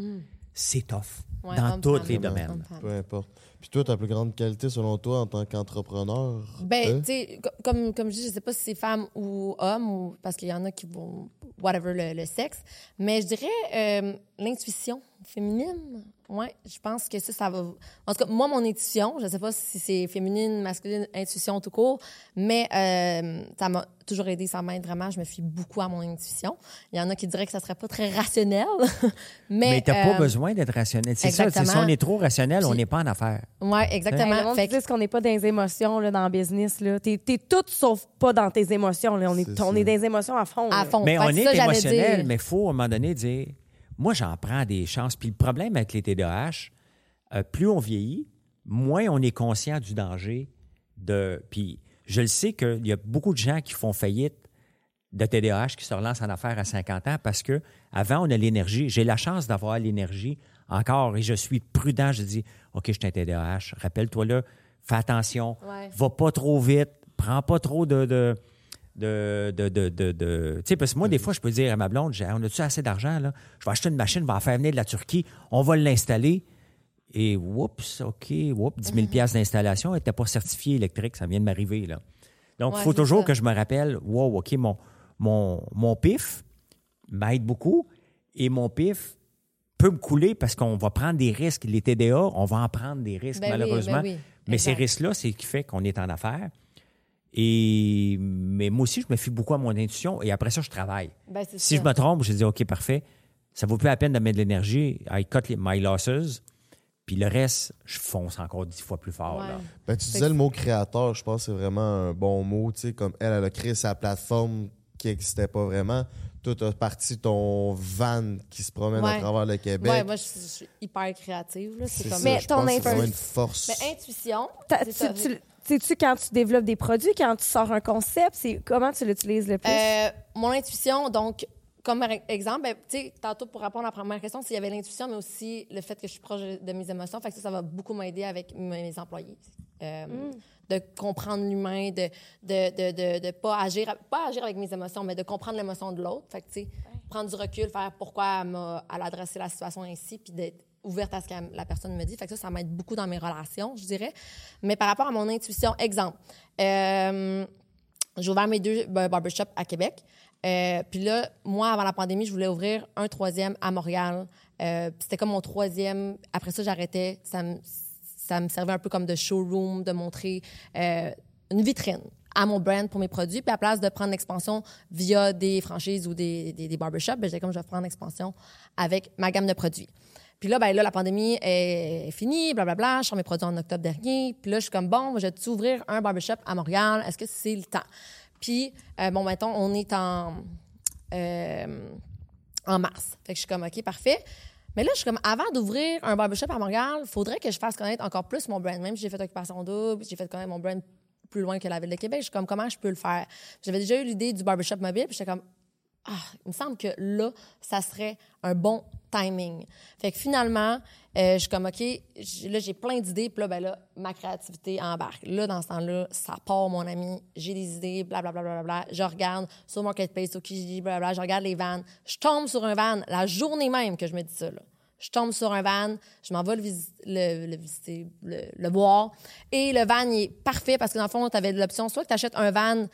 c'est tough. Ouais, dans tous les domaines. Peu importe. Puis toi, ta plus grande qualité, selon toi, en tant qu'entrepreneur? Ben, hein? tu sais, co- comme, comme je dis, je sais pas si c'est femme ou homme, ou, parce qu'il y en a qui vont, whatever le, le sexe, mais je dirais euh, l'intuition féminine. Ouais, je pense que ça, ça va. En tout cas, moi, mon intuition, je sais pas si c'est féminine, masculine, intuition tout court, mais euh, ça m'a toujours aidé, ça m'aide vraiment. Je me fie beaucoup à mon intuition. Il y en a qui diraient que ça serait pas très rationnel, mais. Mais tu n'as pas euh, besoin d'être rationnel. C'est ça, si on est trop rationnel, on n'est pas en affaires. Ouais, Hey, exactement. monde Fait dit que- qu'on n'est pas dans les émotions là, dans le business. Là. T'es, t'es tout sauf pas dans tes émotions. Là. On, est, on dans les émotions à fond. à fond. Mais Fait on est ça, émotionnel, dire- mais il faut à un moment donné dire moi, j'en prends des chances. Puis le problème avec les TDAH, euh, plus on vieillit, moins on est conscient du danger de. Puis je le sais qu'il y a beaucoup de gens qui font faillite de TDAH qui se relancent en affaires à 50 ans parce que avant on a l'énergie. J'ai la chance d'avoir l'énergie encore et je suis prudent. Je dis OK, je suis un TDAH. Rappelle-toi là, fais attention, Ouais. va pas trop vite, prends pas trop de. de de, de, de, de, de- Tu sais, parce que moi, des fois, je peux dire à ma blonde, on a-tu assez d'argent, là? Je vais acheter une machine, on va en faire venir de la Turquie, on va l'installer. Et oups, OK, oups, 10 000 piastres d'installation, elle n'était pas certifiée électrique, ça vient de m'arriver, là. Donc, il Ouais, faut toujours ça. que je me rappelle, wow, OK, mon, mon, mon pif m'aide beaucoup et mon pif peut me couler parce qu'on va prendre des risques. Les TDA, on va en prendre des risques, Ben oui, malheureusement. ben oui, Mais ces risques-là, c'est ce qui fait qu'on est en affaires. Et, mais moi aussi, je me fie beaucoup à mon intuition et après ça, je travaille. Ben, Si ça. je me trompe, je dis OK, parfait. Ça vaut plus la peine de mettre de l'énergie. I cut les- my losses. Puis le reste, je fonce encore dix fois plus fort. Ouais. là. Ben, tu disais le mot créateur, je pense que c'est vraiment un bon mot. Tu sais, comme elle, elle a créé sa plateforme qui n'existait pas vraiment. Toi, tu as parti ton van qui se promène à travers le Québec. Ouais, moi, je, je suis hyper créative. là. C'est comme. ça, Mais je ton info- une force. Mais intuition. Tu- tu- Sais-tu quand tu développes des produits, quand tu sors un concept, c'est comment tu l'utilises le plus? Euh, mon intuition, donc, comme exemple, ben, tu sais, tantôt pour répondre à la première question, s'il y avait l'intuition, mais aussi le fait que je suis proche de mes émotions, fait que ça, ça va beaucoup m'aider avec mes employés. Euh, De comprendre l'humain, de de, de, de, de pas agir, pas agir avec mes émotions, mais de comprendre l'émotion de l'autre. Fait que, tu sais, prendre du recul, faire pourquoi elle m'a elle a adressé la situation ainsi, puis d'être ouverte à ce que la personne me dit. Fait que ça, ça m'aide beaucoup dans mes relations, je dirais. Mais par rapport à mon intuition, exemple, euh, j'ai ouvert mes deux ben, barbershops à Québec. Euh, puis là, moi, avant la pandémie, je voulais ouvrir un troisième à Montréal. Euh, c'était comme mon troisième. Après ça, j'arrêtais. Ça me, ça me servait un peu comme de showroom, de montrer euh, une vitrine à mon brand pour mes produits. Puis à place de prendre l'expansion via des franchises ou des, des, barbershops, ben, j'étais comme je vais prendre l'expansion avec ma gamme de produits. Puis là, ben là, la pandémie est finie, blablabla. Je sors mes produits en octobre dernier. Puis là, je suis comme, bon, je vais ouvrir un barbershop à Montréal? Est-ce que c'est le temps? Puis, euh, bon, mettons, on est en, euh, en mars. Fait que je suis comme, OK, parfait. Mais là, je suis comme, avant d'ouvrir un barbershop à Montréal, faudrait que je fasse connaître encore plus mon brand. Même si j'ai fait Occupation Double, j'ai fait connaître mon brand plus loin que la Ville de Québec. Je suis comme, comment je peux le faire? J'avais déjà eu l'idée du barbershop mobile, puis j'étais comme, ah, il me semble que là, ça serait un bon timing. Fait que finalement, euh, je suis comme, OK, là, j'ai plein d'idées, puis là, ben là, ma créativité embarque. Là, dans ce temps-là, ça part, mon ami, j'ai des idées, blablabla, bla, bla, bla, bla. Je regarde sur Marketplace, sur Kijiji, blablabla, je regarde les vannes. Je tombe sur un van la journée même que je me dis ça, là. Je tombe sur un van, je m'en vais le, visi- le, le visiter, le, le voir. Et le van, il est parfait parce que dans le fond, tu avais l'option soit que tu achètes un van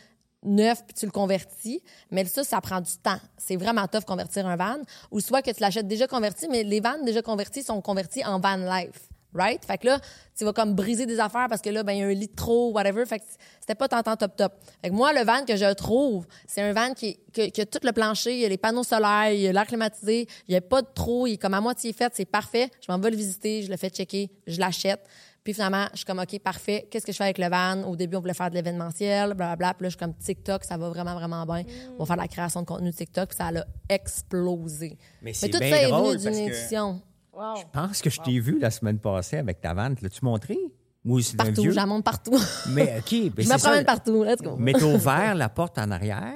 neuf puis tu le convertis, mais ça, ça prend du temps. C'est vraiment tough convertir un van. Ou soit que tu l'achètes déjà converti, mais les vannes déjà convertis sont convertis en van life. Right? Fait que là, tu vas comme briser des affaires parce que là, ben, il y a un lit trop, whatever. Fait que c'était pas tant, tant top, top. Fait que moi, le van que je trouve, c'est un van qui, que, qui a tout le plancher, il y a les panneaux solaires, il y a l'air climatisé, il y a pas de trou, il est comme à moitié fait, c'est parfait. Je m'en vais le visiter, je le fais checker, je l'achète. Puis finalement, je suis comme, OK, parfait. Qu'est-ce que je fais avec le van? Au début, on voulait faire de l'événementiel, blablabla. Puis là, je suis comme TikTok, ça va vraiment, vraiment bien. On va faire de la création de contenu TikTok, puis ça a explosé. Mais c'est tout bien ça est drôle venu parce d'une que- intuition. Je pense que je t'ai vu la semaine passée avec ta vanne. L'as-tu montré? Un Partout, vieux? j'en monte partout. Mais OK. ben je me ça. promène partout. Let's go. Mais t'as ouvert la porte en arrière?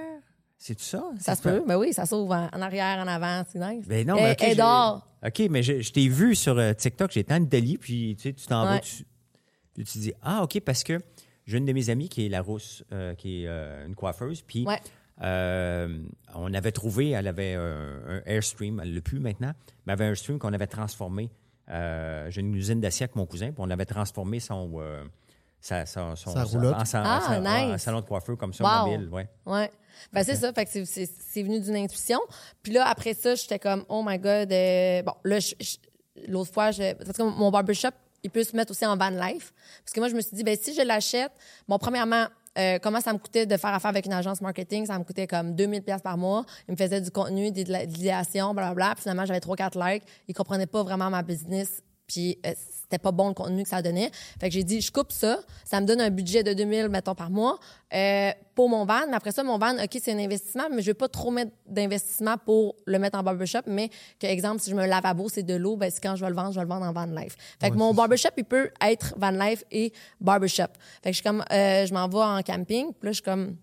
C'est ça? Ça se peut. Ben oui, ça s'ouvre en, en arrière, en avant. C'est nice. Ben non, Elle- mais OK. elle j'ai- dort. OK, mais je, je t'ai vu sur euh, TikTok, j'étais en Italie, puis tu sais, tu t'en vas, tu, tu dis Ah, OK, parce que j'ai une de mes amies qui est la rousse, euh, qui est euh, une coiffeuse, puis Ouais. euh, on avait trouvé, elle avait un Airstream, elle l'a plus maintenant, mais elle avait un Airstream qu'on avait transformé. Euh, j'ai une usine d'acier avec mon cousin, puis on avait transformé son. euh, sa, son, son- Sa roulotte. en, Ah, en sa- nice. en salon de coiffeur comme ça, Wow. mobile, ouais. Ouais. Ben, c'est ça. Fait que c'est- venu d'une intuition. Puis là, après ça, j'étais comme, oh my God. euh, bon, là, l'autre fois, je, parce que mon barbershop, il peut se mettre aussi en van life. Parce que moi, je me suis dit, ben, si je l'achète, bon, premièrement, euh, comment ça me coûtait de faire affaire avec une agence marketing? Ça me coûtait comme 2000 pièces par mois. Ils me faisaient du contenu, des- de l'idéation, blablabla. Puis finalement, j'avais 3-4 likes. Ils comprenaient pas vraiment ma business. Puis euh, c'était pas bon le contenu que ça donnait. Fait que j'ai dit, je coupe ça. Ça me donne un budget de 2000, mettons, par mois euh, pour mon van. Mais après ça, mon van, OK, c'est un investissement, mais je veux pas trop mettre d'investissement pour le mettre en barbershop. Mais que, exemple, si je me un lavabo, c'est de l'eau, ben, c'est quand je vais le vendre, je vais le vendre en van life. Fait que mon barbershop, il peut être van life et barbershop. Fait que je suis comme, euh, je m'en vais en camping. Puis là, je suis comme,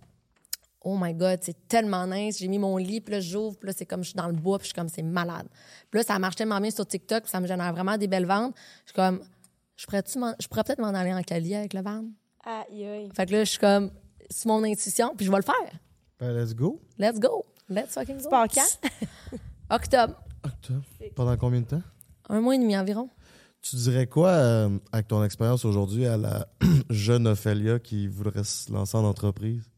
oh my god, c'est tellement nice. J'ai mis mon lit, puis là, j'ouvre, puis là, c'est comme je suis dans le bois, puis je suis comme, c'est malade. Puis là, ça marche tellement bien sur TikTok, puis ça me génère vraiment des belles ventes. Je suis comme, je pourrais, je pourrais peut-être m'en aller en Cali avec le van? Aïe, aïe. Fait que là, je suis comme, c'est mon intuition, puis je vais le faire. Ben, let's go. Let's go. Let's fucking go. Pars quand? Octobre. Octobre. Pendant combien de temps? Un mois et demi environ. Tu dirais quoi, euh, avec ton expérience aujourd'hui, à la jeune Ophélia qui voudrait se lancer en entreprise?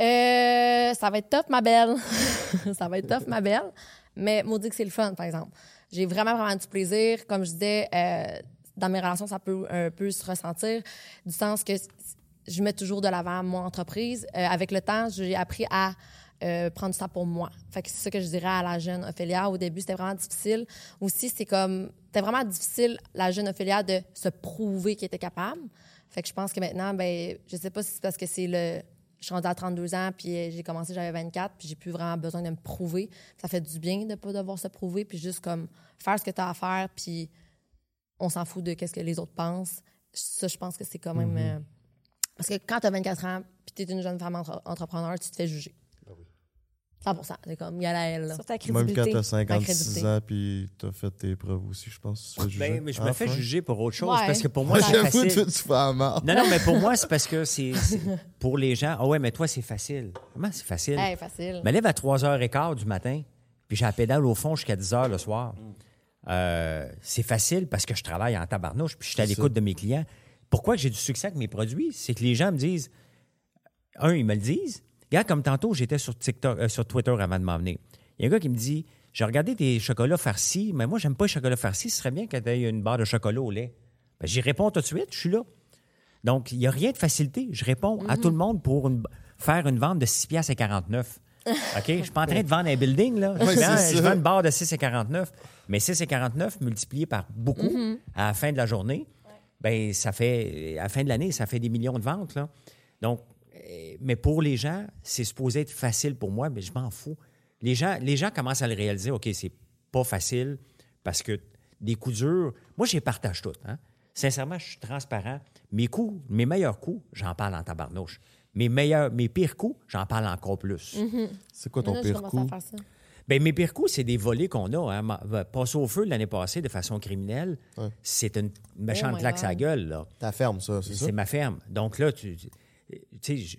Euh, ça va être top, ma belle. ça va être top, ma belle. Mais maudit que c'est le fun, par exemple. J'ai vraiment, vraiment du plaisir. Comme je disais, euh, dans mes relations, ça peut un peu se ressentir, du sens que je mets toujours de l'avant mon entreprise. Euh, avec le temps, j'ai appris à prendre ça pour moi. Fait que c'est ça que je dirais à la jeune Ophélia. Au début, c'était vraiment difficile. Aussi, c'est comme... C'était vraiment difficile, la jeune Ophélia, de se prouver qu'elle était capable. Fait que je pense que maintenant, ben, je sais pas si c'est parce que c'est le je suis rendue à 32 ans, puis euh, j'ai commencé, j'avais 24, puis j'ai plus vraiment besoin de me prouver. Ça fait du bien de ne pas devoir se prouver, puis juste comme faire ce que tu as à faire, puis on s'en fout de ce que les autres pensent. Ça, je pense que c'est quand même. Mm-hmm. euh, parce que quand tu as 24 ans, puis tu es une jeune femme entre- entrepreneur, tu te fais juger. 100 C'est comme, il y a la elle. là. Sur ta Même quand t'as 56 crédibilité. ans puis t'as fait tes preuves aussi, je pense. Tu. Ben, mais je me fais juger pour autre chose Ouais. parce que pour moi, c'est j'avoue, facile. tu fais marde. Non, non, mais pour moi, c'est parce que c'est pour les gens. Ah ouais, mais toi, c'est facile. Comment c'est facile? Hey, facile. Je me lève à 3h15 du matin, puis j'ai la pédale au fond jusqu'à 10h le soir. Euh, c'est facile parce que je travaille en tabarnouche, puis je suis à l'écoute de mes clients. Pourquoi j'ai du succès avec mes produits? C'est que les gens me disent, un, ils me le disent. Regarde, comme tantôt, j'étais sur TikTok, euh, sur Twitter avant de m'emmener. Il y a un gars qui me dit, j'ai regardé tes chocolats farcis, mais moi, j'aime pas les chocolats farcis. Ce serait bien que tu aies une barre de chocolat au lait. Ben, J'y réponds tout de suite, je suis là. Donc, il n'y a rien de facilité. Je réponds à tout le monde pour une- faire une vente de 6 piastres et 49. OK? Je suis pas en train de vendre un building, là. Je, vends, c'est je ça. vends une barre de 6 et 49. Mais 6 et 49 multiplié par beaucoup à la fin de la journée, ben ça fait, à la fin de l'année, ça fait des millions de ventes, là. Donc, mais pour les gens, c'est supposé être facile pour moi, mais je m'en fous. Les gens, les gens commencent à le réaliser, OK, c'est pas facile parce que des coups durs, moi, je les partage toutes. Hein? Sincèrement, je suis transparent. Mes coups, mes meilleurs coups, j'en parle en tabarnouche. Mes meilleurs, mes pires coups, j'en parle encore plus. C'est quoi ton Là, pire coup? Ben, mes pires coups, c'est des volets qu'on a. Hein. Passer au feu l'année passée de façon criminelle, Ouais. c'est une méchante Oh my claque God. à la gueule. Là. Ta ferme, ça, c'est ça? C'est ma ferme. Donc là, tu tu sais,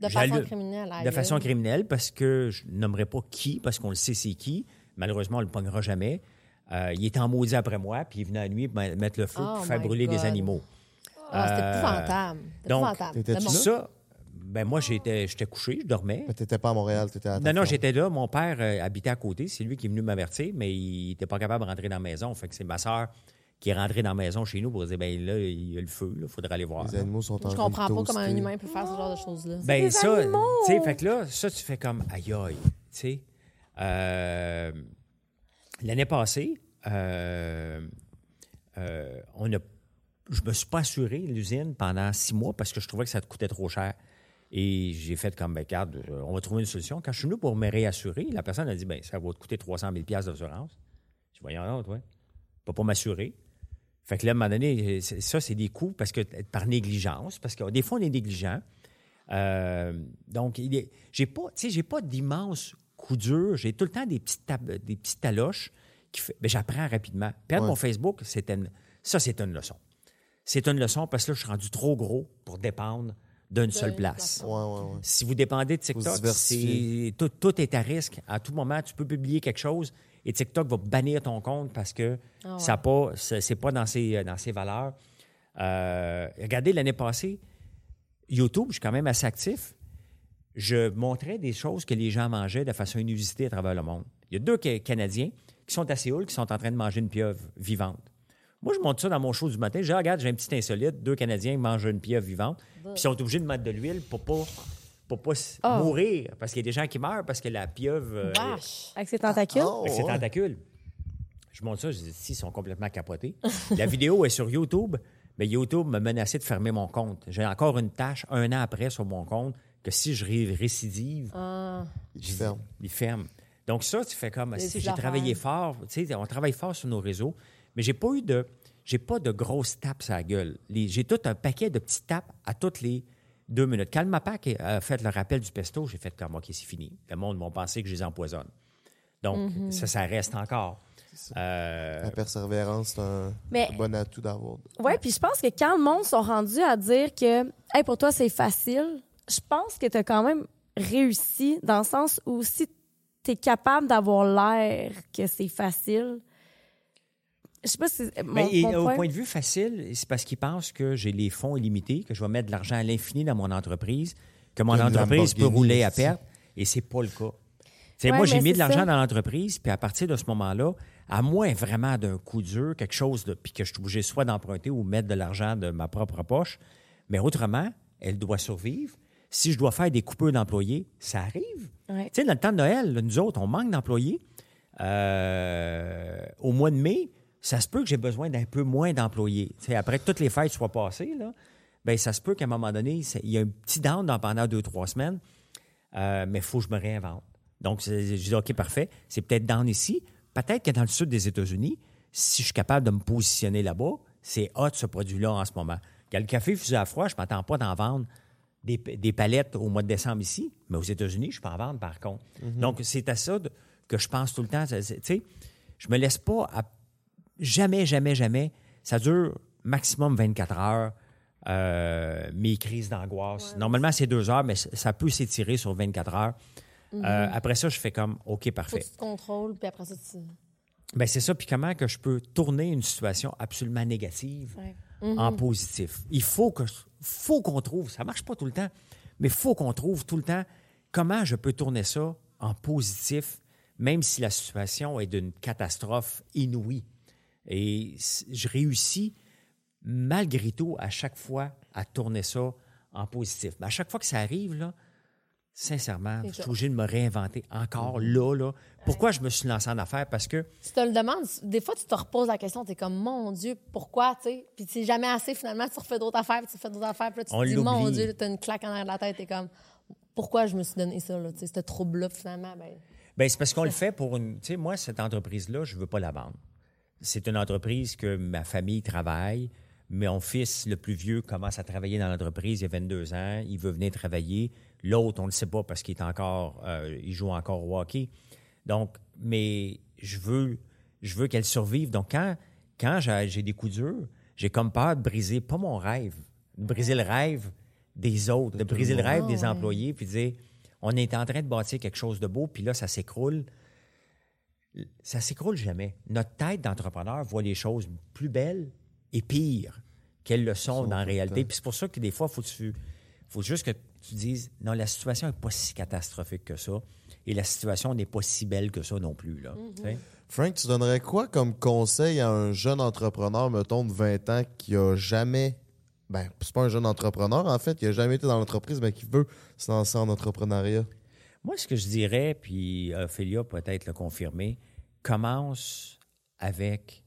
De façon criminelle. de façon criminelle, parce que je nommerai pas qui, parce qu'on le sait c'est qui. Malheureusement, on le pognera jamais. Euh, il était en maudit après moi, puis il venait à nuit mettre le feu Oh pour faire my brûler des animaux. Ah, c'était Euh, épouvantable. C'était donc, épouvantable. Ça, ben moi, j'étais j'étais couché, je dormais. Mais t'étais pas à Montréal, t'étais à Non, non, j'étais là. Mon père euh, habitait à côté. C'est lui qui est venu m'avertir, mais il n'était pas capable de rentrer dans la maison. Fait que c'est ma soeur qui est rentrée dans la maison chez nous pour dire ben là, il y a le feu, il faudrait aller voir. Les animaux sont en Je train de comprends pas comment un humain peut faire ce genre de choses-là. Ben des ça, tu sais, fait que là, ça, tu fais comme aïe aïe, tu sais. Euh, L'année passée, euh, euh, on a, je me suis pas assuré l'usine pendant six mois parce que je trouvais que ça te coûtait trop cher. Et j'ai fait comme, ben, regarde, euh, on va trouver une solution. Quand je suis venu pour me réassurer, la personne a dit, ben, ça va te coûter 300 000 d'assurance. Je dis, voyons donc, ouais. Pas pour m'assurer. Fait que là, à un moment donné, c'est- ça, c'est des coûts parce que par négligence, parce que des fois, on est négligent. Euh, donc, il est- j'ai pas, tu sais, j'ai pas d'immenses coups durs. J'ai tout le temps des petites, des petites taloches qui fait, ben, j'apprends rapidement. Perdre Ouais. mon Facebook, c'est une, ça, c'est une leçon. C'est une leçon parce que là, je suis rendu trop gros pour dépendre d'une seule place. Ouais, ouais, ouais. Si vous dépendez de TikTok, tout, tout est à risque. À tout moment, tu peux publier quelque chose et TikTok va bannir ton compte parce que Ah ouais. ça pas, c'est pas dans ses, dans ses valeurs. Euh, regardez l'année passée, YouTube, je suis quand même assez actif. Je montrais des choses que les gens mangeaient de façon inusitée à travers le monde. Il y a deux Ca- Canadiens qui sont à Séoul qui sont en train de manger une pieuvre vivante. Moi, je monte ça dans mon show du matin. Je dis, Ah, regarde, j'ai un petit insolite. Deux Canadiens mangent une pieuvre vivante. Puis ils sont obligés de mettre de l'huile pour pas, pour pas Ah. mourir. Parce qu'il y a des gens qui meurent parce que la pieuvre. euh, Vache. Avec ses tentacules? Oh, avec ses tentacules. Je montre ça, je dis, si, ils sont complètement capotés. La vidéo est sur YouTube, mais YouTube m'a menacé de fermer mon compte. J'ai encore une tâche un an après sur mon compte que si je ré- récidive, Ah. Il ferme. il ferme. Donc ça, tu fais comme, si j'ai travaillé fort, tu sais, on travaille fort sur nos réseaux, mais j'ai pas eu de, j'ai pas de grosses tapes à la gueule. J'ai tout un paquet de petites tapes à toutes les deux minutes. Quand le MAPAC a fait le rappel du pesto, j'ai fait comme, OK, c'est fini. Le monde va penser que je les empoisonne. Donc, ça, ça reste encore. Euh, La persévérance, c'est un Mais- bon atout d'avoir. Ouais, puis je pense que quand le monde sont rendus à dire que hey, pour toi c'est facile, je pense que tu as quand même réussi dans le sens où si tu es capable d'avoir l'air que c'est facile, Je sais pas si. Mon, Mais et, mon au point- de vue facile, c'est parce qu'ils pensent que j'ai les fonds illimités, que je vais mettre de l'argent à l'infini dans mon entreprise, que mon Une entreprise peut rouler à perte, et c'est pas le cas. Ouais, moi, j'ai mis de l'argent dans l'entreprise, puis à partir de ce moment-là, à moins vraiment d'un coup dur, quelque chose de, puis que je suis obligé soit d'emprunter ou mettre de l'argent de ma propre poche, mais autrement, elle doit survivre. Si je dois faire des coupures d'employés, ça arrive. Ouais. Tu sais, dans le temps de Noël, là, nous autres, on manque d'employés. Euh, au mois de mai, ça se peut que j'ai besoin d'un peu moins d'employés. Après que toutes les fêtes soient passées, là, ben, ça se peut qu'à un moment donné, il y a un petit down dans- pendant deux, trois semaines, euh, mais il faut que je me réinvente. Donc, je dis, OK, parfait, c'est peut-être down ici. Peut-être que dans le sud des États-Unis, si je suis capable de me positionner là-bas, c'est hot ce produit-là en ce moment. Quand le café fusée à froid, je ne m'attends pas d'en vendre des, des palettes au mois de décembre ici, mais aux États-Unis, je peux en vendre par contre. Donc, c'est à ça de- que je pense tout le temps. Tu sais, je me laisse pas à- jamais, jamais, jamais. Ça dure maximum 24 heures. euh, mes crises d'angoisse. Normalement, c'est deux heures, mais ça peut s'étirer sur 24 heures. Euh, après ça, je fais comme OK, Faut que parfait. tu te contrôles, puis après ça, tu. Ben, c'est ça. Puis comment que je peux tourner une situation absolument négative Ouais. en positif? Il faut que faut qu'on trouve, ça marche pas tout le temps, mais il faut qu'on trouve tout le temps comment je peux tourner ça en positif, même si la situation est d'une catastrophe inouïe. Et je réussis malgré tout à chaque fois à tourner ça en positif. Mais à chaque fois que ça arrive, là, sincèrement, je suis obligé de me réinventer encore là, là. Pourquoi je me suis lancé en affaires? Parce que Tu te le demandes, des fois, tu te reposes la question, tu es comme, mon Dieu, pourquoi, tu? Puis c'est jamais assez, finalement, tu refais d'autres affaires, puis tu fais d'autres affaires, puis là, tu On te dis, mon. Dieu, tu as une claque en arrière de la tête, tu es comme, pourquoi je me suis donné ça, là, tu ce trouble-là, finalement, ben, Ben, c'est parce qu'on le fait pour une. Tu sais, moi, cette entreprise-là, je ne veux pas la vendre. C'est une entreprise que ma famille travaille. Mon fils, le plus vieux, commence à travailler dans l'entreprise. Il a 22 ans. Il veut venir travailler. L'autre, on ne le sait pas parce qu'il est encore. euh, il joue encore au hockey. Donc, mais je veux, je veux qu'elle survive. Donc, quand, quand j'ai des coups durs, j'ai comme peur de briser, pas mon rêve, de briser le rêve des autres, de, briser le rêve Ah, des ouais. employés, puis de dire, on est en train de bâtir quelque chose de beau, puis là, ça s'écroule. Ça s'écroule jamais. Notre tête d'entrepreneur voit les choses plus belles et pires qu'elles le sont dans la réalité. Puis c'est pour ça que des fois, il faut, tu- faut juste que tu dises, non, la situation n'est pas si catastrophique que ça, et la situation n'est pas si belle que ça non plus. Là, sais? Frank, tu donnerais quoi comme conseil à un jeune entrepreneur, mettons, de 20 ans, qui a jamais. Ben, c'est pas un jeune entrepreneur, en fait, qui a jamais été dans l'entreprise, mais qui veut se lancer en entrepreneuriat? Moi, ce que je dirais, puis Ophélia peut peut-être le confirmer, commence avec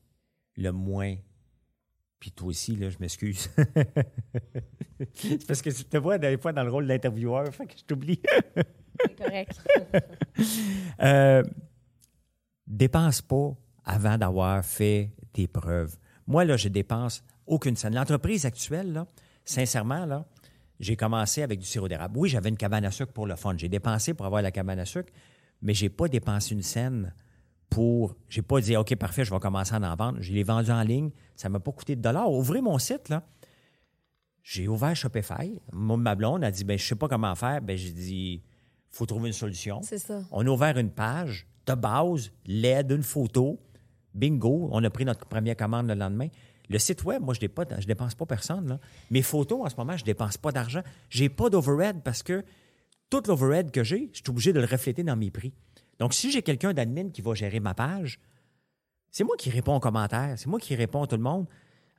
le moins. Puis toi aussi, là, je m'excuse. c'est parce que tu te vois des fois dans le rôle d'intervieweur, fait que je t'oublie. C'est correct. Euh, dépense pas avant d'avoir fait tes preuves. Moi, là, je dépense aucune scène. L'entreprise actuelle, là, sincèrement, là, j'ai commencé avec du sirop d'érable. Oui, j'avais une cabane à sucre pour le fun. J'ai dépensé pour avoir la cabane à sucre, mais j'ai pas dépensé une scène pour. J'ai pas dit, OK, parfait, je vais commencer à en vendre. Je l'ai vendu en ligne. Ça m'a pas coûté de dollars. Ouvrez mon site, là. J'ai ouvert Shopify. Ma blonde a dit, ben, je sais pas comment faire. Ben, j'ai dit, faut trouver une solution. c'est ça. On a ouvert une page de base, l'aide, une photo. Bingo, on a pris notre première commande le lendemain. Le site web, moi, je ne dépense pas personne. Là. Mes photos, en ce moment, je ne dépense pas d'argent. J'ai pas d'overhead parce que tout l'overhead que j'ai, je suis obligé de le refléter dans mes prix. Donc, si j'ai quelqu'un d'admin qui va gérer ma page, c'est moi qui réponds aux commentaires, c'est moi qui réponds à tout le monde.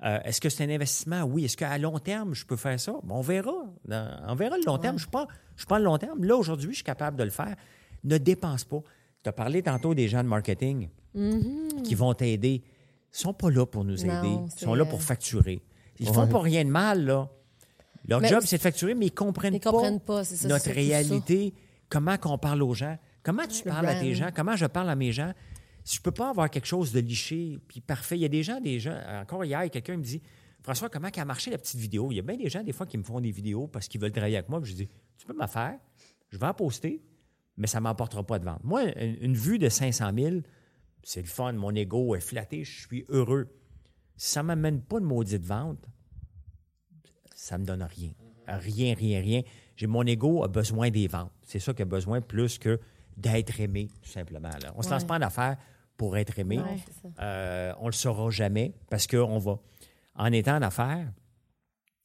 Euh, Est-ce que c'est un investissement? Oui. Est-ce qu'à long terme, je peux faire ça? Bon, on verra. On verra le long terme. Je ne suis, pas- je pas le long terme. Là, aujourd'hui, je suis capable de le faire. Ne dépense pas. Tu as parlé tantôt des gens de marketing qui vont t'aider. Ils ne sont pas là pour nous Non, aider. Ils sont là euh, pour facturer. Ils ne Ouais. font pas rien de mal, là. Leur Mais job, c'est- de facturer, mais ils ne comprennent, Ils comprennent pas, c'est ça, notre réalité, comment qu'on parle aux gens, comment tu Le parles à tes gens, comment je parle à mes gens? Si je peux pas avoir quelque chose de liché, puis parfait. Il y a des gens, des gens, encore hier, quelqu'un me dit François, comment a marché la petite vidéo? Il y a bien des gens, des fois, qui me font des vidéos parce qu'ils veulent travailler avec moi. Puis je dis Tu peux me faire, je vais en poster, mais ça ne m'apportera pas de vente. Moi, une, une vue de 500 000, c'est le fun, mon ego est flatté, je suis heureux. Si ça ne m'amène pas de maudite vente, ça me donne rien. Rien, rien, rien. J'ai mon ego a besoin des ventes. C'est ça qu'il a besoin plus que d'être aimé, tout simplement. là. On ne se lance pas en affaires pour être aimé. Ouais. Euh, on le saura jamais parce qu'on va, en étant en affaires,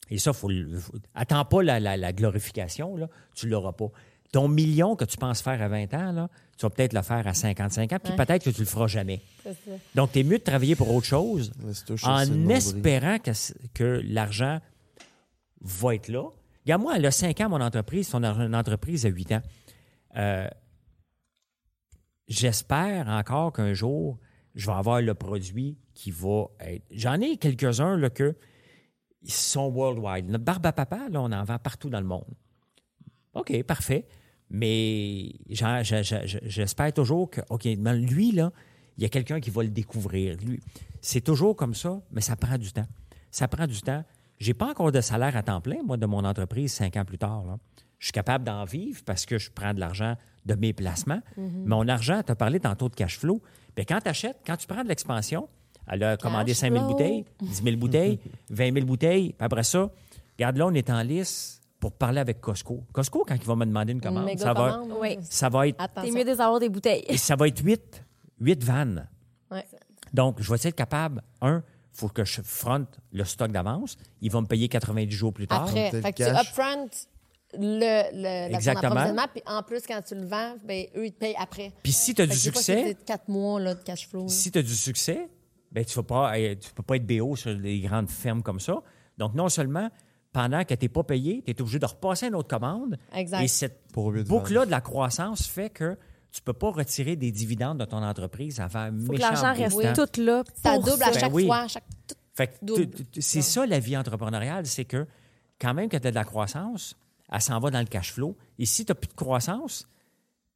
et ça, faut, faut- attends pas la, la- la glorification, là, tu l'auras pas. Ton million que tu penses faire à 20 ans, là, tu vas peut-être le faire à 55 ans, puis Ouais. peut-être que tu le feras jamais. Donc, tu es mieux de travailler pour autre chose en espérant que, l'argent va être là. Regarde, moi, elle a 5 ans, mon entreprise, son une entreprise a 8 ans. Euh, J'espère encore qu'un jour, je vais avoir le produit qui va être. J'en ai quelques-uns là, que ils sont worldwide. Notre barbe à papa, là, on en vend partout dans le monde. OK, parfait. Mais j'espère toujours que, OK, lui, là, il y a quelqu'un qui va le découvrir. Lui, c'est toujours comme ça, mais ça prend du temps. Ça prend du temps. J'ai pas encore de salaire à temps plein, moi, de mon entreprise, cinq ans plus tard. là. Je suis capable d'en vivre parce que je prends de l'argent de mes placements. Mon argent, tu as parlé tantôt de cash flow. Bien, quand tu achètes, quand tu prends de l'expansion, elle a commandé Cash 5 000 flow. bouteilles, 10 000 bouteilles, 20 000 bouteilles. Puis après ça, regarde là, on est en lice pour parler avec Costco. Costco, quand il va me demander une commande, ça va, commande, Oui. ça va être Attention. mieux d'avoir des bouteilles. et ça va être 8, 8 vannes. Ouais. Donc, je vais être capable, un, il faut que je fronte le stock d'avance. Il va me payer 90 jours plus tard. Après, fait que tu upfront le, le, la Exactement. puis en plus, quand tu le vends, ben, eux, ils te payent après. Puis si tu as Fait du des succès, c'est quatre mois là, de cash flow. si tu as du succès, ben, tu ne peux pas être BO sur les grandes fermes comme ça. Donc, non seulement pendant que tu n'es pas payé, tu es obligé de repasser une autre commande. Exact. Et cette boucle-là de la croissance fait que tu ne peux pas retirer des dividendes de ton entreprise avant un Faut que l'argent reste tout là. Ça double à chaque Ben oui. fois. Chaque... c'est ça la vie entrepreneuriale, c'est que quand même que tu as de la croissance, elle s'en va dans le cash flow. Et si tu n'as plus de croissance,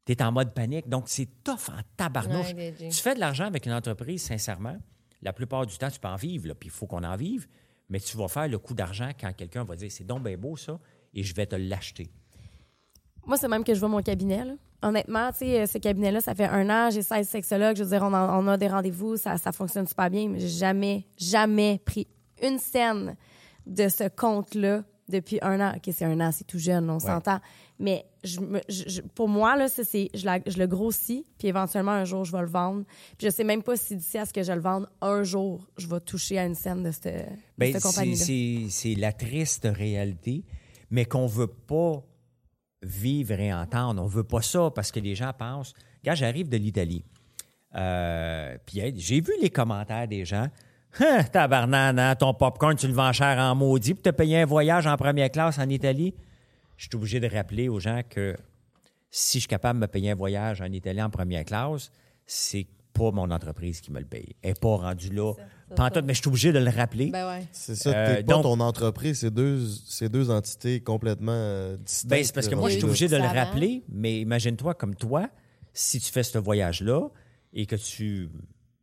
tu es en mode panique. Donc, c'est tough en tabarnouche. Ouais, tu fais de l'argent avec une entreprise, sincèrement. La plupart du temps, tu peux en vivre, puis il faut qu'on en vive. Mais tu vas faire le coup d'argent quand quelqu'un va dire c'est donc bien beau ça, et je vais te l'acheter. Moi, c'est même que je vois mon cabinet. là. Honnêtement, tu sais, ce cabinet-là, ça fait un an, j'ai 16 sexologues. Je veux dire, on, en- on a des rendez-vous, ça, ça fonctionne super bien, mais j'ai jamais, jamais pris une scène de ce compte-là depuis un an. OK, c'est un an, c'est tout jeune, on s'entend. Mais je me- je- je- pour moi, là, ça, c'est, je, la- je le grossis, puis éventuellement, un jour, je vais le vendre. Puis je sais même pas si d'ici à ce que je le vende, un jour, je vais toucher à une scène de cette, de Ben, cette c'est- c'est c'est la triste réalité, mais qu'on veut pas vivre et entendre. On veut pas ça parce que les gens pensent. Regarde, j'arrive de l'Italie. Euh, puis j'ai vu les commentaires des gens. Hein, tabarnak, hein, ton popcorn, tu le vends cher en maudit pour te payer un voyage en première classe en Italie. Je suis obligé de rappeler aux gens que si je suis capable de me payer un voyage en Italie en première classe, c'est pas mon entreprise qui me le paye. Elle n'est pas rendue là. Pantoute, mais je suis obligé de le rappeler. Ben ouais. C'est ça, Euh, pas donc- ton entreprise, c'est deux, c'est deux entités complètement euh, distinctes. Ben, c'est parce que moi, je suis obligé de le rappeler, mais imagine-toi comme toi, si tu fais ce voyage-là et que tu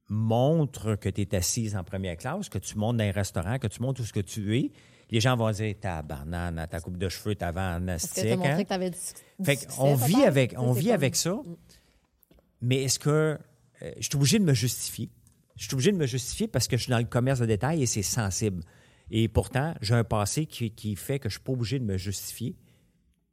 montres que tu es assise en première classe, que tu montes dans un restaurant, que tu montres où ce que tu es, les gens vont dire ta banane, ta coupe de cheveux, ta t'as montré hein? que t'avais du, Fait succès, qu'on vit avec, on vit comme- avec ça, mais est-ce que euh, je suis obligé de me justifier? Je suis obligé de me justifier parce que je suis dans le commerce de détail et c'est sensible. Et pourtant, j'ai un passé qui, qui fait que je ne suis pas obligé de me justifier.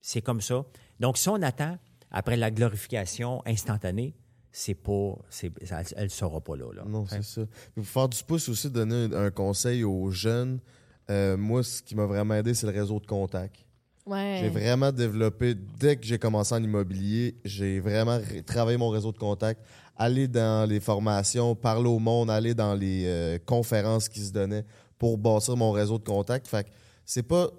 C'est comme ça. Donc, si on attend après la glorification instantanée, c'est pas, c'est, elle ne sera pas là. là. Non, Hein? c'est ça. Puis pour faire du pouce aussi, donner un, un conseil aux jeunes, euh, moi, ce qui m'a vraiment aidé, c'est le réseau de contacts. Ouais. J'ai vraiment développé, dès que j'ai commencé en immobilier, j'ai vraiment travaillé mon réseau de contacts, aller dans les formations, parler au monde, aller dans les euh, conférences qui se donnaient pour bâtir mon réseau de contacts. Fait que c'est pas.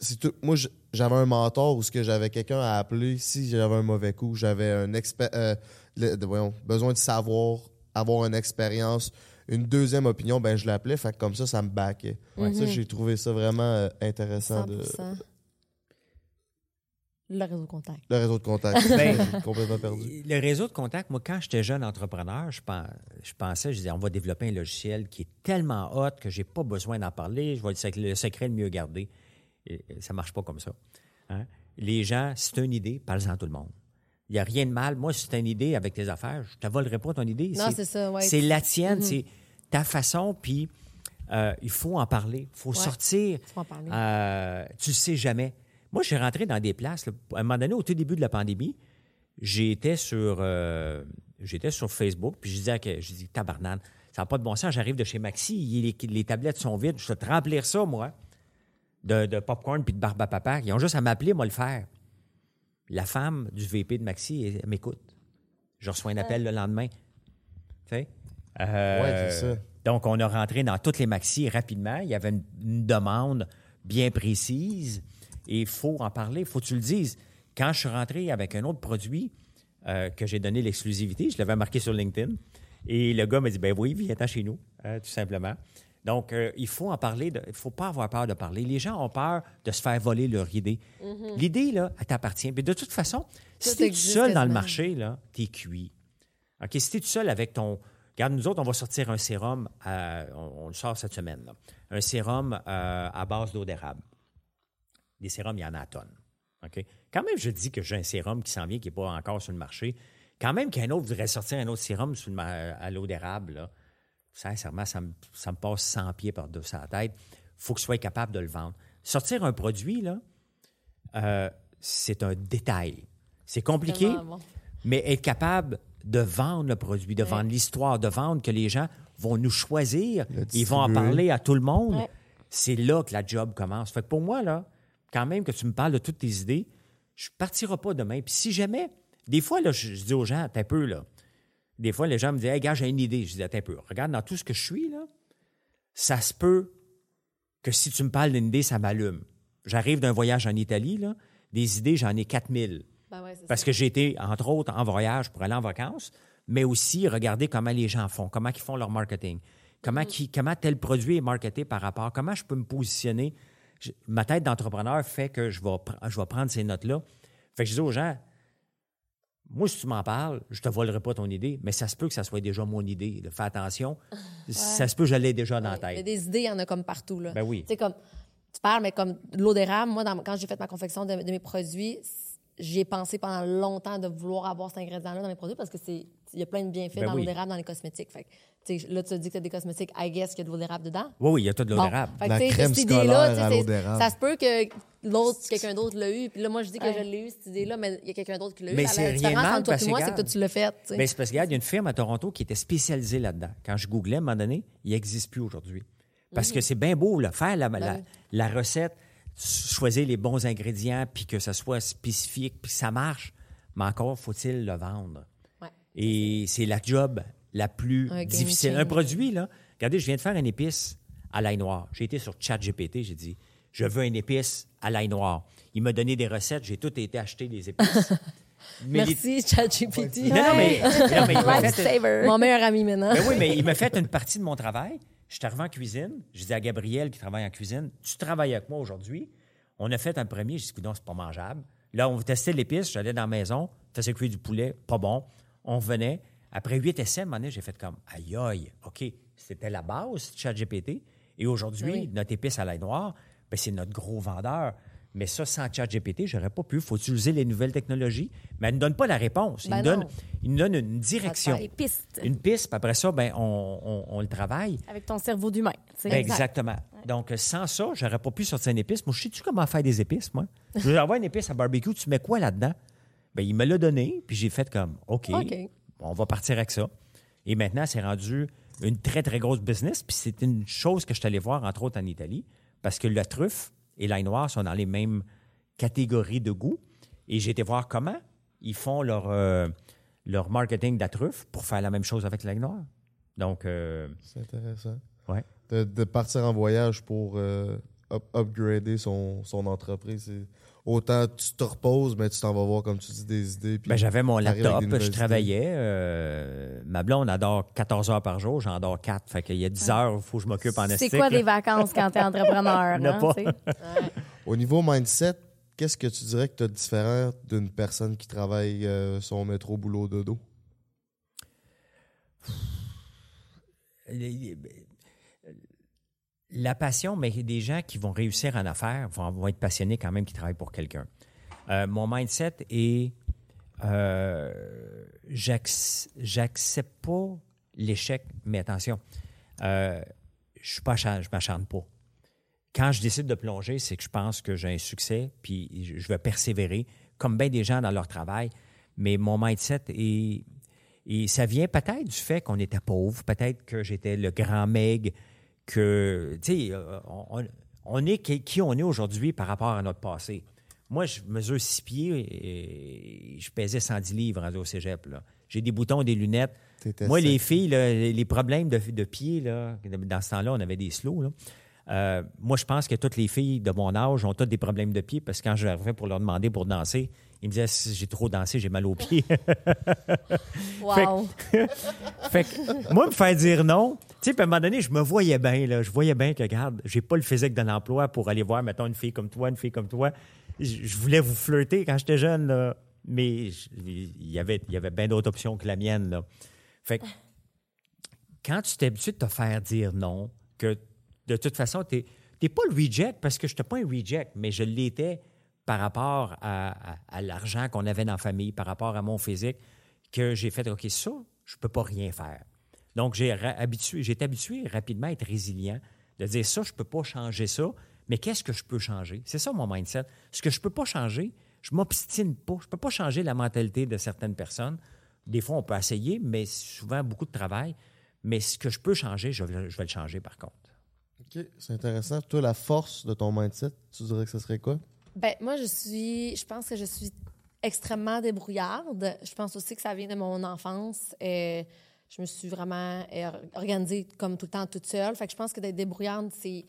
c'est tout- moi, j'avais un mentor où ce que j'avais quelqu'un à appeler si j'avais un mauvais coup. J'avais un expert, euh, le- de- voyons, besoin de savoir, avoir une expérience, une deuxième opinion, ben je l'appelais. Fait que comme ça, ça me backait. Ça, j'ai trouvé ça vraiment euh, intéressant. De, 100%. Le réseau contact. le réseau de contacts. Ben, complètement perdu. Le réseau de contact, moi, quand j'étais jeune entrepreneur, je, pen- je pensais, je disais, on va développer un logiciel qui est tellement hot que j'ai pas besoin d'en parler, je vais le, sec- le secret le mieux garder. Et, et ça marche pas comme ça. hein. Les gens, si tu as une idée, parle-en à tout le monde. Il n'y a rien de mal. Moi, si tu as une idée avec tes affaires, je ne te volerai pas ton idée. Non, c'est ça, ouais. Mm-hmm. C'est la tienne, c'est ta façon, puis euh, il faut en parler. Il faut Ouais. sortir. Tu vas en parler. Euh, tu le sais jamais. Moi, je suis rentré dans des places. là. À un moment donné, au tout début de la pandémie, j'étais sur euh, j'étais sur Facebook, puis je disais que je dis tabarnane, ça n'a pas de bon sens. J'arrive de chez Maxi, les, les tablettes sont vides. Je vais te remplir ça, moi, de, de popcorn puis de barbe à papa. Ils ont juste à m'appeler, moi, le faire. La femme du VP de Maxi elle, m'écoute. Je reçois un appel le lendemain. Tu sais? Euh, Ouais, c'est ça. Donc, on a rentré dans toutes les Maxi rapidement. Il y avait une, une demande bien précise et il faut en parler, il faut que tu le dises. Quand je suis rentré avec un autre produit euh, que j'ai donné l'exclusivité, je l'avais marqué sur LinkedIn, et le gars m'a dit, ben oui, viens-t'en chez nous, euh, tout simplement. Donc, euh, il faut en parler, de- il ne faut pas avoir peur de parler. Les gens ont peur de se faire voler leur idée. L'idée, là, elle t'appartient. Mais de toute façon, si tu es seul dans le marché, là, tu es cuit. OK, si tu es tout seul avec ton. Regarde, nous autres, on va sortir un sérum, à- on, on le sort cette semaine, là. un sérum euh, à base d'eau d'érable. Des sérums, il y en a à tonnes. OK? Quand même, je dis que j'ai un sérum qui s'en vient, qui n'est pas encore sur le marché. Quand même qu'un autre voudrait sortir un autre sérum sur le à l'eau d'érable, là, sincèrement, ça me, ça me passe 100 pieds par-dessus la tête. Il faut que je sois capable de le vendre. Sortir un produit, là, euh, c'est un détail. C'est compliqué, bon. mais être capable de vendre le produit, de vendre l'histoire, de vendre que les gens vont nous choisir, ils vont en parler à tout le monde. Ouais. C'est là que la job commence. Fait que pour moi, là, quand même que tu me parles de toutes tes idées, je ne partirai pas demain. Puis si jamais, des fois, là, je, je dis aux gens, un peu, là. Des fois, les gens me disent, hey, gars, j'ai une idée. Je dis, attends un peu. Regarde, dans tout ce que je suis, là, ça se peut que si tu me parles d'une idée, ça m'allume. J'arrive d'un voyage en Italie, là, des idées, j'en ai 4000. Ben ouais, Parce ça. que j'ai été, entre autres, en voyage pour aller en vacances, mais aussi regarder comment les gens font, comment ils font leur marketing, comment, qui- comment tel produit est marketé par rapport, comment je peux me positionner. Je- ma tête d'entrepreneur fait que je vais, je vais prendre ces notes-là. Fait que je dis aux gens, moi, si tu m'en parles, je te volerai pas ton idée, mais ça se peut que ça soit déjà mon idée. là. Fais attention. Ça se peut que je l'ai déjà dans la Ouais, mais tête. des idées, il y en a comme partout. Là. Ben oui. Tu sais, comme, tu parles, mais comme de l'eau d'érable, moi, dans- quand j'ai fait ma confection de, de mes produits, c- j'y ai pensé pendant longtemps de vouloir avoir cet ingrédient-là dans mes produits parce que c'est il y a plein de bienfaits Ben dans oui. l'eau d'érable dans les cosmétiques. Fait que, là, tu as dit que tu as des cosmétiques, I guess qu'il y a de l'eau d'érable dedans. Oui, oui, il y a tout de l'eau Bon. d'érable. Fait que, La crème cette idée-là, scolaire tu sais, à l'eau c'est- d'érable. Ça se peut que l'autre, quelqu'un d'autre l'a eu. Puis là, moi, je dis que je l'ai eu, cette idée-là, mais il y a quelqu'un d'autre qui l'a eu. Mais c'est rien mal, entre toi parce et que moi, c'est que toi, tu l'as fait. Ben, c'est parce qu'il y a une firme à Toronto qui était spécialisée là-dedans. Quand je googlais à un moment donné, il n'existe plus aujourd'hui. Parce que c'est bien beau, là, faire la, la. Ben oui. la recette, choisir les bons ingrédients, puis que ça soit spécifique, puis que ça marche. Mais encore, faut-il le vendre. Ouais. Et c'est la job la plus Un difficile. Un produit, là, regardez, je viens de faire une épice à l'ail noir. J'ai été sur ChatGPT, j'ai dit, je veux une épice à l'ail noir. Il m'a donné des recettes, j'ai tout été acheter les épices. Mais les- Merci, ChatGPT. Non, non, mais, non, mais il m'a fait- Lifesaver. Mon meilleur ami maintenant. ben oui, mais il m'a fait une partie de mon travail. Je suis arrivé en cuisine. Je dis à Gabriel qui travaille en cuisine, tu travailles avec moi aujourd'hui. On a fait un premier. J'ai dit, non, c'est pas mangeable. Là, on testait l'épice. J'allais dans la maison, faisais cuire du poulet, pas bon. On revenait. Après huit essais, à j'ai fait comme, aïe, aïe, OK, c'était la base, ChatGPT. Et aujourd'hui, Oui. notre épice à l'ail noir, ben, c'est notre gros vendeur. Mais ça, sans ChatGPT, j'aurais pas pu. Il faut utiliser les nouvelles technologies. Mais elle ne donne pas la réponse. Il, Ben nous donne, il nous donne une direction. Les pistes. Une piste, puis après ça, ben, on, on- on le travaille. Avec ton cerveau d'humain. Ben, exactement. Donc, sans ça, j'aurais pas pu sortir une épice. Moi, je sais-tu comment faire des épices, moi? Je veux avoir une épice à barbecue, tu mets quoi là-dedans? Ben, il me l'a donné, puis j'ai fait comme, OK, OK. on va partir avec ça. Et maintenant, c'est rendu une très, très grosse business. Puis c'est une chose que je suis allé voir, entre autres, en Italie, parce que la truffe et l'ail noir sont dans les mêmes catégories de goût. Et j'ai été voir comment ils font leur, euh, leur marketing de la truffe pour faire la même chose avec l'ail noir. Donc, euh, C'est intéressant. ouais. De, de partir en voyage pour euh, up- upgrader son, son entreprise. C'est- Autant tu te reposes, mais tu t'en vas voir, comme tu dis, des idées. puis Ben, j'avais mon laptop, je travaillais. euh, ma blonde adore 14 heures par jour, j'en dors 4. Fait qu'il y a 10 heures, il faut que je m'occupe en C'est estique. quoi des vacances quand entrepreneur? Hein, pas. tu sais? Au niveau mindset, qu'est-ce que tu dirais que tu as de différent d'une personne qui travaille euh, son métro boulot dodo? La passion, mais des gens qui vont réussir en affaires vont, être passionnés quand même qui travaillent pour quelqu'un. Euh, mon mindset est euh, j'ac- j'accepte pas l'échec, mais attention, euh, je je m'acharne pas. Quand je décide de plonger, c'est que je pense que j'ai un succès, puis je je vais persévérer, comme bien des gens dans leur travail. Mais mon mindset est. Et ça vient peut-être du fait qu'on était pauvre, peut-être que j'étais le grand meg, que, tu sais, euh, on, on est qui on est aujourd'hui par rapport à notre passé. Moi, je mesure six pieds et je pesais 110 livres rendu au cégep. J'ai des boutons, des lunettes. Moi, les filles, là, les problèmes de, de pieds, là, dans ce temps-là, on avait des slows. là. Euh, moi, je pense que toutes les filles de mon âge ont toutes des problèmes de pieds parce que quand j'arrivais pour leur demander pour danser, ils me disaient si j'ai trop dansé, j'ai mal aux pieds. Wow. fait que, moi, me faire dire non, tu sais, puis à un moment donné, je me voyais bien, là. Je voyais bien que, regarde, j'ai pas le physique de l'emploi pour aller voir, mettons, une fille comme toi, une fille comme toi. Je, je voulais vous flirter quand j'étais jeune, là. Mais je- il y avait, y avait bien d'autres options que la mienne, là. Fait que, quand tu t'es habitué de te faire dire non, que de toute façon, tu n'es pas le reject parce que je n'étais pas un reject, mais je l'étais par rapport à, l'argent qu'on avait dans la famille, par rapport à mon physique, que j'ai fait OK, ça, je ne peux pas rien faire. Donc, j'ai habitué, été habitué rapidement à être résilient, de dire ça, je ne peux pas changer ça, mais qu'est-ce que je peux changer? C'est ça mon mindset. Ce que je ne peux pas changer, je ne m'obstine pas. Je ne peux pas changer la mentalité de certaines personnes. Des fois, on peut essayer, mais souvent beaucoup de travail. Mais ce que je peux changer, je vais le changer par contre. OK, c'est intéressant. Toi, la force de ton mindset, tu dirais que ce serait quoi? Ben, moi, je suis. Je pense que je suis extrêmement débrouillarde. Je pense aussi que ça vient de mon enfance. Euh, je me suis vraiment euh, organisée comme tout le temps toute seule. Fait que je pense que d'être débrouillarde, c'est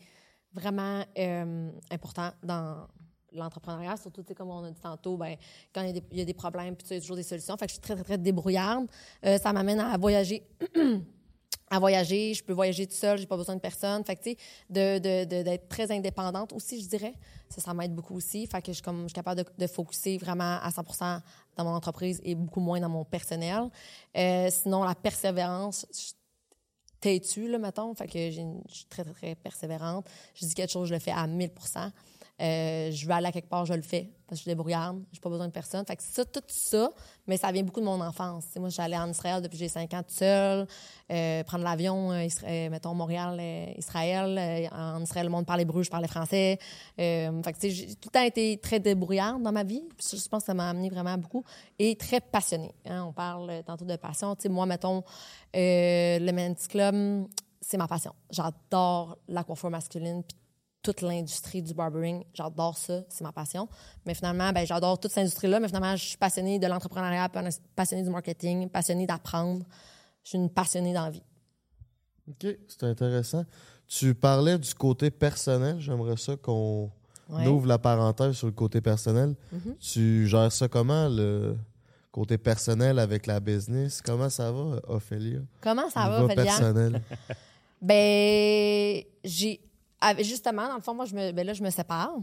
vraiment euh, important dans l'entrepreneuriat, surtout, comme on a dit tantôt, ben, quand il y, a des, il y a problèmes, puis tu as toujours des solutions. Fait que je suis très, très, très débrouillarde. Ça m'amène à voyager à voyager, je peux voyager toute seule, j'ai pas besoin de personne. Fait que, tu sais, de, de, de- d'être très indépendante aussi, je dirais. Ça, ça m'aide beaucoup aussi. Fait que je, suis comme, je suis capable de, focuser vraiment à 100% dans mon entreprise et beaucoup moins dans mon personnel. Euh, sinon, la persévérance, je- têtue, là, mettons. Fait que je suis très, très, très persévérante. Je dis quelque chose, je le fais à 1000 Euh, je veux aller à quelque part, je le fais parce que je suis débrouillarde, j'ai pas besoin de personne. Fait ça, tout ça, mais ça vient beaucoup de mon enfance. Moi, j'allais en Israël depuis que j'ai 5 ans toute seule, euh, prendre l'avion, euh, mettons Montréal, Israël. En Israël, le monde parlait hébreu, je parlais français. J'ai tout le temps été très débrouillarde dans ma vie. Puis je pense que ça m'a amené vraiment beaucoup. Et très passionnée. hein. On parle tantôt de passion. Moi, mettons, le Men's Club, c'est ma passion. J'adore la coiffure masculine, toute l'industrie du barbering. J'adore ça, c'est ma passion. Mais finalement, ben, j'adore toute cette industrie-là, mais finalement, je suis passionnée de l'entrepreneuriat, passionnée du marketing, passionnée d'apprendre. Je suis une passionnée dans la vie. OK, c'est intéressant. Tu parlais du côté personnel. J'aimerais ça qu'on Ouais. ouvre la parenthèse sur le côté personnel. Mhm. Tu gères ça comment, le côté personnel avec la business? Comment ça va, Ophélia? Comment ça va, Ophélia? personnel. Ben, j'ai. Justement, dans le fond, moi, je me, ben là, je me sépare.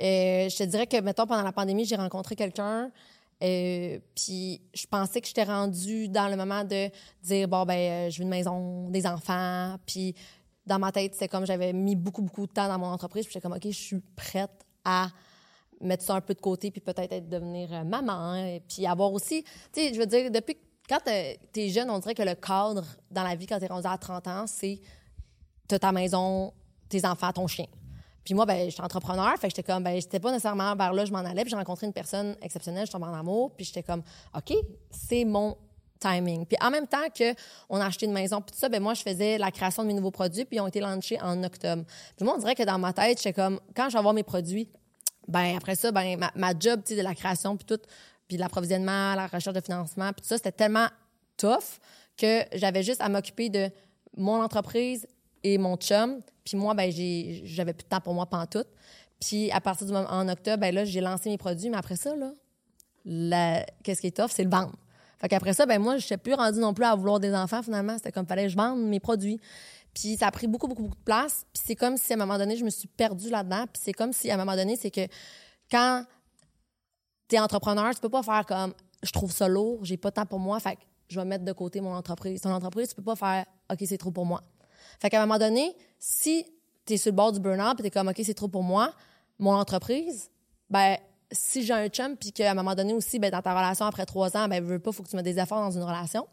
Euh, je te dirais que, mettons, pendant la pandémie, j'ai rencontré quelqu'un. euh, puis je pensais que j'étais rendue dans le moment de dire bon ben euh, je veux une maison, des enfants, puis dans ma tête c'est comme j'avais mis beaucoup beaucoup de temps dans mon entreprise, puis j'étais comme ok je suis prête à mettre ça un peu de côté puis peut-être être devenir euh, maman et puis avoir aussi tu sais je veux dire depuis quand tu es jeune on dirait que le cadre dans la vie quand tu es rendu à 30 ans c'est t'as ta maison, tes enfants, ton chien. Puis moi, ben, j'étais entrepreneur, fait que j'étais comme, ben, j'étais pas nécessairement vers là, je m'en allais, puis j'ai rencontré une personne exceptionnelle, je tombe en amour, puis j'étais comme, OK, c'est mon timing. Puis en même temps que on a acheté une maison, puis tout ça, ben moi, je faisais la création de mes nouveaux produits, puis ils ont été lancés en octobre. Puis moi, on dirait que dans ma tête, j'étais comme, quand je vais avoir mes produits, ben après ça, ben ma, job, tu de la création, puis tout, puis l'approvisionnement, la recherche de financement, puis tout ça, c'était tellement tough que j'avais juste à m'occuper de mon entreprise et mon chum. Puis moi, ben j'avais plus de temps pour moi pantoute. Puis à partir du moment en octobre, ben là, j'ai lancé mes produits, mais après ça, là, qu'est-ce qui est tough, c'est le vendre. Fait qu'après ça, ben moi, je suis plus rendue non plus à vouloir des enfants, finalement. C'était comme, fallait que je vende mes produits. Puis ça a pris beaucoup, beaucoup, beaucoup de place. Puis c'est comme si, à un moment donné, je me suis perdue là-dedans. Puis c'est comme si, à un moment donné, c'est que quand t'es entrepreneur, tu peux pas faire comme, je trouve ça lourd, j'ai pas de temps pour moi, fait que je vais mettre de côté mon entreprise. Ton entreprise, tu peux pas faire, OK, c'est trop pour moi. Fait qu'à un moment donné, si tu es sur le bord du burn-out puis tu es comme, OK, c'est trop pour moi, mon entreprise, ben, si j'ai un chum puis qu'à un moment donné aussi, ben, dans ta relation après trois ans, ben, veux pas, faut que tu mettes des efforts dans une relation.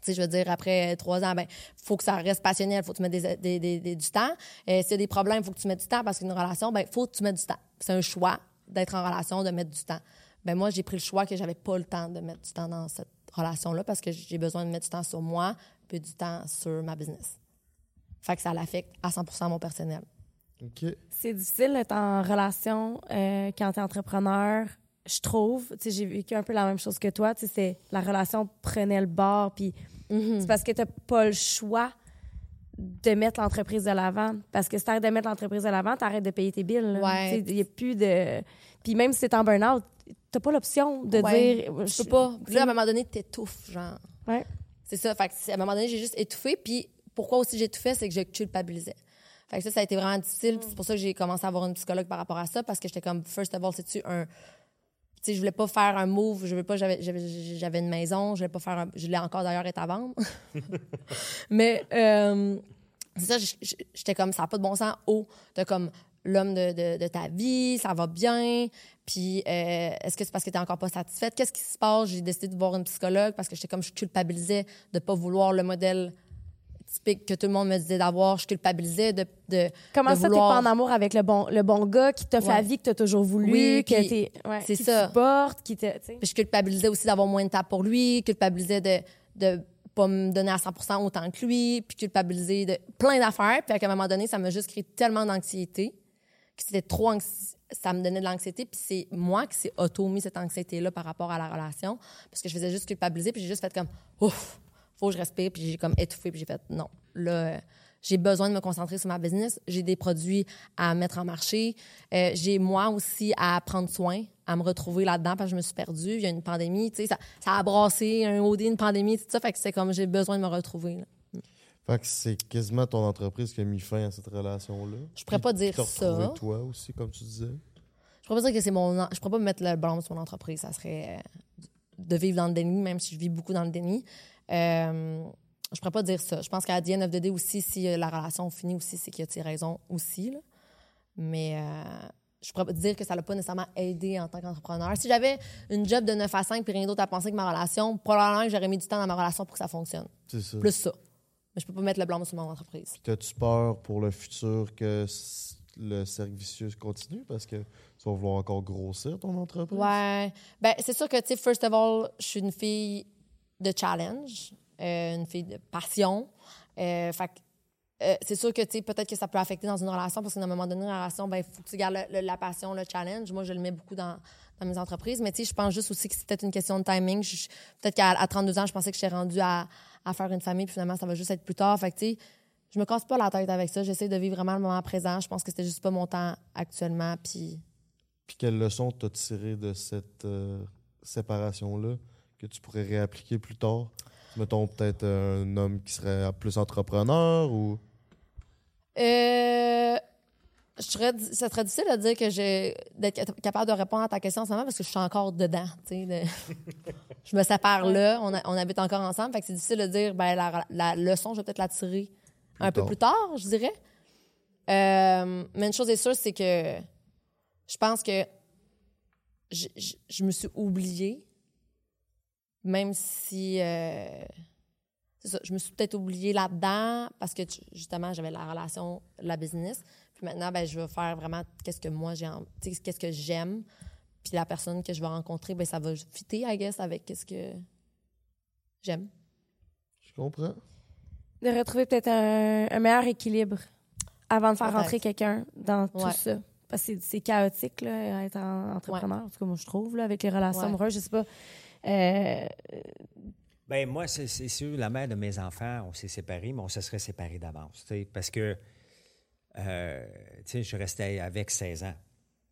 Tu sais, je veux dire, après trois ans, ben, faut que ça reste passionnel, faut que tu mettes des- du temps. Euh, S'il y a des problèmes, faut que tu mettes du temps parce qu'une relation, ben, faut que tu mettes du temps. C'est un choix d'être en relation, de mettre du temps. Ben, moi, j'ai pris le choix que j'avais pas le temps de mettre du temps dans cette relation-là parce que j'ai besoin de mettre du temps sur moi puis du temps sur ma business. Fait que ça l'affecte à 100 mon personnel. OK. C'est difficile d'être en relation euh, quand tu es entrepreneur, je trouve. Tu j'ai vécu un peu la même chose que toi. Tu c'est la relation prenait le bord, puis Mm-hmm. c'est parce que tu n'as pas le choix de mettre l'entreprise de l'avant. Parce que si tu arrêtes de mettre l'entreprise de l'avant, tu arrêtes de payer tes billes. Ouais. Tu Il n'y a plus de... Puis même si tu es en burn-out, tu pas l'option de Ouais. dire... Je peux pas. Puis là, à un moment donné, t'étouffes, genre. Ouais. C'est ça. Fait que à un moment donné, j'ai juste étouffé. Puis pourquoi aussi j'ai étouffé, c'est que je culpabilisais. Fait ça, ça a été vraiment difficile. C'est pour ça que j'ai commencé à avoir une psychologue par rapport à ça, parce que j'étais comme, first of all, c'est-tu un. Tu sais, je voulais pas faire un move. Je voulais pas, j'avais, une maison. Je voulais pas faire. Je l'ai encore d'ailleurs est à vendre. Mais, euh, c'est ça, j'étais comme, ça n'a pas de bon sens. Oh, t'as comme l'homme de ta vie, ça va bien. Puis, euh, est-ce que c'est parce que t'es encore pas satisfaite? Qu'est-ce qui se passe? J'ai décidé de voir une psychologue parce que j'étais comme, je culpabilisais de pas vouloir le modèle typique que tout le monde me disait d'avoir. Je culpabilisais de. de Comment de ça, t'es pas en amour avec le bon, le bon gars qui t'offre Ouais. la vie que t'as toujours voulu, Oui, que t'es, ouais, qui ça. te supporte, qui te. Puis je culpabilisais aussi d'avoir moins de temps pour lui, culpabilisais de de pas me donner à 100% autant que lui, puis culpabiliser de plein d'affaires. Puis à un moment donné, ça m'a juste créé tellement d'anxiété que c'était trop ça me donnait de l'anxiété puis c'est moi qui s'est auto-mis cette anxiété là par rapport à la relation parce que je faisais juste culpabiliser puis j'ai juste fait comme ouf faut que je respire puis j'ai comme étouffé puis j'ai fait non là j'ai besoin de me concentrer sur ma business j'ai des produits à mettre en marché Euh, j'ai moi aussi à prendre soin à me retrouver là-dedans parce que je me suis perdue il y a une pandémie tu sais ça, ça a brassé un OD une pandémie tout ça fait que c'est comme j'ai besoin de me retrouver là. Fait que c'est quasiment ton entreprise qui a mis fin à cette relation-là. Je pourrais pas dire ça. toi aussi, comme tu disais? Je pourrais pas dire que c'est mon. en- Je pourrais pas mettre le blâme sur mon entreprise. Ça serait euh, de vivre dans le déni, même si je vis beaucoup dans le déni. Euh, je pourrais pas dire ça. Je pense qu'à the end of the day aussi, si euh, la relation finit aussi, c'est qu'il y a tes raisons aussi. là. Mais euh, je pourrais pas dire que ça l'a pas nécessairement aidé en tant qu'entrepreneur. Si j'avais une job de 9 à 5 puis rien d'autre à penser que ma relation, probablement que j'aurais mis du temps dans ma relation pour que ça fonctionne. C'est ça. Plus ça. Mais je peux pas mettre le blâme sur mon entreprise. Puis t'as-tu peur pour le futur que le cercle vicieux continue? Parce que tu vas vouloir encore grossir ton entreprise? Ouais. Ben, c'est sûr que, tu sais, first of all, je suis une fille de challenge, euh, une fille de passion. Euh, fait euh, c'est sûr que, peut-être que ça peut affecter dans une relation parce qu'à un moment donné, une relation, ben, il faut que tu gardes la passion, le challenge. Moi, je le mets beaucoup dans, mes entreprises. Mais, je pense juste aussi que c'est peut-être une question de timing. Peut-être qu'à à 32 ans, je pensais que j'étais rendue à, à faire une famille, puis finalement, ça va juste être plus tard. Fait que, je me casse pas la tête avec ça. J'essaie de vivre vraiment le moment présent. Je pense que c'était juste pas mon temps actuellement. Puis, Puis quelle leçon t'as tiré de cette euh, séparation-là? Que tu pourrais réappliquer plus tard? Mettons peut-être un homme qui serait plus entrepreneur ou? Euh, je serais, ça serait difficile de dire que j'ai d'être capable de répondre à ta question en ce moment parce que je suis encore dedans. tu sais, de- je me sépare là, on, a- on habite encore ensemble. Fait que c'est difficile de dire ben, la, la leçon, je vais peut-être la tirer un peu plus tard, je dirais. Euh, mais une chose est sûre, c'est que je pense que je, je- je me suis oubliée, même si. euh, c'est ça, je me suis peut-être oubliée là-dedans parce que tu- justement, j'avais la relation, la business. Puis maintenant, ben, je veux faire vraiment qu'est-ce que moi j'ai, qu'est-ce que j'aime. Puis la personne que je vais rencontrer, ben, ça va fitter, I guess, avec qu'est-ce que j'aime. Je comprends. De retrouver peut-être un, un meilleur équilibre avant de faire rentrer quelqu'un dans tout Ouais. ça. Parce que c'est- c'est chaotique, là, être en- entrepreneur. En tout cas, moi, je trouve, là, avec les relations Ouais. amoureuses. Je sais pas. Euh, Ben moi, c'est sûr, la mère de mes enfants, on s'est séparés, mais on se serait séparés d'avance. tu sais, Parce que, euh, tu sais, je restais avec 16 ans.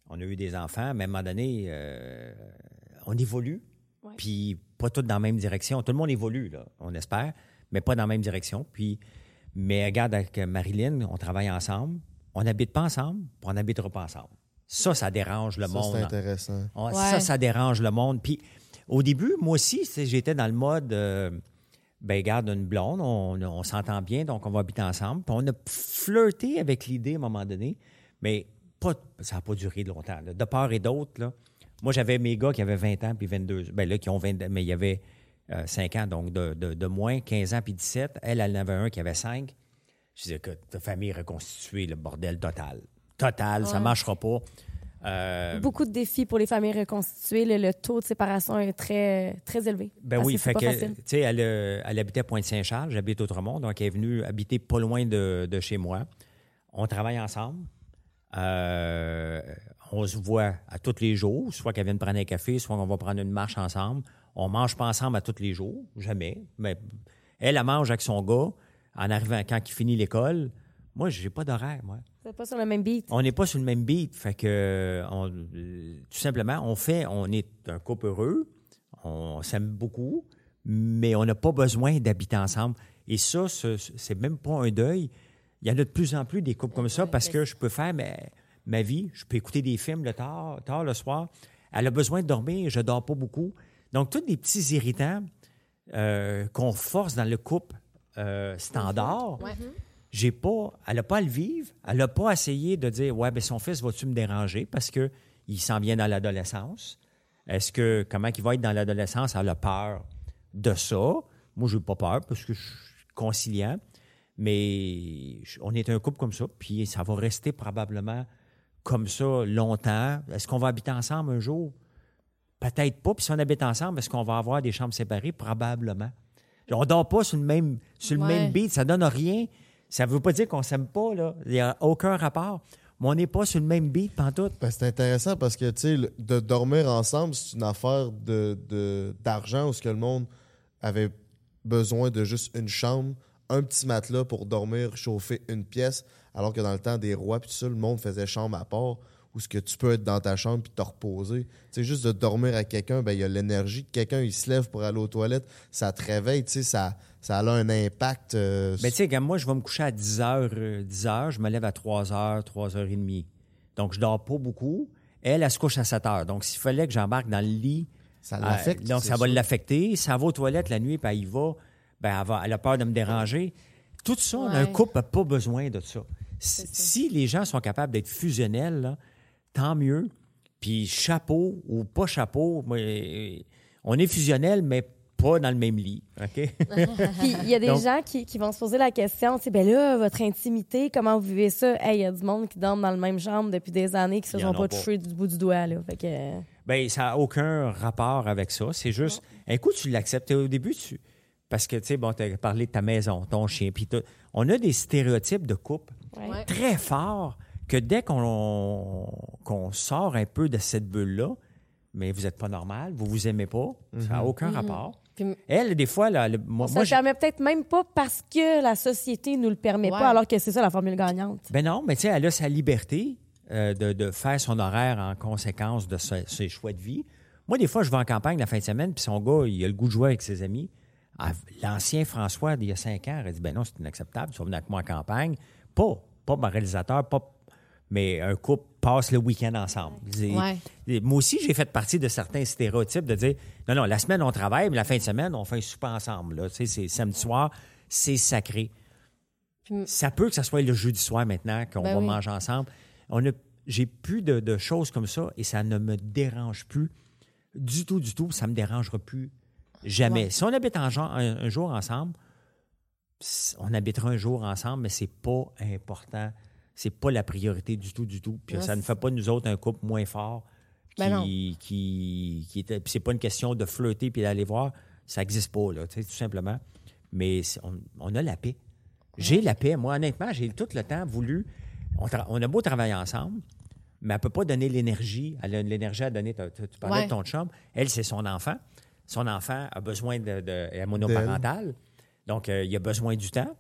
On a eu des enfants, mais à un moment donné, euh, on évolue, puis pas tous dans la même direction. Tout le monde évolue, là, on espère, mais pas dans la même direction. Puis, mais regarde, avec Marilyn, on travaille ensemble, on n'habite pas ensemble, puis on n'habitera pas ensemble. Ça, ça dérange le Ça, monde. c'est intéressant. Ouais. Ça, ça dérange le monde. Puis au début, moi aussi, j'étais dans le mode, euh, ben garde une blonde, on, on s'entend bien, donc on va habiter ensemble. Puis on a flirté avec l'idée à un moment donné, mais pas, ça n'a pas duré longtemps. là. De part et d'autre. Moi, j'avais mes gars qui avaient 20 ans puis 22, ben là, qui ont 20, mais il y avait euh, 5 ans, donc de, de- de moins, 15 ans puis 17. Elle, elle en avait un qui avait 5. Je disais que ta famille reconstituée, le bordel total. Total, ça ne marchera pas. Euh, Beaucoup de défis pour les familles reconstituées. Le, le taux de séparation est très, très élevé. Ben oui, fait que, elle, euh, elle habitait à Pointe-Saint-Charles, j'habite Outremont, donc elle est venue habiter pas loin de, de chez moi. On travaille ensemble. Euh, on se voit à tous les jours, soit qu'elle vienne prendre un café, soit qu'on va prendre une marche ensemble. On mange pas ensemble à tous les jours, jamais. Mais elle, elle mange avec son gars en arrivant quand il finit l'école. Moi, j'ai pas d'horaire, moi. C'est pas sur le même beat. On n'est pas sur le même beat. Fait que, on- tout simplement, on fait, on est un couple heureux, on s'aime beaucoup, mais on n'a pas besoin d'habiter ensemble. Et ça, ce- c'est même pas un deuil. Il y en a de plus en plus des couples comme ça parce que je peux faire ma, ma vie, je peux écouter des films le tard, tard le soir. Elle a besoin de dormir, je dors pas beaucoup. Donc, tous des petits irritants euh, qu'on force dans le couple euh, standard. Ouais. J'ai pas, elle n'a pas à le vivre. Elle n'a pas essayé de dire Ouais, ben son fils, va-tu me déranger? Parce que il s'en vient dans l'adolescence. Est-ce que, comment il va être dans l'adolescence, elle a peur de ça. Moi, je n'ai pas peur parce que je suis conciliant. Mais on est un couple comme ça, puis ça va rester probablement comme ça longtemps. Est-ce qu'on va habiter ensemble un jour? Peut-être pas. Puis si on habite ensemble, est-ce qu'on va avoir des chambres séparées? Probablement. On dort pas sur le même, sur le Ouais. même beat. Ça donne rien. Ça veut pas dire qu'on s'aime pas, là. Il n'y a aucun rapport. Mais on n'est pas sur le même beat, pantoute. Ben, c'est intéressant parce que, tu sais, de dormir ensemble, c'est une affaire d'argent où ce que le monde avait besoin de juste une chambre, un petit matelas pour dormir, chauffer une pièce, alors que dans le temps des rois, puis tout ça, le monde faisait chambre à part, où ce que tu peux être dans ta chambre puis te reposer. Sais, juste de dormir avec quelqu'un, ben, il y a l'énergie quelqu'un, il se lève pour aller aux toilettes, ça te réveille, tu sais, ça, ça a un impact. euh, Mais tu sais, moi, je vais me coucher à 10 h, 10 heures, je me lève à 3 h, 3 h 30. Donc, je dors pas beaucoup. Elle, elle se couche à 7 heures. Donc, s'il fallait que j'embarque dans le lit, Ça euh, l'affecte, donc c'est ça va l'affecter. Si elle va aux toilettes la nuit, puis elle y va, ben, elle, va- elle a peur de me déranger. Tout ça, un couple n'a pas besoin de ça. Si, si les gens sont capables d'être fusionnels, là, tant mieux. Puis chapeau ou pas chapeau, moi, euh, on est fusionnel, mais pas dans le même lit. OK? Puis il y a des Donc- gens qui, qui vont se poser la question, tu sais, ben là, votre intimité, comment vous vivez ça? Hey, il y a du monde qui dorment dans la même chambre depuis des années qui se sont pas touchés du bout du doigt, là. Fait que... Ben, ça n'a aucun rapport avec ça. C'est juste, un coup, tu l'acceptes. Au début, tu. Parce que, tu sais, bon, tu as parlé de ta maison, ton chien, puis tout. On a des stéréotypes de couple ouais. Très forts que dès qu'on qu'on sort un peu de cette bulle-là, mais vous n'êtes pas normal, vous vous aimez pas, ça n'a aucun rapport. Puis- Elle, des fois, là, le- moi, Ça moi, ne permet peut-être même pas parce que la société nous le permet Ouais. pas, alors que c'est ça la formule gagnante. Ben non, mais tu sais, elle a sa liberté euh, de, de faire son horaire en conséquence de ses, ses choix de vie. Moi, des fois, je vais en campagne la fin de semaine, puis son gars, il a le goût de jouer avec ses amis. Ah, L'ancien François, d'il y a cinq ans, il a dit Ben non, c'est inacceptable, tu vas venir avec moi en campagne. Pas, pas mon réalisateur, pas. Mais un couple passe le week-end ensemble. C'est- Ouais. et Moi aussi, j'ai fait partie de certains stéréotypes de dire non, non, la semaine, on travaille, mais la fin de semaine, on fait un souper ensemble. Là. Tu sais, c'est samedi soir, c'est sacré. Puis- Ça peut que ça soit le jeudi soir maintenant qu'on Ben va oui. manger ensemble. On a, j'ai plus de, de choses comme ça et ça ne me dérange plus du tout, du tout. Ça me dérangera plus jamais. Ouais. Si on habite en un, un jour ensemble, on habitera un jour ensemble, mais c'est pas important. C'est pas la priorité du tout, du tout. Puis Ouais, ça ne fait pas nous autres un couple moins fort. Qui, Ben qui, qui était, c'est pas une question de flirter puis d'aller voir. Ça n'existe pas, là, tout simplement. Mais on, on a la paix. J'ai la paix. Moi, honnêtement, j'ai tout le temps voulu. On, a beau travailler ensemble, mais elle ne peut pas donner l'énergie. Elle a de l'énergie à donner. Tu, parlais Ouais. de ton chum. Elle, c'est son enfant. Son enfant a besoin de, de, elle est monoparentale. Donc, euh, il a besoin du temps.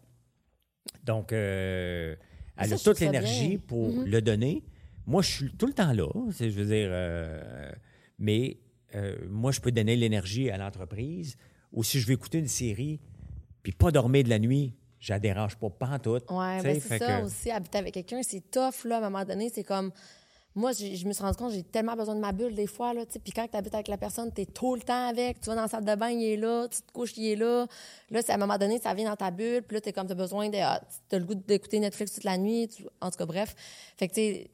Donc, euh, elle Ça, a toute l'énergie pour le donner. Moi, je suis tout le temps là. c'est- Je veux dire, euh, mais euh, moi, je peux donner l'énergie à l'entreprise. Ou si je veux écouter une série, puis pas dormir de la nuit, je la dérange pas, pas en tout. Tu ben c'est ça que- aussi, habiter avec quelqu'un, c'est tough, là, à un moment donné. C'est comme. Moi, je me suis rendu compte, j'ai tellement besoin de ma bulle des fois, là, tu sais. Puis quand tu habites avec la personne, tu es tout le temps avec. Tu vas dans la salle de bain, il est là. Tu te couches, il est là. Là, c'est à un moment donné, ça vient dans ta bulle. Puis là, tu comme, tu as besoin de. ah, t'as le goût d'écouter Netflix toute la nuit. tu- en tout cas, bref. Fait que, tu sais,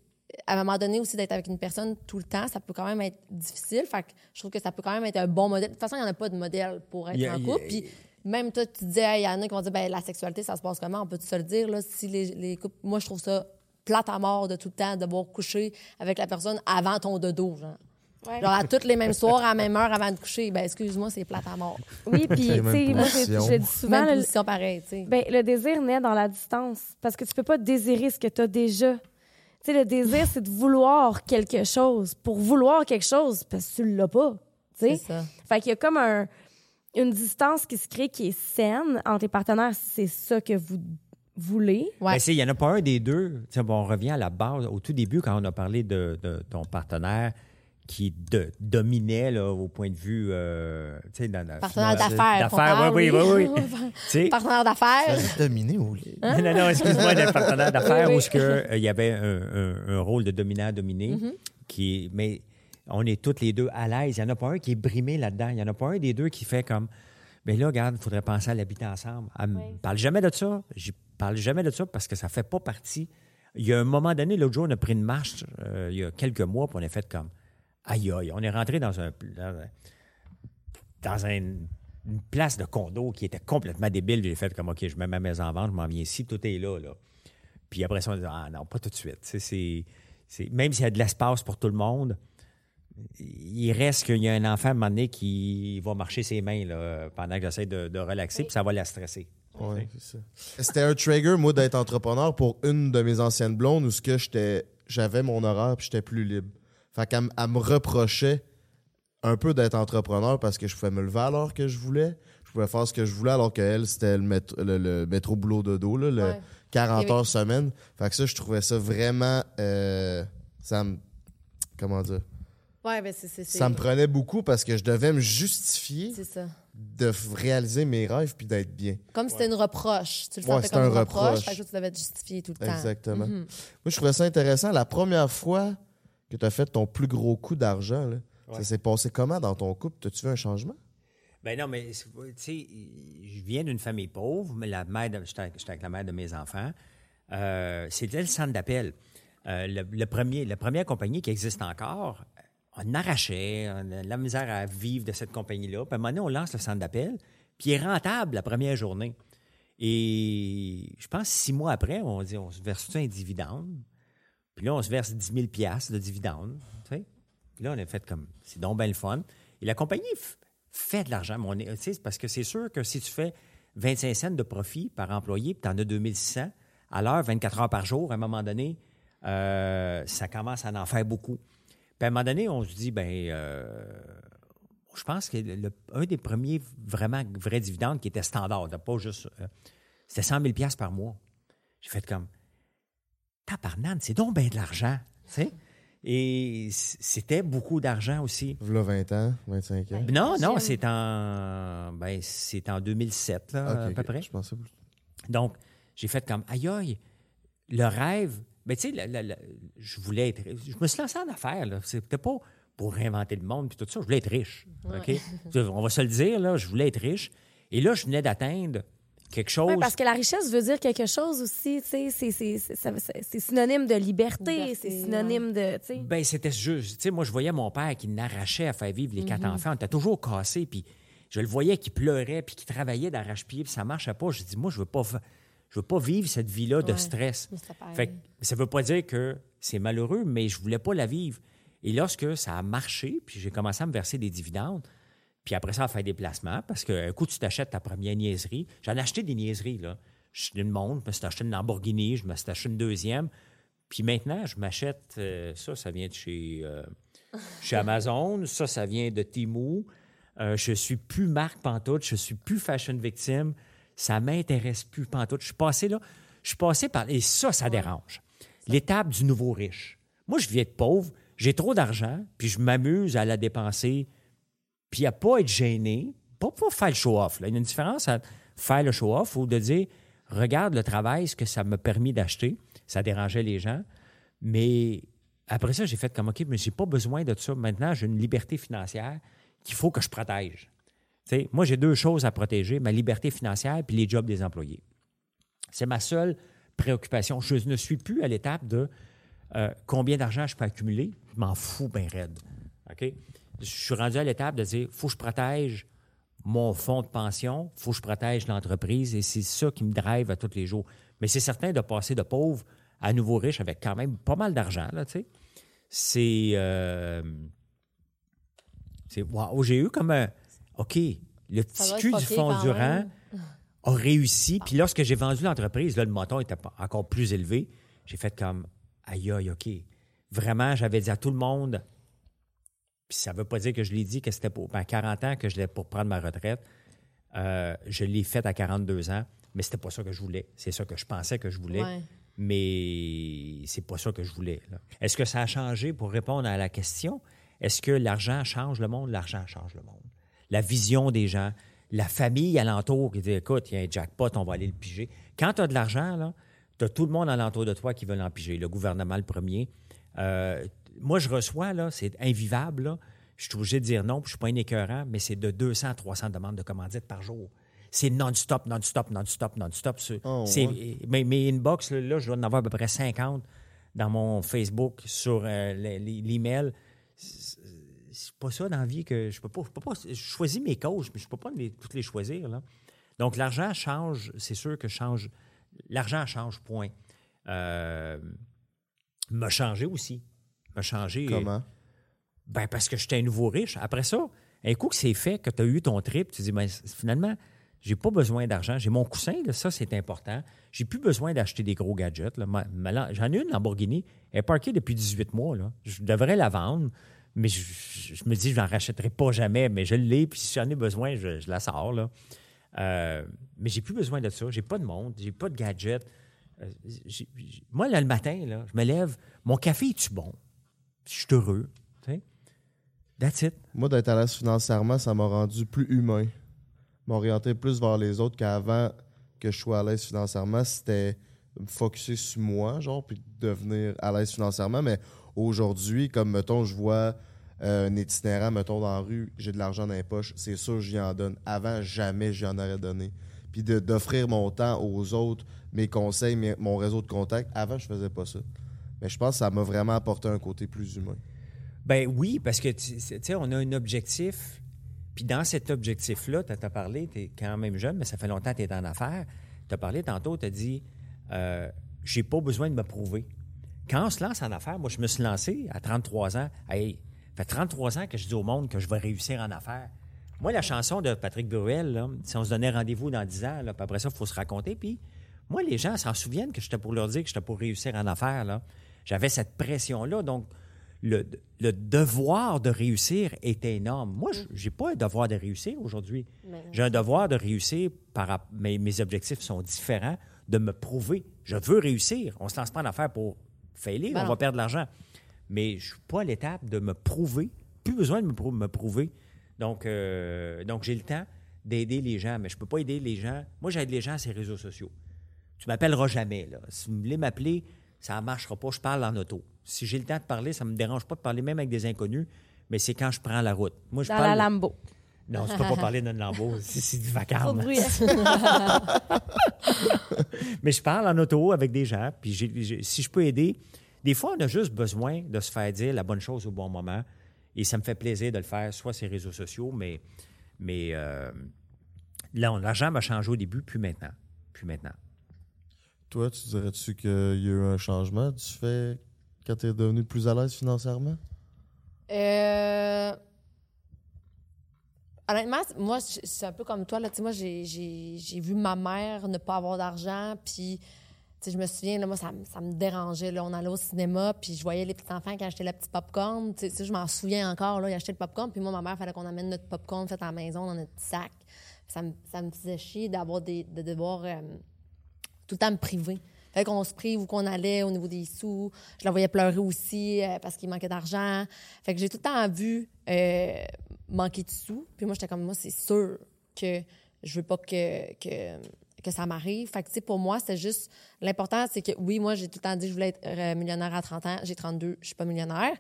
à un moment donné aussi, d'être avec une personne tout le temps, ça peut quand même être difficile. Fait que je trouve que ça peut quand même être un bon modèle. De toute façon, il n'y en a pas de modèle pour être en couple. Puis même toi, tu disais, il y en a qui vont dire, ben, la sexualité, ça se passe comment? On peut se le dire, là, si les, les couples. Moi, je trouve ça plate à mort de tout le temps devoir coucher avec la personne avant ton dodo, genre. Ouais. Genre à toutes les mêmes soirs, à la même heure avant de coucher. Ben, excuse-moi, c'est plate à mort. Oui, puis, tu sais, moi, je, dis souvent, Même le, position pareille, tu sais. ben, le désir naît dans la distance. Parce que tu peux pas désirer ce que tu as déjà. Tu sais, le désir, c'est de vouloir quelque chose. Pour vouloir quelque chose, parce que tu l'as pas. Tu sais? C'est ça. Fait qu'il y a comme un, une distance qui se crée qui est saine entre les partenaires si c'est ça que vous voulez. Ouais. Ben, c'est- Il n'y en a pas un des deux. On revient à la base. Au tout début, quand on a parlé de, de ton partenaire qui de- dominait là, au point de vue. euh, tu sais, dans la- Partenaire d'affaires. D'affaires, oui, oui, oui. Partenaire d'affaires. Dominé au lit. Hein? Non, non, excuse-moi, d'être partenaire d'affaires Oui, oui. où ce que, euh, il y avait un, un- un rôle de dominant-dominé. Mm-hmm. qui Mais on est toutes les deux à l'aise. Il n'y en a pas un qui est brimé là-dedans. Il n'y en a pas un des deux qui fait comme. Mais là, regarde, il faudrait penser à l'habiter ensemble. Elle me parle jamais de ça. Parle jamais de ça parce que ça fait pas partie. Il y a un moment donné, l'autre jour, on a pris une marche, euh, il y a quelques mois, puis on a fait comme. Aïe, aïe. On est rentré dans un. dans un- dans un- une place de condo qui était complètement débile. J'ai fait comme, OK, je mets ma maison en vente, je m'en viens ici, tout est là, là. Puis après ça, on a dit, ah non, pas tout de suite. C'est- c'est- même s'il y a de l'espace pour tout le monde, il reste qu'il y a un enfant à un moment donné qui va marcher ses mains là, pendant que j'essaie de, de relaxer, puis ça va la stresser. Ouais. C'était un trigger, moi, d'être entrepreneur pour une de mes anciennes blondes où ce que j'étais, j'avais mon horaire puis j'étais plus libre. Fait qu'elle me reprochait un peu d'être entrepreneur parce que je pouvais me lever à l'heure que je voulais. Je pouvais faire ce que je voulais alors qu'elle, c'était le, métro- le, le métro boulot de dos, là, le Ouais. 40 Et oui. heures semaine. Fait que ça, je trouvais ça vraiment. euh, ça me. Comment dire? Ouais, ben c'est- Ça me prenait beaucoup parce que je devais me justifier C'est ça. De réaliser mes rêves puis d'être bien. Comme si c'était une reproche. Tu le Ouais, sentais c'était comme un une reproche. reproche. Fait que tu devais te justifier tout le temps. Exactement. Mhm. Moi, je trouvais ça intéressant. La première fois que tu as fait ton plus gros coup d'argent, là, ça s'est passé comment dans ton couple? T'as-tu vu un changement? Ben non, mais tu sais, je viens d'une famille pauvre, mais la mère, de- j'étais avec, j'étais avec la mère de mes enfants. Euh, C'était le centre d'appel. Euh, le, le premier, la première compagnie qui existe encore, on arrachait, on a de la misère à vivre de cette compagnie-là. Puis à un moment donné, on lance le centre d'appel, puis il est rentable la première journée. Et je pense six mois après, on dit on se verse un dividende. Puis là, on se verse 10 000 de dividende. Puis là, on a fait comme, c'est donc bien le fun. Et la compagnie fait de l'argent. on est- Parce que c'est sûr que si tu fais 25 cents de profit par employé, puis tu en as 2600 à l'heure, 24 heures par jour, à un moment donné, euh, ça commence à en faire beaucoup. Puis à un moment donné, on se dit, ben, euh, je pense que le- un des premiers vraiment vrais dividendes qui était standard, de pas juste. euh, c'était 100 000 par mois. J'ai fait comme. Tabarnane, c'est donc bien de l'argent. tu sais. Et c'était beaucoup d'argent aussi. V'là 20 ans, 25 ans. Non, non, c'est en, ben, c'est en 2007, là, Ok, à peu près. Je pensais plus. Donc, j'ai fait comme, aïe, aïe, le rêve. Mais tu sais, je voulais être. Je me suis lancé en affaires, là. C'était pas pour réinventer le monde puis tout ça. Je voulais être riche. OK? On va se le dire, là. Je voulais être riche. Et là, je venais d'atteindre quelque chose. Ouais, parce que la richesse veut dire quelque chose aussi, tu sais, c'est- synonyme de liberté, Liberté, c'est synonyme de, tu sais. Ben, c'était juste. Tu sais, moi, je voyais mon père qui n'arrachait à faire vivre les quatre enfants. On était toujours cassés, puis je le voyais qui pleurait, puis qui travaillait d'arrache-pied, puis ça marchait pas. Je dis, moi, je veux pas, je veux pas vivre cette vie-là de stress. Fait que ça veut pas dire que c'est malheureux, mais je voulais pas la vivre. Et lorsque ça a marché, puis j'ai commencé à me verser des dividendes, puis après ça, à faire des placements, parce qu'un coup, tu t'achètes ta première niaiserie. J'en ai acheté des niaiseries, là. Je suis d'une monde, je me suis acheté une Lamborghini, je me suis acheté une deuxième. Puis maintenant, je m'achète, euh, ça, ça vient de chez, euh, chez Amazon, ça, ça vient de Temu. Euh, je suis plus marque pantoute, je suis plus fashion victime. Ça m'intéresse plus pantoute. Je suis passé là, je suis passé par... Et ça, ça dérange. L'étape du nouveau riche. Moi, je viens de pauvre, j'ai trop d'argent, puis je m'amuse à la dépenser, puis à pas être gêné, pas pour faire le show-off. là. Il y a une différence à faire le show-off ou de dire, regarde le travail, ce que ça m'a permis d'acheter. Ça dérangeait les gens. Mais après ça, j'ai fait comme, OK, mais j'ai pas besoin de ça. Maintenant, j'ai une liberté financière qu'il faut que je protège. Moi, j'ai deux choses à protéger, ma liberté financière puis les jobs des employés. C'est ma seule préoccupation. Je ne suis plus à l'étape de euh, combien d'argent je peux accumuler. Je m'en fous bien raide. Je suis rendu à l'étape de dire, faut que je protège mon fonds de pension, faut que je protège l'entreprise et c'est ça qui me drive à tous les jours. Mais c'est certain de passer de pauvre à nouveau riche avec quand même pas mal d'argent. C'est. euh, c'est. Wow, j'ai eu comme un. OK, le petit cul du fond Durand même. a réussi. Puis lorsque j'ai vendu l'entreprise, là, le montant était encore plus élevé. J'ai fait comme. Aïe, aïe, OK. Vraiment, j'avais dit à tout le monde. Puis ça ne veut pas dire que je l'ai dit que c'était pour ben, 40 ans que je l'ai pour prendre ma retraite. Euh, je l'ai fait à 42 ans, mais c'était pas ça que je voulais. C'est ça que je pensais que je voulais, Ouais. mais c'est pas ça que je voulais. Est-ce que ça a changé pour répondre à la question? Est-ce que l'argent change le monde? L'argent change le monde. La vision des gens, la famille alentour qui dit écoute, il y a un jackpot, on va aller le piger. Quand tu as de l'argent, tu as tout le monde alentour de toi qui veut l'en piger. Le gouvernement le premier. Euh, moi, je reçois, là, c'est invivable. là. Je suis obligé de dire non, puis je suis pas un écœurant, mais c'est de 200 à 300 demandes de commandites par jour. C'est non-stop, non-stop, non-stop, non-stop. Oh, ouais. mes, mes inbox, là, je dois en avoir à peu près 50 dans mon Facebook, sur euh, le- le- l'email. C'est pas ça dans la vie que je peux pas. Je, peux pas, je choisis mes causes, mais je peux pas les- toutes les choisir. Là. Donc, l'argent change, c'est sûr que change. L'argent change, point. Euh, m'a changé aussi. M'a changé. Comment? Ben, parce que j'étais un nouveau riche. Après ça, un coup que c'est fait, que tu as eu ton trip, tu dis, ben, finalement, j'ai pas besoin d'argent. J'ai mon coussin, là, ça, c'est important. J'ai plus besoin d'acheter des gros gadgets. J'en ai une Lamborghini. Elle est parquée depuis 18 mois. Là. Je devrais la vendre, mais je, me dis, je n'en rachèterai pas jamais. Mais je l'ai, puis si j'en ai besoin, je, la sors. Là. Euh, mais j'ai plus besoin de ça. J'ai pas de monde, j'ai pas de gadget. Euh, moi, là, le matin, là, je me lève, mon café est-tu bon? Je suis heureux. That's it. Moi, d'être à l'aise financièrement, ça m'a rendu plus humain. M'orienter plus vers les autres qu'avant que je sois à l'aise financièrement, c'était me focusser sur moi, genre, puis devenir à l'aise financièrement. Mais aujourd'hui, comme, mettons, je vois euh, un itinérant, mettons, dans la rue, j'ai de l'argent dans les poches, c'est sûr, j'y en donne. Avant, jamais j'y en aurais donné. Puis d'offrir mon temps aux autres, mes conseils, mon réseau de contacts, avant, je faisais pas ça. Mais je pense que ça m'a vraiment apporté un côté plus humain. Ben oui, parce que, tu tu sais, on a un objectif. Puis dans cet objectif-là, tu as parlé, tu es quand même jeune, mais ça fait longtemps que tu es en affaires. Tu as parlé tantôt, tu as dit, euh, j'ai pas besoin de me prouver. Quand on se lance en affaires, moi, je me suis lancé à 33 ans. Hey, ça fait 33 ans que je dis au monde que je vais réussir en affaires. Moi, la chanson de Patrick Bruel, là, si on se donnait rendez-vous dans 10 ans, là, puis après ça, il faut se raconter. Puis moi, les gens s'en souviennent que j'étais pour leur dire que j'étais pour réussir en affaires. là. J'avais cette pression-là. Donc, le, le devoir de réussir est énorme. Moi, je n'ai pas un devoir de réussir aujourd'hui. J'ai un devoir de réussir par mes, mes objectifs sont différents, de me prouver. Je veux réussir. On ne se lance pas en affaires pour faillir, Ben on non. va perdre de l'argent. Mais je ne suis pas à l'étape de me prouver. Plus besoin de me, prou- me prouver. Donc, euh, donc j'ai le temps d'aider les gens, mais je ne peux pas aider les gens. Moi, j'aide les gens à ces réseaux sociaux. Tu m'appelleras jamais. Là. Si vous voulez m'appeler, ça ne marchera pas. Je parle en auto. Si j'ai le temps de parler, ça ne me dérange pas de parler même avec des inconnus, mais c'est quand je prends la route. Moi, je Dans parle... la Lambo. Non, tu peux pas parler d'un Lambo. C'est c'est du vacarme. bruit. Mais je parle en auto avec des gens, puis si je peux aider, des fois, on a juste besoin de se faire dire la bonne chose au bon moment. Et ça me fait plaisir de le faire, soit sur les réseaux sociaux, mais, mais euh, l'argent m'a changé au début, puis maintenant. Puis maintenant. Toi, tu dirais-tu qu'il y a eu un changement du fait quand tu es devenu plus à l'aise financièrement? Euh... Honnêtement, moi, c'est un peu comme toi. Là. J'ai- vu ma mère ne pas avoir d'argent. Puis, je me souviens, là, moi, ça, me- dérangeait. On allait au cinéma, puis je voyais les petits-enfants qui achetaient le petit popcorn. Tu sais, tu sais, je m'en souviens encore. Là, ils achetaient le popcorn. Puis moi, ma mère, il fallait qu'on amène notre popcorn fait à la maison dans notre sac. Ça me, ça me faisait chier d'avoir des, de devoir euh, tout le temps me priver. Fait qu'on se prive où qu'on allait au niveau des sous. Je la voyais pleurer aussi euh, parce qu'il manquait d'argent. Fait que j'ai tout le temps vu euh, manquer de sous. Puis moi, j'étais comme, moi, c'est sûr que je veux pas que, que, que ça m'arrive. Fait que, tu pour moi, c'est juste... L'important, c'est que, oui, moi, j'ai tout le temps dit que je voulais être euh, millionnaire à 30 ans. J'ai 32, je suis pas millionnaire.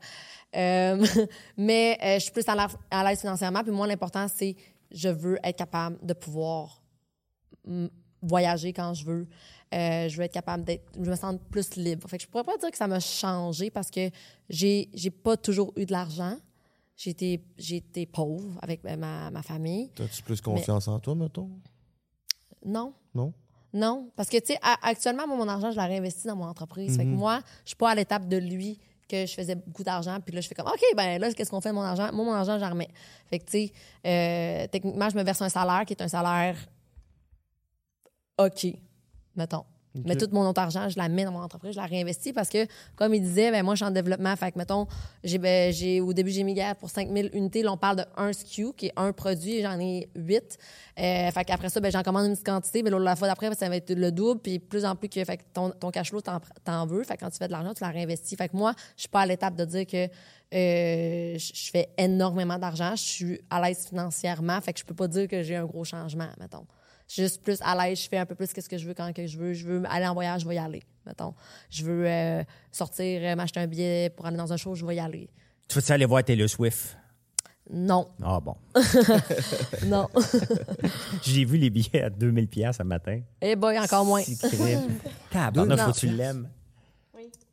Mais je suis plus à la- à l'aise financièrement. Puis moi, l'important, c'est je veux être capable de pouvoir voyager quand je veux. Euh, je veux être capable d'être. Je me sens plus libre. Fait que je pourrais pas dire que ça m'a changé parce que j'ai j'ai pas toujours eu de l'argent. J'ai été, j'ai été pauvre avec ma, ma famille. T'as-tu plus confiance en toi, mettons? Non. Non? Non, parce que, tu sais, actuellement, moi, mon argent, je l'ai réinvesti dans mon entreprise. Fait que moi, je suis pas à l'étape de lui que je faisais beaucoup d'argent, puis là, je fais comme, OK, ben là, qu'est-ce qu'on fait de mon argent? Moi, mon argent, j'en remets. Fait que, tu sais, euh, techniquement, je me verse un salaire qui est un salaire OK, mettons. Mais tout mon autre argent, je la mets dans mon entreprise, je la réinvestis parce que, comme il disait, ben moi, je suis en développement. Fait que, mettons, j'ai, ben, j'ai, au début, j'ai mis hier pour 5000 unités. Là, on parle de un SKU, qui est un produit, j'en ai huit. Euh, fait qu'après ça, ben, j'en commande une petite quantité. Mais la fois d'après, ça va être le double. Puis plus en plus que fait que ton, ton cash flow, t'en, t'en veux. Fait que quand tu fais de l'argent, tu la réinvestis. Fait que moi, je suis pas à l'étape de dire que euh, je je fais énormément d'argent. Je suis à l'aise financièrement. Fait que je peux pas dire que j'ai un gros changement, mettons. Je suis juste plus à l'aise, je fais un peu plus qu'est-ce que je veux quand que je veux. Je veux aller en voyage, je vais y aller, mettons. Je veux euh, sortir, euh, m'acheter un billet pour aller dans un show, je vais y aller. Tu veux-tu aller voir Taylor Swift? Non, Ah bon. non. J'ai vu les billets à 2000 pièces ce matin. Eh boy, encore moins. Tabarnak, Non. faut que tu l'aimes.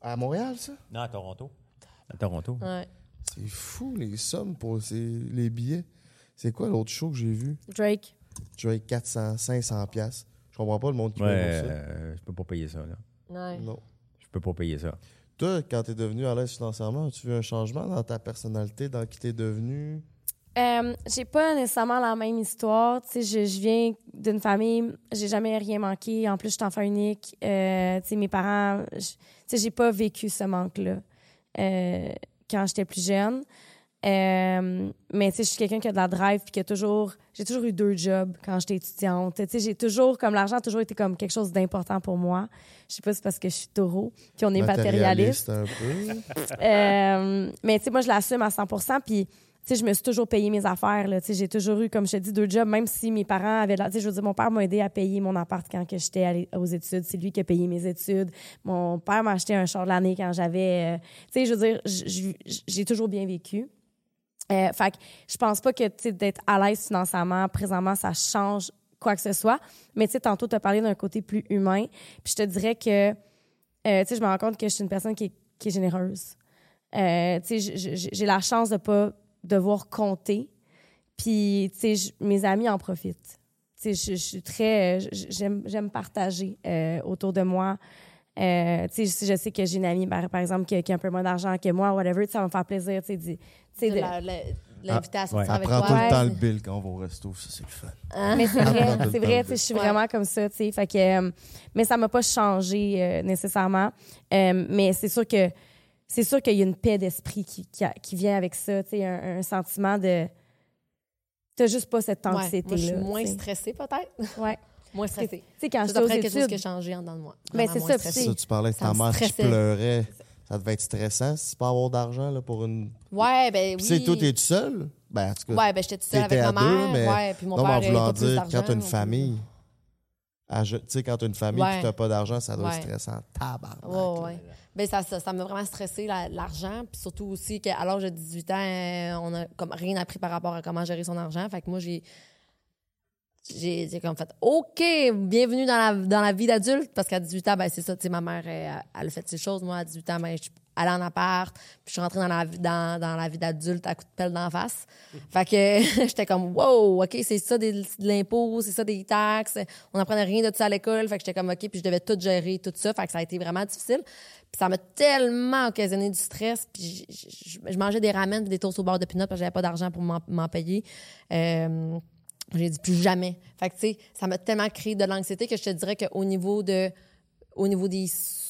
À Montréal, ça? Non, à Toronto. À Toronto. Ouais. C'est fou, les sommes pour ces- les billets. C'est quoi l'autre show que j'ai vu? Drake. Drake, 400, 500 piastres. Je comprends pas le monde qui Ouais, paye pour ça. euh, je peux pas payer ça, là. Ouais. Non. Je peux pas payer ça. Toi, quand t'es devenu à l'aise financièrement, as-tu vu un changement dans ta personnalité, dans qui t'es devenu? Euh, j'ai pas nécessairement la même histoire. Tu sais, je, je viens d'une famille, j'ai jamais rien manqué. En plus, je suis enfant unique. Euh, tu sais, mes parents, je- tu sais, j'ai pas vécu ce manque-là euh, quand j'étais plus jeune. Euh, mais tu sais, je suis quelqu'un qui a de la drive puis qui a toujours, j'ai toujours eu deux jobs quand j'étais étudiante. Tu sais, j'ai toujours, comme l'argent a toujours été comme quelque chose d'important pour moi. Je sais pas si c'est parce que je suis taureau puis on est matérialiste. un peu. Euh, mais tu sais, moi, je l'assume à 100 Puis, tu sais, je me suis toujours payé mes affaires. Là. Tu sais, j'ai toujours eu, comme je te dis, deux jobs, même si mes parents avaient... de la- Tu sais, je veux dire, mon père m'a aidé à payer mon appart quand que j'étais aux études. C'est lui qui a payé mes études. Mon père m'a acheté un char de l'année quand j'avais... euh, Tu sais, je veux dire, j'ai toujours bien vécu. Euh, fait que je pense pas que d'être à l'aise financièrement, présentement, ça change quoi que ce soit. Mais tu sais, tantôt, tu as parlé d'un côté plus humain. Puis je te dirais que, euh, tu sais, je me rends compte que je suis une personne qui est, généreuse. Euh, tu sais, j'ai la chance de pas devoir compter. Puis, tu sais, mes amis en profitent. Tu sais, je, suis très... euh, J'aime partager autour de moi. Euh, si je sais que j'ai une amie, par, exemple, qui, qui a un peu moins d'argent que moi, whatever, ça va me faire plaisir, tu tu sais, De de- la- la- à sortir ouais. avec toi. tout le temps le bill quand on va au resto, ça c'est le fun. Mais c'est vrai, c'est vrai, tu je suis Ouais. vraiment comme ça, tu sais. Que, euh, mais ça m'a pas changé euh, nécessairement. Euh, mais c'est sûr que c'est sûr qu'il y a une paix d'esprit qui, qui, a- qui vient avec ça, tu sais, un, un sentiment de. T'as juste pas cette Ouais. anxiété-là. Moi, je suis moins tu sais. stressée, peut-être. Ouais. moins Tu stressée. sais, quand Ça, j'étais c'est aux après quelque chose qui a études. changé en dedans de moi. Mais Vraiment c'est moins ça, tu parlais avec Ça ta mère qui pleurait. Ça devait être stressant si tu peux avoir d'argent là, pour une. Ouais, ben oui. Puis c'est tout, t'es tout seul? Ben, en tout cas, Ouais, ben j'étais toute seule t'étais avec ma deux, mère. mais. Ouais, puis mon non, père en il voulant pas plus dire, quand t'as une non famille, tu sais, quand t'as une famille Ouais. et t'as pas d'argent, ça doit être Ouais. stressant. Tabarnak. Ouais, ouais. Ben, ça, ça, m'a vraiment stressé, la- l'argent. Puis surtout aussi qu'à l'âge de 18 ans, on a comme rien appris par rapport à comment gérer son argent. Fait que moi, j'ai. J'ai j'ai comme fait OK, bienvenue dans la, dans la vie d'adulte. Parce qu'à 18 ans, ben, c'est ça, tu sais, ma mère, elle, elle a fait ses choses. Moi, à 18 ans, ben, je suis allée en appart. Puis je suis rentrée dans la, vie- dans, dans la vie d'adulte à coup de pelle d'en face. Fait que j'étais comme wow, OK, c'est ça des- de l'impôt, c'est ça des taxes. On n'apprenait rien de tout ça à l'école. Fait que j'étais comme OK, puis je devais tout gérer, tout ça. Fait que ça a été vraiment difficile. Puis ça m'a tellement occasionné du stress. Puis je, je- je mangeais des ramen des toasts au beurre de pinot parce que j'avais pas d'argent pour m'en m'en payer. Euh, j'ai dit plus jamais. Fait tu sais, ça m'a tellement créé de l'anxiété que je te dirais qu'au niveau de, au niveau des,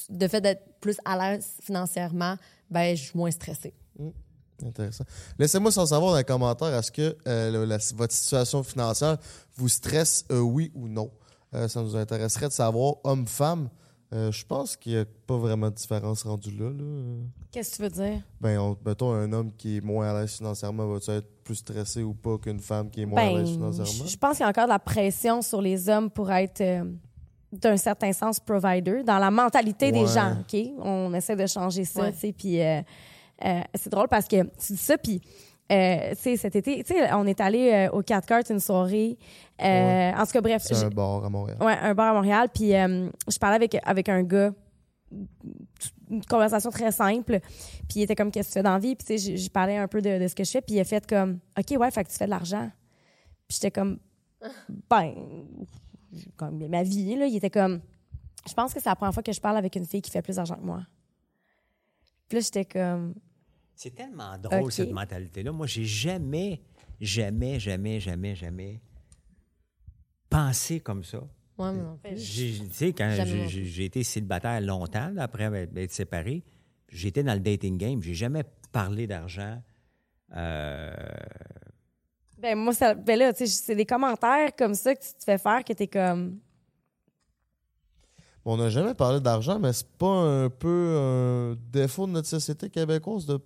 de fait d'être plus à l'aise financièrement, ben, je suis moins stressée. Intéressant. Laissez-moi sans savoir dans les commentaires, est-ce que euh, votre situation financière vous stresse, euh, oui ou non? Euh, ça nous intéresserait de savoir, homme-femme. Je pense qu'il n'y a pas vraiment de différence rendue là. là. Qu'est-ce que tu veux dire? Ben, on- mettons, un homme qui est moins à l'aise financièrement, va-tu être plus stressé ou pas qu'une femme qui est moins à Ben, l'aise je financièrement? je pense qu'il y a encore de la pression sur les hommes pour être, euh, d'un certain sens, provider, dans la mentalité des gens, OK? On essaie de changer ça, Ouais. tu sais, puis euh, euh, c'est drôle parce que tu dis ça, puis... euh, tu sais, cet été, tu sais, on est allé euh, au 4 cartes une soirée. Euh, En tout cas, bref, C'est j'ai- un bar à Montréal. Ouais, un bar à Montréal. Puis euh, je parlais avec, avec un gars, une conversation très simple. Puis il était comme, qu'est-ce que tu fais dans la vie? Puis tu sais, j'ai- j'ai parlé un peu de, de ce que je fais. Puis il a fait comme, OK, ouais, fait que tu fais de l'argent. Puis j'étais comme, ben, comme ma vie, là, il était comme, je pense que c'est la première fois que je parle avec une fille qui fait plus d'argent que moi. Puis là, j'étais comme, C'est tellement drôle, cette mentalité-là. Moi, j'ai jamais, jamais, jamais, jamais, jamais pensé comme ça. Ouais, moi non plus. J'ai- Tu sais, quand j'ai- non été célibataire longtemps, là, après être séparé, j'étais dans le dating game. J'ai jamais parlé d'argent. Euh, ben moi, ça, ben là, tu sais, c'est des commentaires comme ça que tu te fais faire que t'es comme, On n'a jamais parlé d'argent, mais c'est pas un peu un défaut de notre société québécoise de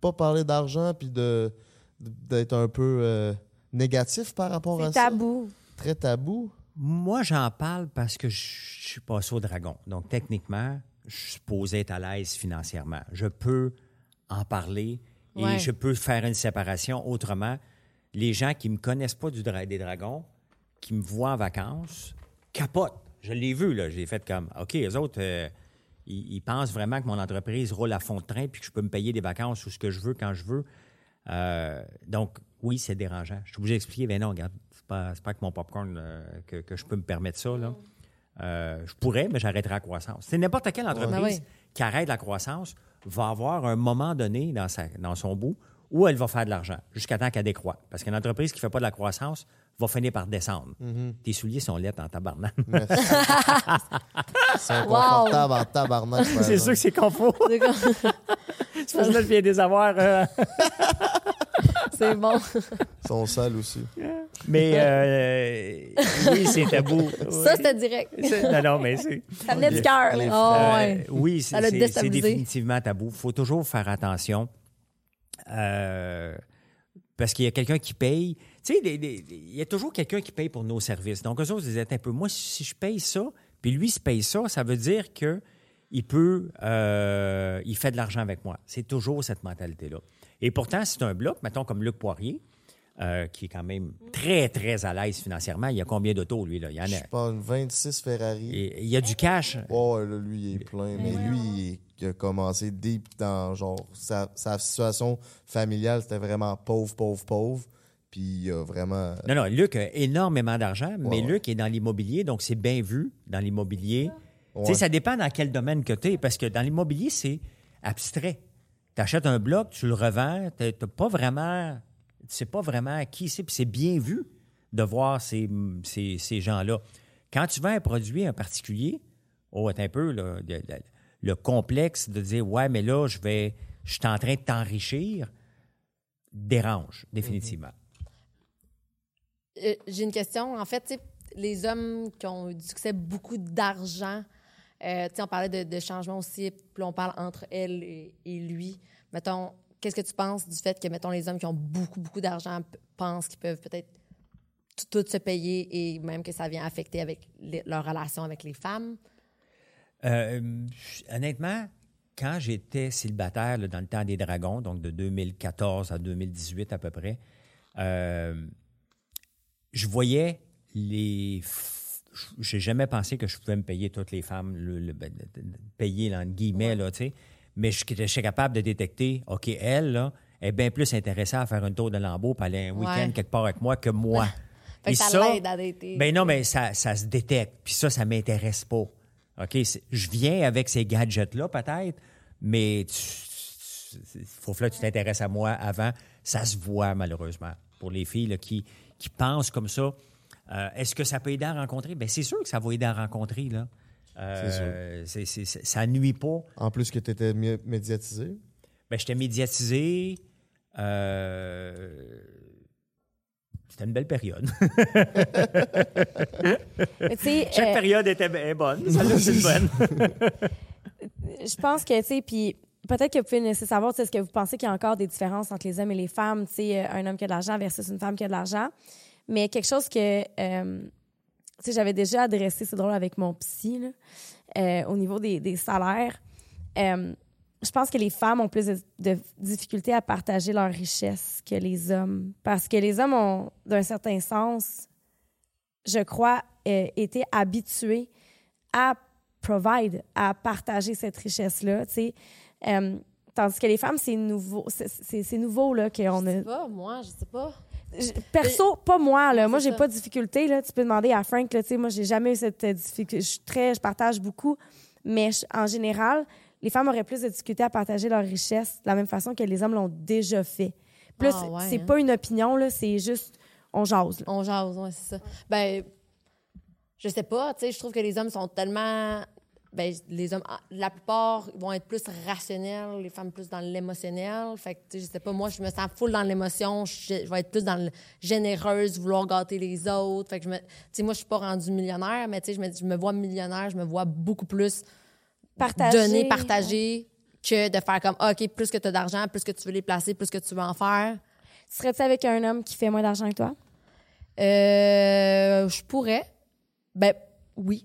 pas parler d'argent puis de d'être un peu euh, négatif par rapport à c'est ça. tabou. Très tabou. Moi, j'en parle parce que je suis passé au dragon. Donc, techniquement, je suis supposé être à l'aise financièrement. Je peux en parler et Ouais. je peux faire une séparation autrement. Les gens qui ne me connaissent pas du dra- des dragons, qui me voient en vacances, capotent. Je l'ai vu, là. J'ai fait comme, OK, les autres, euh, ils, ils pensent vraiment que mon entreprise roule à fond de train puis que je peux me payer des vacances ou ce que je veux quand je veux. Euh, donc, oui, c'est dérangeant. Je suis obligé d'expliquer, mais non, regarde, pas, c'est pas avec mon popcorn euh, que, que je peux me permettre ça. Là. Euh, je pourrais, mais j'arrêterai la croissance. C'est n'importe quelle entreprise Ben qui arrête la croissance va avoir un moment donné dans, sa, dans son bout où elle va faire de l'argent jusqu'à temps qu'elle décroît. Parce qu'une entreprise qui ne fait pas de la croissance va finir par descendre. Tes souliers sont laids en tabarnak. C'est inconfortable en tabarnak. c'est sûr que c'est confort. C'est parce que je viens des avoir. euh, C'est bon. Ils sont sales aussi. mais euh, oui, c'est tabou. Ça, Oui. c'était direct. Non, non, mais c'est. Ça venait du cœur, là. Oh, Euh, ouais. Oui, Ça c'est définitivement tabou. Il faut toujours faire attention. Euh, parce qu'il y a quelqu'un qui paye. Tu sais, il y a toujours quelqu'un qui paye pour nos services. Donc, eux autres, ils disaient un peu, moi, si je paye ça, puis lui, se paye ça, ça veut dire que il peut, euh, il fait de l'argent avec moi. C'est toujours cette mentalité-là. Et pourtant, c'est un bloc, mettons, comme Luc Poirier, euh, qui est quand même très, très à l'aise financièrement. Il y a combien d'autos, lui? Là? Il y en Je a. sais pas, une 26 Ferrari. Et il y a du cash. Ouais, là, lui, il est plein. Mais lui, il, a commencé deep dans, genre, sa, sa situation familiale, c'était vraiment pauvre, pauvre, pauvre. Puis il a vraiment... Non, non, Luc a énormément d'argent, mais Ouais. Luc est dans l'immobilier, donc c'est bien vu dans l'immobilier. Tu sais, ça dépend dans quel domaine que tu es, parce que dans l'immobilier, c'est abstrait. Tu achètes un bloc, tu le revends, tu pas vraiment. Tu sais pas vraiment qui c'est, puis c'est bien vu de voir ces, ces, ces gens-là. Quand tu vends un produit en particulier, oh, un peu, le, le- le complexe de dire, ouais, mais là, je vais, suis en train de t'enrichir, dérange, définitivement. Euh, J'ai une question. En fait, les hommes qui ont du succès, beaucoup d'argent, euh, on parlait de, de changement aussi, puis on parle entre elle et, lui. Mettons, qu'est-ce que tu penses du fait que, mettons, les hommes qui ont beaucoup, beaucoup d'argent pensent qu'ils peuvent peut-être tout, se payer et même que ça vient affecter avec leur relation avec les femmes? Euh, honnêtement, quand j'étais célibataire dans le temps des dragons, donc de 2014 à 2018 à peu près, euh, je voyais les. J'ai jamais pensé que je pouvais me payer toutes les femmes, le, le- ben, payer là, entre guillemets, là, tu sais. Mais je, je suis capable de détecter, OK, elle, là, est bien plus intéressée à faire un tour de lambeau pour aller un Ouais. week-end quelque part avec moi que moi. Fait Et que ça ça, l'aide à dater. ben non, mais ça, ça se détecte. Puis ça, ça m'intéresse pas. OK? Je viens avec ces gadgets-là, peut-être, mais il faut que là, tu t'intéresses à moi avant. Ça se voit, malheureusement, pour les filles là, qui, qui pensent comme ça. Euh, Est-ce que ça peut aider à rencontrer? Bien, c'est sûr que ça va aider à rencontrer, là. Euh, c'est- ça nuit pas. En plus que tu étais médiatisé? Ben, j'étais médiatisé. Euh, C'était une belle période. Chaque euh, période était est bonne. Ça c'est bonne. je pense que, tu sais, puis peut-être que vous pouvez nous laisser savoir, tu sais, est-ce que vous pensez qu'il y a encore des différences entre les hommes et les femmes, tu sais, un homme qui a de l'argent versus une femme qui a de l'argent? Mais quelque chose que, euh, tu sais, j'avais déjà adressé, c'est drôle, avec mon psy, là, euh, au niveau des, des salaires. Euh, je pense que les femmes ont plus de, de difficultés à partager leur richesse que les hommes. Parce que les hommes ont, d'un certain sens, je crois, euh, été habitués à provide, à partager cette richesse-là, tu sais. Tandis que les femmes, c'est nouveau, c'est- nouveau, là, qu'on Je sais a... pas, moi, je sais pas. Perso, pas moi. Là. Moi, j'ai pas de difficulté. Là. Tu peux demander à Frank. Là, tu sais, moi, j'ai jamais eu cette euh, difficulté. Je suis très, je partage beaucoup. Mais je- en général, les femmes auraient plus de difficulté à partager leur richesse de la même façon que les hommes l'ont déjà fait. Plus, Ah, ouais, c'est hein. pas une opinion, là, c'est juste, on jase. là. On jase, ouais, c'est ça. Ben, je sais pas, tu sais, je trouve que les hommes sont tellement. Ben, les hommes, ah, la plupart vont être plus rationnels, les femmes plus dans l'émotionnel. Fait que, je sais pas, moi, je me sens full dans l'émotion. Je, je vais être plus dans le généreuse, vouloir gâter les autres. Fait que je me. Moi, je suis pas rendue millionnaire, mais tu sais, je me, je me vois millionnaire, je me vois beaucoup plus Partager. donner, partager, que de faire comme, ah, OK, plus que tu as d'argent, plus que tu veux les placer, plus que tu veux en faire. Serais-tu avec un homme qui fait moins d'argent que toi? Euh, je pourrais. Ben, oui.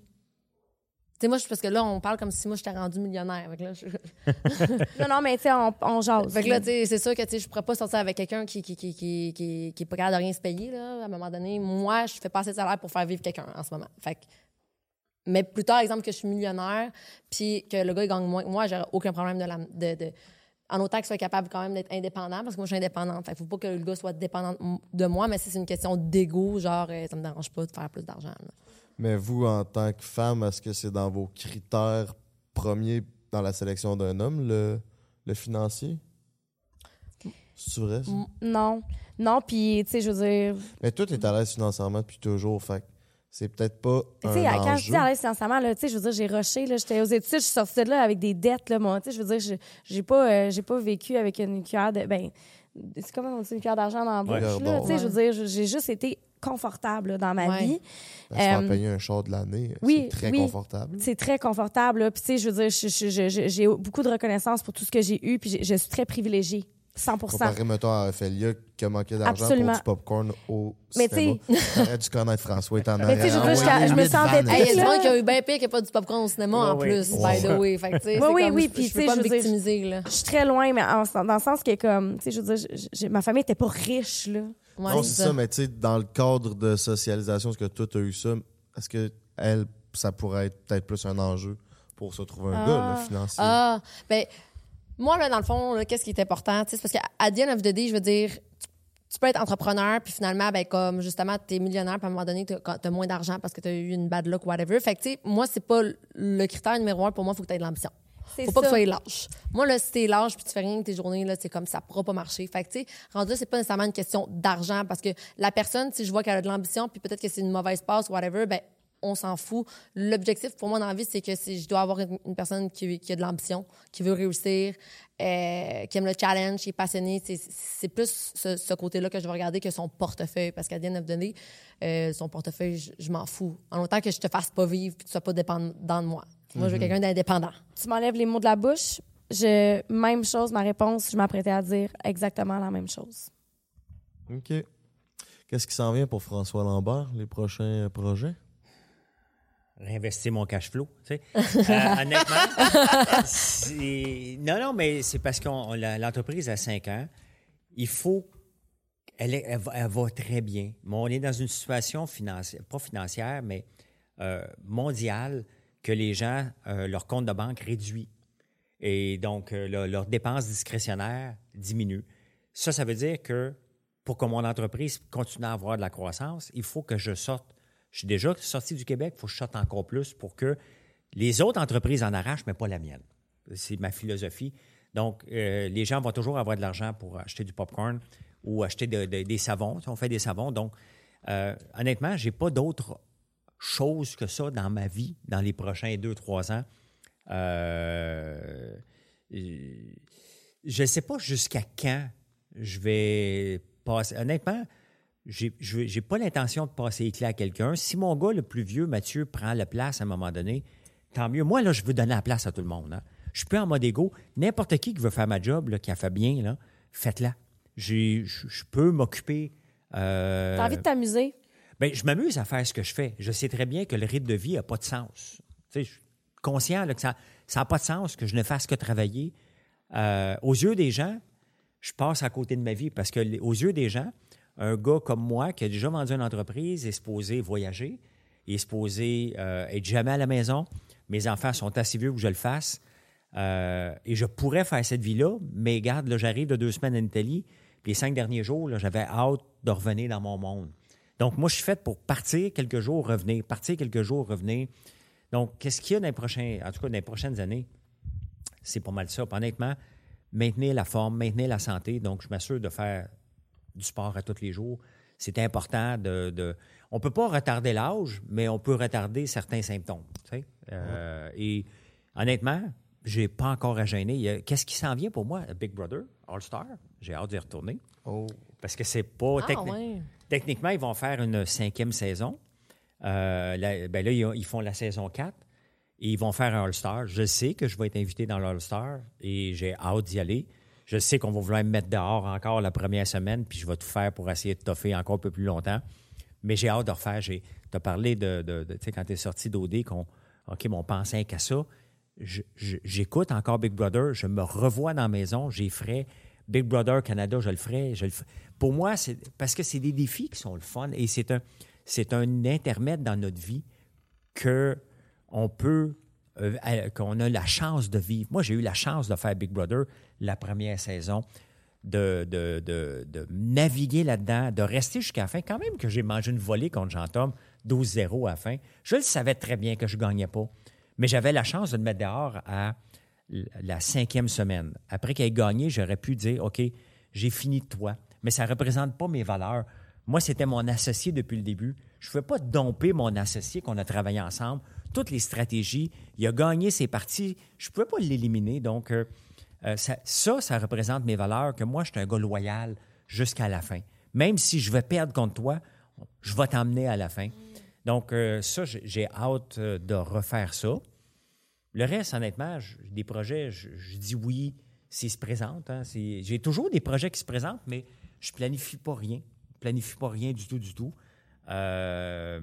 Sais, moi, parce que là, on parle comme si moi, j'étais rendue millionnaire. Fait que là, je- Non, non, mais tu sais, on, on jase. fait que là, tu sais, c'est sûr que, tu sais, je pourrais pas sortir avec quelqu'un qui, qui, qui, qui, qui, qui est pas capable de rien se payer, là. À un moment donné, moi, je fais pas assez de salaire pour faire vivre quelqu'un en ce moment. Fait que- mais plus tard, exemple, que je suis millionnaire, puis que le gars, il gagne moins que moi, j'aurais aucun problème de la, de, de- en autant qu'il soit capable quand même d'être indépendant, parce que moi, je suis indépendante. Fait faut pas que le gars soit dépendant de moi, mais si c'est une question d'ego, genre, euh, ça me dérange pas de faire plus d'argent. Mais vous, en tant que femme, est-ce que c'est dans vos critères premiers dans la sélection d'un homme, le, le financier? C'est vrai? ça? Non. Non, puis, tu sais, je veux dire, Mais toi, t'es à l'aise financièrement depuis toujours, fait que c'est peut-être pas Tu sais, un quand je dis à l'aise financièrement, là, tu sais, je veux dire, j'ai rushé, là, j'étais aux études, je suis sortie de là avec des dettes, là, moi, tu sais, je veux dire, je- j'ai pas, euh, j'ai pas vécu avec une cuillère de, ben, c'est comme on dit, une cuillère d'argent dans la bouche, Ouais. là, tu sais, je veux dire, j'ai juste été confortable là, dans ma Ouais. vie. Ben, se faire Euh, payer un char de l'année, oui, c'est très oui. confortable. C'est très confortable, puis tu sais, je veux dire, je- je- je- je- j'ai beaucoup de reconnaissance pour tout ce que j'ai eu, puis je suis très privilégiée, 100 Comparé, mettons, à Ophélia qui a manqué d'argent Absolument. pour du popcorn au Mais cinéma. T'aurais dû connaître François, t'en Mais tu sais, je me huit sentais il y a là. monde qui a eu bien pire qu'il n'y a pas du popcorn au cinéma en Ouais, plus, ouais. by the way. Fait que, tu sais, Oui, oui, comme, oui, je- puis tu peux sais, pas je veux dire. Je suis très loin, mais en- dans le sens que, comme, tu sais, je veux dire, ma famille était pas riche, là. Ouais, non, c'est ça, mais tu sais, dans le cadre de socialisation, est-ce que toi, tu as eu ça? Est-ce que elle, ça pourrait être peut-être plus un enjeu pour se trouver un Ah. gars, financier? Ah, ben, moi, là, dans le fond, là, qu'est-ce qui est important? C'est parce qu'à the end of the day, je veux dire, tu, tu peux être entrepreneur, puis finalement, ben, comme justement, tu es millionnaire, puis à un moment donné, tu as, moins d'argent parce que tu as eu une bad luck, whatever. Fait que, tu sais, moi, c'est pas le critère numéro un pour moi, il faut que tu aies de l'ambition. C'est Faut pas que tu sois lâche. Moi, là, si t'es lâche puis tu fais rien de tes journées, là, c'est comme ça pourra pas marcher. Fait que, tu sais, rendu là, c'est pas nécessairement une question d'argent parce que la personne, si je vois qu'elle a de l'ambition puis peut-être que c'est une mauvaise passe, whatever, ben, on s'en fout. L'objectif pour moi dans la vie, c'est que c'est- je dois avoir une, une personne qui, qui a de l'ambition, qui veut réussir, euh, qui aime le challenge, qui est passionné. C'est- C'est plus ce, ce côté-là que je vais regarder que son portefeuille. Parce of the day, euh, son portefeuille, je, je m'en fous. En autant que je te fasse pas vivre puis que tu sois pas dépendant de moi. Moi, je veux quelqu'un d'indépendant. tu m'enlèves les mots de la bouche. Je, même chose, ma réponse, je m'apprêtais à dire exactement la même chose. OK. Qu'est-ce qui s'en vient pour François Lambert, les prochains projets? réinvestir mon cash flow. Tu sais. Euh, honnêtement, non, non, mais c'est parce que l'entreprise a cinq ans. Il faut. Elle, est- elle va, elle va très bien. Mais on est dans une situation financière, pas financière, mais euh, mondiale, que les gens, euh, leur compte de banque réduit. Et donc, euh, le- leurs dépenses discrétionnaires diminuent. Ça, ça veut dire que pour que mon entreprise continue à avoir de la croissance, il faut que je sorte. Je suis déjà sorti du Québec, il faut que je sorte encore plus pour que les autres entreprises en arrachent, mais pas la mienne. C'est ma philosophie. Donc, euh, les gens vont toujours avoir de l'argent pour acheter du popcorn ou acheter de- de- des savons. On fait des savons. Donc, honnêtement, je n'ai pas d'autres choses que ça dans ma vie dans les prochains deux, trois ans. Euh, je ne sais pas jusqu'à quand je vais passer. Honnêtement, je n'ai pas l'intention de passer éclat à quelqu'un. Si mon gars le plus vieux, Mathieu, prend la place à un moment donné, tant mieux. Moi, là, je veux donner la place à tout le monde. hein. Je suis plus en mode égo. N'importe qui qui veut faire ma job, qui a fait bien, faites-la. Je peux m'occuper. euh, T'as envie de t'amuser? Ben, je m'amuse à faire ce que je fais. Je sais très bien que le rythme de vie n'a pas de sens. Tu sais, je suis conscient que ça n'a pas de sens que je ne fasse que travailler. Euh, aux yeux des gens, je passe à côté de ma vie parce que aux yeux des gens, un gars comme moi qui a déjà vendu une entreprise est supposé voyager, est supposé euh, être jamais à la maison. Mes enfants sont assez vieux que je le fasse. Euh, et je pourrais faire cette vie-là, mais regarde, là, j'arrive de deux semaines en Italie, les cinq derniers jours, j'avais hâte de revenir dans mon monde. Donc, moi, je suis fait pour partir quelques jours, revenir, partir quelques jours, revenir. Donc, qu'est-ce qu'il y a dans les prochains, en tout cas, dans les prochaines années? C'est pas mal ça. Honnêtement, maintenir la forme, maintenir la santé. Donc, je m'assure de faire du sport à tous les jours. C'est important de. de- on ne peut pas retarder l'âge, mais on peut retarder certains symptômes. tu sais. Euh, Et honnêtement, j'ai pas encore à gêner. Qu'est-ce qui s'en vient pour moi? Big Brother, All-Star. J'ai hâte d'y retourner. Oh. Parce que c'est pas. Ah, techni- ouais. Techniquement, ils vont faire une cinquième saison. Euh, là, ben là, ils, ont- ils font la saison 4 et ils vont faire un All-Star. Je sais que je vais être invité dans l'All-Star et j'ai hâte d'y aller. Je sais qu'on va vouloir me mettre dehors encore la première semaine, puis je vais tout faire pour essayer de toffer encore un peu plus longtemps. Mais j'ai hâte de refaire. Tu as parlé de, tu sais, quand tu es sorti d'OD, qu'on OK, mais on pensait qu'à ça. J'écoute encore Big Brother, je me revois dans la maison, j'y ferai. Big Brother Canada, je le ferai. Pour moi, c'est parce que c'est des défis qui sont le fun et c'est un, c'est un intermède dans notre vie que on peut, euh, qu'on a la chance de vivre. Moi, j'ai eu la chance de faire Big Brother la première saison, de, de, naviguer là-dedans, de rester jusqu'à la fin. Quand même que j'ai mangé une volée contre Jean-Tom, 12-0 à la fin, je le savais très bien que je ne gagnais pas. Mais j'avais la chance de le mettre dehors à la cinquième semaine. Après qu'il ait gagné, j'aurais pu dire, OK, j'ai fini de toi. Mais ça ne représente pas mes valeurs. Moi, c'était mon associé depuis le début. Je ne pouvais pas domper mon associé qu'on a travaillé ensemble. Toutes les stratégies. Il a gagné ses parties. Je ne pouvais pas l'éliminer. Donc, euh, euh, ça, ça, représente mes valeurs, que moi, je suis un gars loyal jusqu'à la fin. Même si je vais perdre contre toi, je vais t'emmener à la fin. Donc, euh, ça, j'ai hâte de refaire ça. Le reste, honnêtement, des projets, je, je dis oui s'ils se présentent. hein. J'ai toujours des projets qui se présentent, mais je planifie pas rien. Je planifie pas rien du tout, du tout. Euh,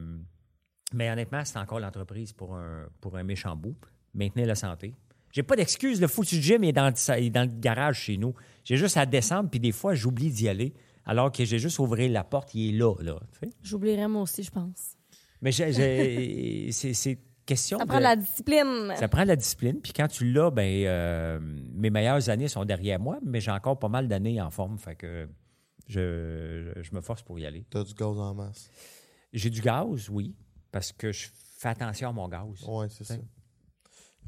mais honnêtement, c'est encore l'entreprise pour un, pour un méchant bout. Maintenir la santé. J'ai pas d'excuse. Le foutu gym est dans, le- il est dans le garage chez nous. J'ai juste à descendre, puis des fois, j'oublie d'y aller. Alors que j'ai juste ouvert la porte, il est là. là. J'oublierais moi aussi, je pense. Mais c'est question Ça de- prend de la discipline. ça prend de la discipline. Puis quand tu l'as, ben, euh, mes meilleures années sont derrière moi, mais j'ai encore pas mal d'années en forme. Fait que je, je me force pour y aller. T'as du gaz en masse? J'ai du gaz, oui, parce que je fais attention à mon gaz. Ouais, c'est ça.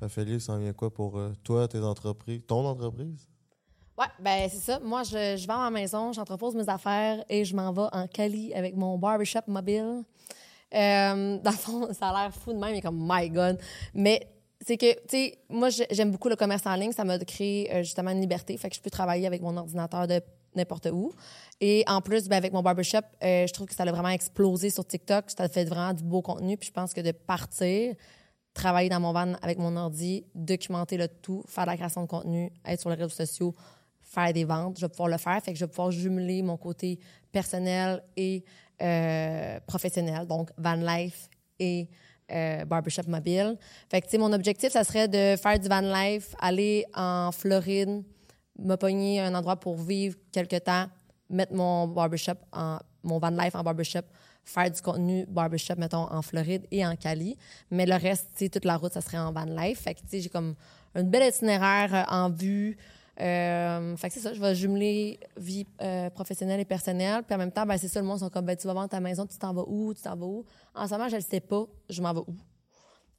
Raphaël, ça en vient quoi pour euh, toi, tes entreprises? Ton entreprise? Ouais, ben c'est ça. Moi, je, je vends ma maison, j'entrepose mes affaires et je m'en vais en Cali avec mon barbershop mobile. Euh, dans le fond, ça a l'air fou de même, est comme my God. Mais c'est que, tu sais, moi, j'ai- j'aime beaucoup le commerce en ligne. Ça m'a créé euh, justement une liberté. Fait que je peux travailler avec mon ordinateur de n'importe où. Et en plus, ben, avec mon barbershop, euh, je trouve que ça a vraiment explosé sur TikTok. Ça fait vraiment du beau contenu. Puis je pense que de partir, travailler dans mon van avec mon ordi, documenter le tout, faire de la création de contenu, être sur les réseaux sociaux, faire des ventes, je vais pouvoir le faire. Fait que je vais pouvoir jumeler mon côté personnel et euh, professionnel, donc van life et euh, barbershop mobile. Fait que, mon objectif, ça serait de faire du van life, aller en Floride, me pogner un endroit pour vivre quelque temps, mettre mon barbershop en mon van life en barbershop, faire du contenu barbershop mettons en Floride et en Cali, mais le reste, toute la route ça serait en van life. Fait que j'ai comme un bel itinéraire euh, en vue. Euh, fait que c'est ça, je vais jumeler vie euh, professionnelle et personnelle. Puis en même temps, ben, c'est ça, le monde sont comme, ben, tu vas vendre ta maison, tu t'en vas où, tu t'en vas où? En ce moment, je ne sais pas, je m'en vais où?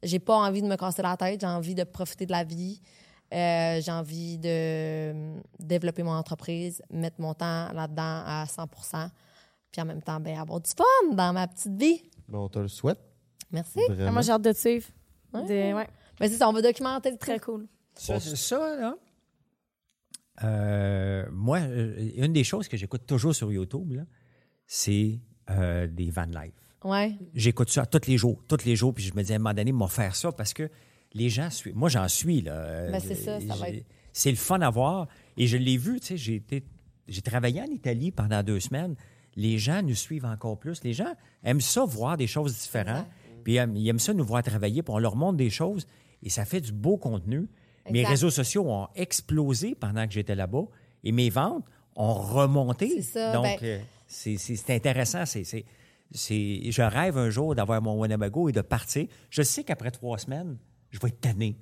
J'ai pas envie de me casser la tête, j'ai envie de profiter de la vie. Euh, j'ai envie de développer mon entreprise, mettre mon temps là-dedans à 100 puis en même temps, ben, avoir du fun dans ma petite vie. Ben, on te le souhaite. Merci. Vraiment. Ah, moi, j'ai hâte de te suivre. Ouais. De- ouais. Ben, c'est ça, on va documenter le Très cool. Ça, ça, là, euh, moi, euh, une des choses que j'écoute toujours sur YouTube, c'est euh, des van life. Ouais. J'écoute ça tous les jours, tous les jours, puis je me dis à un moment donné, m'en faire ça parce que les gens suivent. Moi, j'en suis, là. Ben, c'est ça, ça va être- C'est le fun à voir. Et je l'ai vu, tu sais, j'ai été. J'ai travaillé en Italie pendant deux semaines. Les gens nous suivent encore plus. Les gens aiment ça, voir des choses différentes. Puis ils aiment ça nous voir travailler, puis on leur montre des choses. Et ça fait du beau contenu. Mes Exact. réseaux sociaux ont explosé pendant que j'étais là-bas. Et mes ventes ont remonté. C'est ça, Donc, ben- euh, c'est intéressant. C'est, je rêve un jour d'avoir mon Winnebago et de partir. Je sais qu'après trois semaines, je vais être tanné.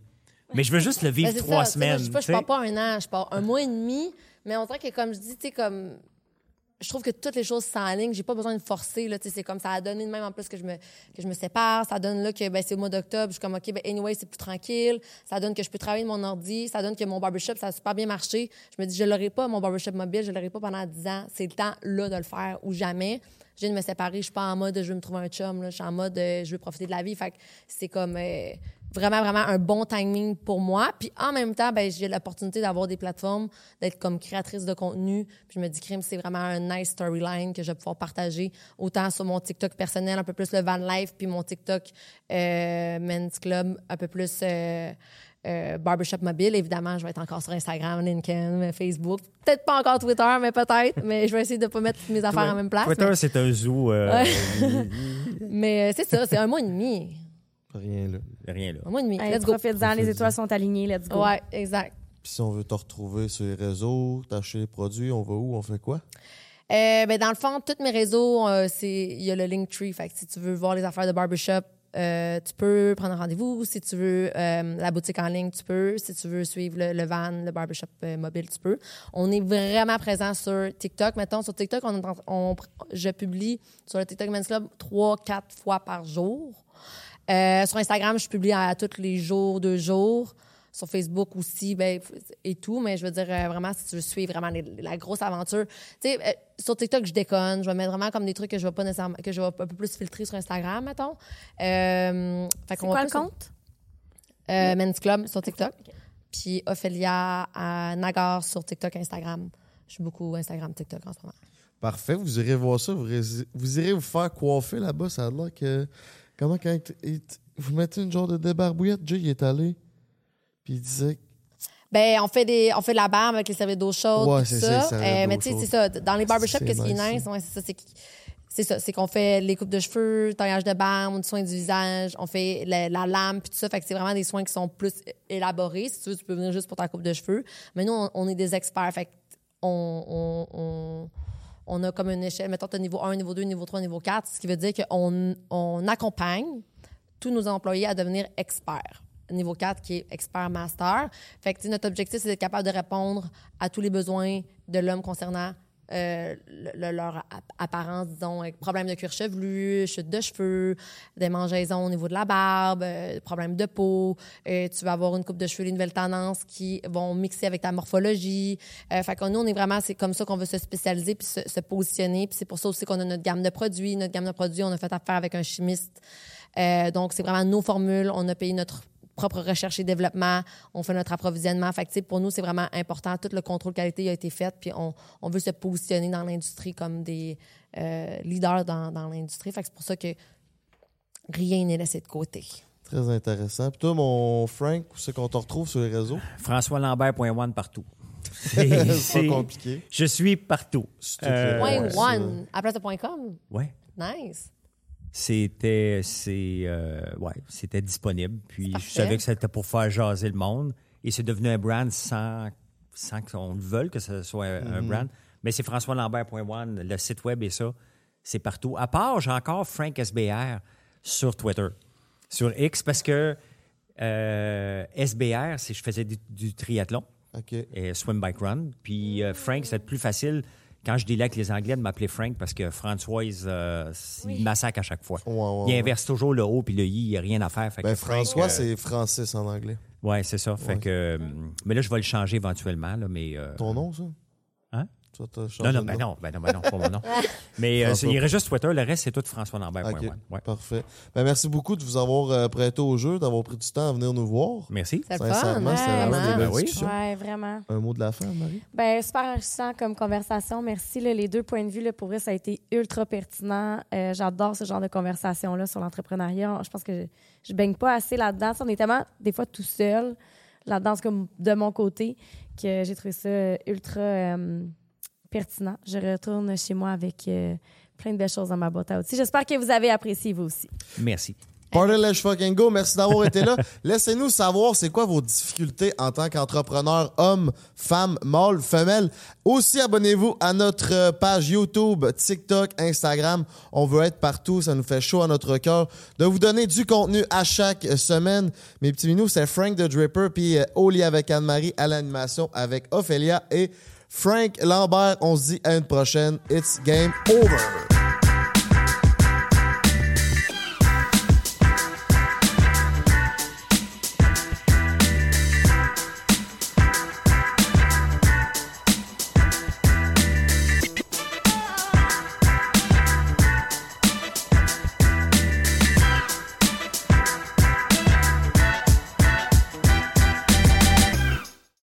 Mais je veux juste le vivre Ben, c'est trois ça, semaines. Je, sais. pars pas un an, je pars un mois et demi. Mais on dirait que, comme je dis, tu sais, comme je trouve que toutes les choses sont en ligne. J'ai pas besoin de forcer. Là, c'est comme ça a donné de même en plus que je me, que je me sépare. Ça donne là que ben, c'est au mois d'octobre. Je suis comme, OK, ben, anyway, c'est plus tranquille. Ça donne que je peux travailler de mon ordi. Ça donne que mon barbershop, ça a super bien marché. Je me dis, je l'aurai pas, mon barbershop mobile. Je l'aurai pas pendant 10 ans. C'est le temps là de le faire ou jamais. Je viens de me séparer. Je suis pas en mode je veux me trouver un chum. Là. Je suis en mode euh, je veux profiter de la vie. Fait que c'est comme euh, vraiment, vraiment un bon timing pour moi. Puis en même temps, ben, j'ai l'opportunité d'avoir des plateformes, d'être comme créatrice de contenu. Puis je me dis, crime, c'est vraiment un nice storyline que je vais pouvoir partager autant sur mon TikTok personnel, un peu plus le van life, puis mon TikTok euh, men's club, un peu plus. Euh, euh, barbershop mobile, évidemment, je vais être encore sur Instagram, LinkedIn, Facebook. Peut-être pas encore Twitter, mais peut-être. mais je vais essayer de pas mettre mes affaires en même place. Twitter, mais c'est un zoo. euh, mais, euh, c'est ça, c'est un mois et demi. Rien là. Rien là. Un mois et demi. Hey, Let's go. Profite-en, les étoiles sont alignées, let's go. Ouais, exact. Puis si on veut te retrouver sur les réseaux, t'acheter les produits, on va où? On fait quoi? Euh, ben, dans le fond, tous mes réseaux, euh, c'est il y a le Linktree. Fait que si tu veux voir les affaires de barbershop, euh, tu peux prendre un rendez-vous. Si tu veux euh, la boutique en ligne, tu peux. Si tu veux suivre le, le van, le barbershop euh, mobile, tu peux. On est vraiment présent sur TikTok. Mettons, sur TikTok, on, on- je publie sur le TikTok Men's Club trois, quatre fois par jour. Euh, sur Instagram, je publie à tous les jours, deux jours. Sur Facebook aussi, ben, et tout. Mais je veux dire, euh, vraiment, si tu veux suivre vraiment les- la grosse aventure. Tu sais, euh, sur TikTok, je déconne. Je vais mettre vraiment comme des trucs que je vais pas nécessairement, que je vais un peu plus filtrer sur Instagram, mettons. Euh, fait C'est qu'on quoi va le compte? Euh, Men's Club sur TikTok. Puis Ophélia à Nagar sur TikTok, Instagram. Je suis beaucoup Instagram, TikTok en ce moment. Parfait, vous irez voir ça. Vous, irez- vous irez vous faire coiffer là-bas. Ça a l'air que. Comment quand il- vous mettez une genre de débarbouillette? Jay, il est allé. Puis il disait. Ben, on fait des, on fait de la barbe avec les serviettes d'eau chaude, Ouais, tout c'est ça. Euh, mais tu sais, c'est ça. Dans les barbershops, qu'est-ce qui est nice, ouais, c'est ça, c'est ça, c'est qu'on fait les coupes de cheveux, taillage de barbe, soins du visage, on fait la, la lame puis tout ça. Fait que c'est vraiment des soins qui sont plus élaborés. Si tu veux, tu peux venir juste pour ta coupe de cheveux. Mais nous, on, on est des experts. Fait que on, on, on, on a comme une échelle. Mettons, tu niveau 1, niveau 2, niveau 3, niveau 4, ce qui veut dire qu'on on accompagne tous nos employés à devenir experts. Niveau 4, qui est expert master. Fait que, notre objectif, c'est d'être capable de répondre à tous les besoins de l'homme concernant euh, le- le- leur ap- apparence, disons, avec problème de cuir chevelu, chute de cheveux, des mangeaisons au niveau de la barbe, euh, problème de peau. Euh, tu vas avoir une coupe de cheveux, les nouvelles tendances qui vont mixer avec ta morphologie. Euh, fait que nous, on est vraiment, c'est comme ça qu'on veut se spécialiser puis se, se positionner. Puis c'est pour ça aussi qu'on a notre gamme de produits. Notre gamme de produits, on a fait affaire avec un chimiste. Donc, c'est vraiment nos formules. On a payé notre propre recherche et développement. On fait notre approvisionnement. Fait que, pour nous, c'est vraiment important. Tout le contrôle qualité a été fait. Puis on, on veut se positionner dans l'industrie comme des euh, leaders dans, dans l'industrie. Fait que c'est pour ça que rien n'est laissé de côté. Très intéressant. Puis toi, mon Frank, où c'est qu'on te retrouve sur les réseaux? FrançoisLambert.one partout. C'est pas compliqué. Je suis partout. Euh, Point one, à place de point .com? Ouais. Nice. C'était c'est euh, ouais, c'était disponible. Puis je savais que c'était pour faire jaser le monde. Et c'est devenu un brand sans, sans qu'on le veuille que ce soit un- un brand. Mais c'est françoislambert.one, le site web et ça, c'est partout. À part, j'ai encore Frank SBR sur Twitter. Sur X, parce que euh, SBR, c'est je faisais du, du triathlon et swim bike run. Puis euh, Frank, c'est plus facile quand je délais avec les Anglais de m'appeler Frank parce que Françoise, euh, il massacre à chaque fois. Ouais, ouais, il ouais. inverse toujours le O puis le I, il n'y a rien à faire. Fait Ben, que François, euh, c'est Francis en anglais. Ouais, c'est ça. Fait Ouais. que, euh, mais là, je vais le changer éventuellement. Là, mais, euh, Ton nom, ça? Hein? Tu vas te changer non, non, ben non, ben non, ben non, pas mon nom. mais euh, il reste juste Twitter, le reste, c'est tout François Lambert. OK, Ouais. parfait. Ben, merci beaucoup de vous avoir euh, prêté au jeu, d'avoir pris du temps à venir nous voir. Merci. Sincèrement, c'était hein, vraiment des vraiment. belles oui. discussions. Ouais, vraiment. Un mot de la fin, Marie? Ben, super enrichissant comme conversation. Merci. là, les deux points de vue, là, pour vrai, ça a été ultra pertinent. Euh, J'adore ce genre de conversation-là sur l'entrepreneuriat. Je pense que je, je baigne pas assez là-dedans. On est tellement, des fois, tout seul là-dedans, comme de mon côté, que j'ai trouvé ça ultra euh, pertinent. Je retourne chez moi avec euh, plein de belles choses dans ma boîte à outils. J'espère que vous avez apprécié, vous aussi. Merci. Party Let's Fucking Go, merci d'avoir été là. Laissez-nous savoir c'est quoi vos difficultés en tant qu'entrepreneur, homme, femme, mâle, femelle? Aussi, abonnez-vous à notre page YouTube, TikTok, Instagram. On veut être partout. Ça nous fait chaud à notre cœur de vous donner du contenu à chaque semaine. Mes petits minous, c'est Frank the Dripper puis euh, Oli avec Anne-Marie à l'animation avec Ophélia et Frank Lambert, on se dit à une prochaine. It's game over.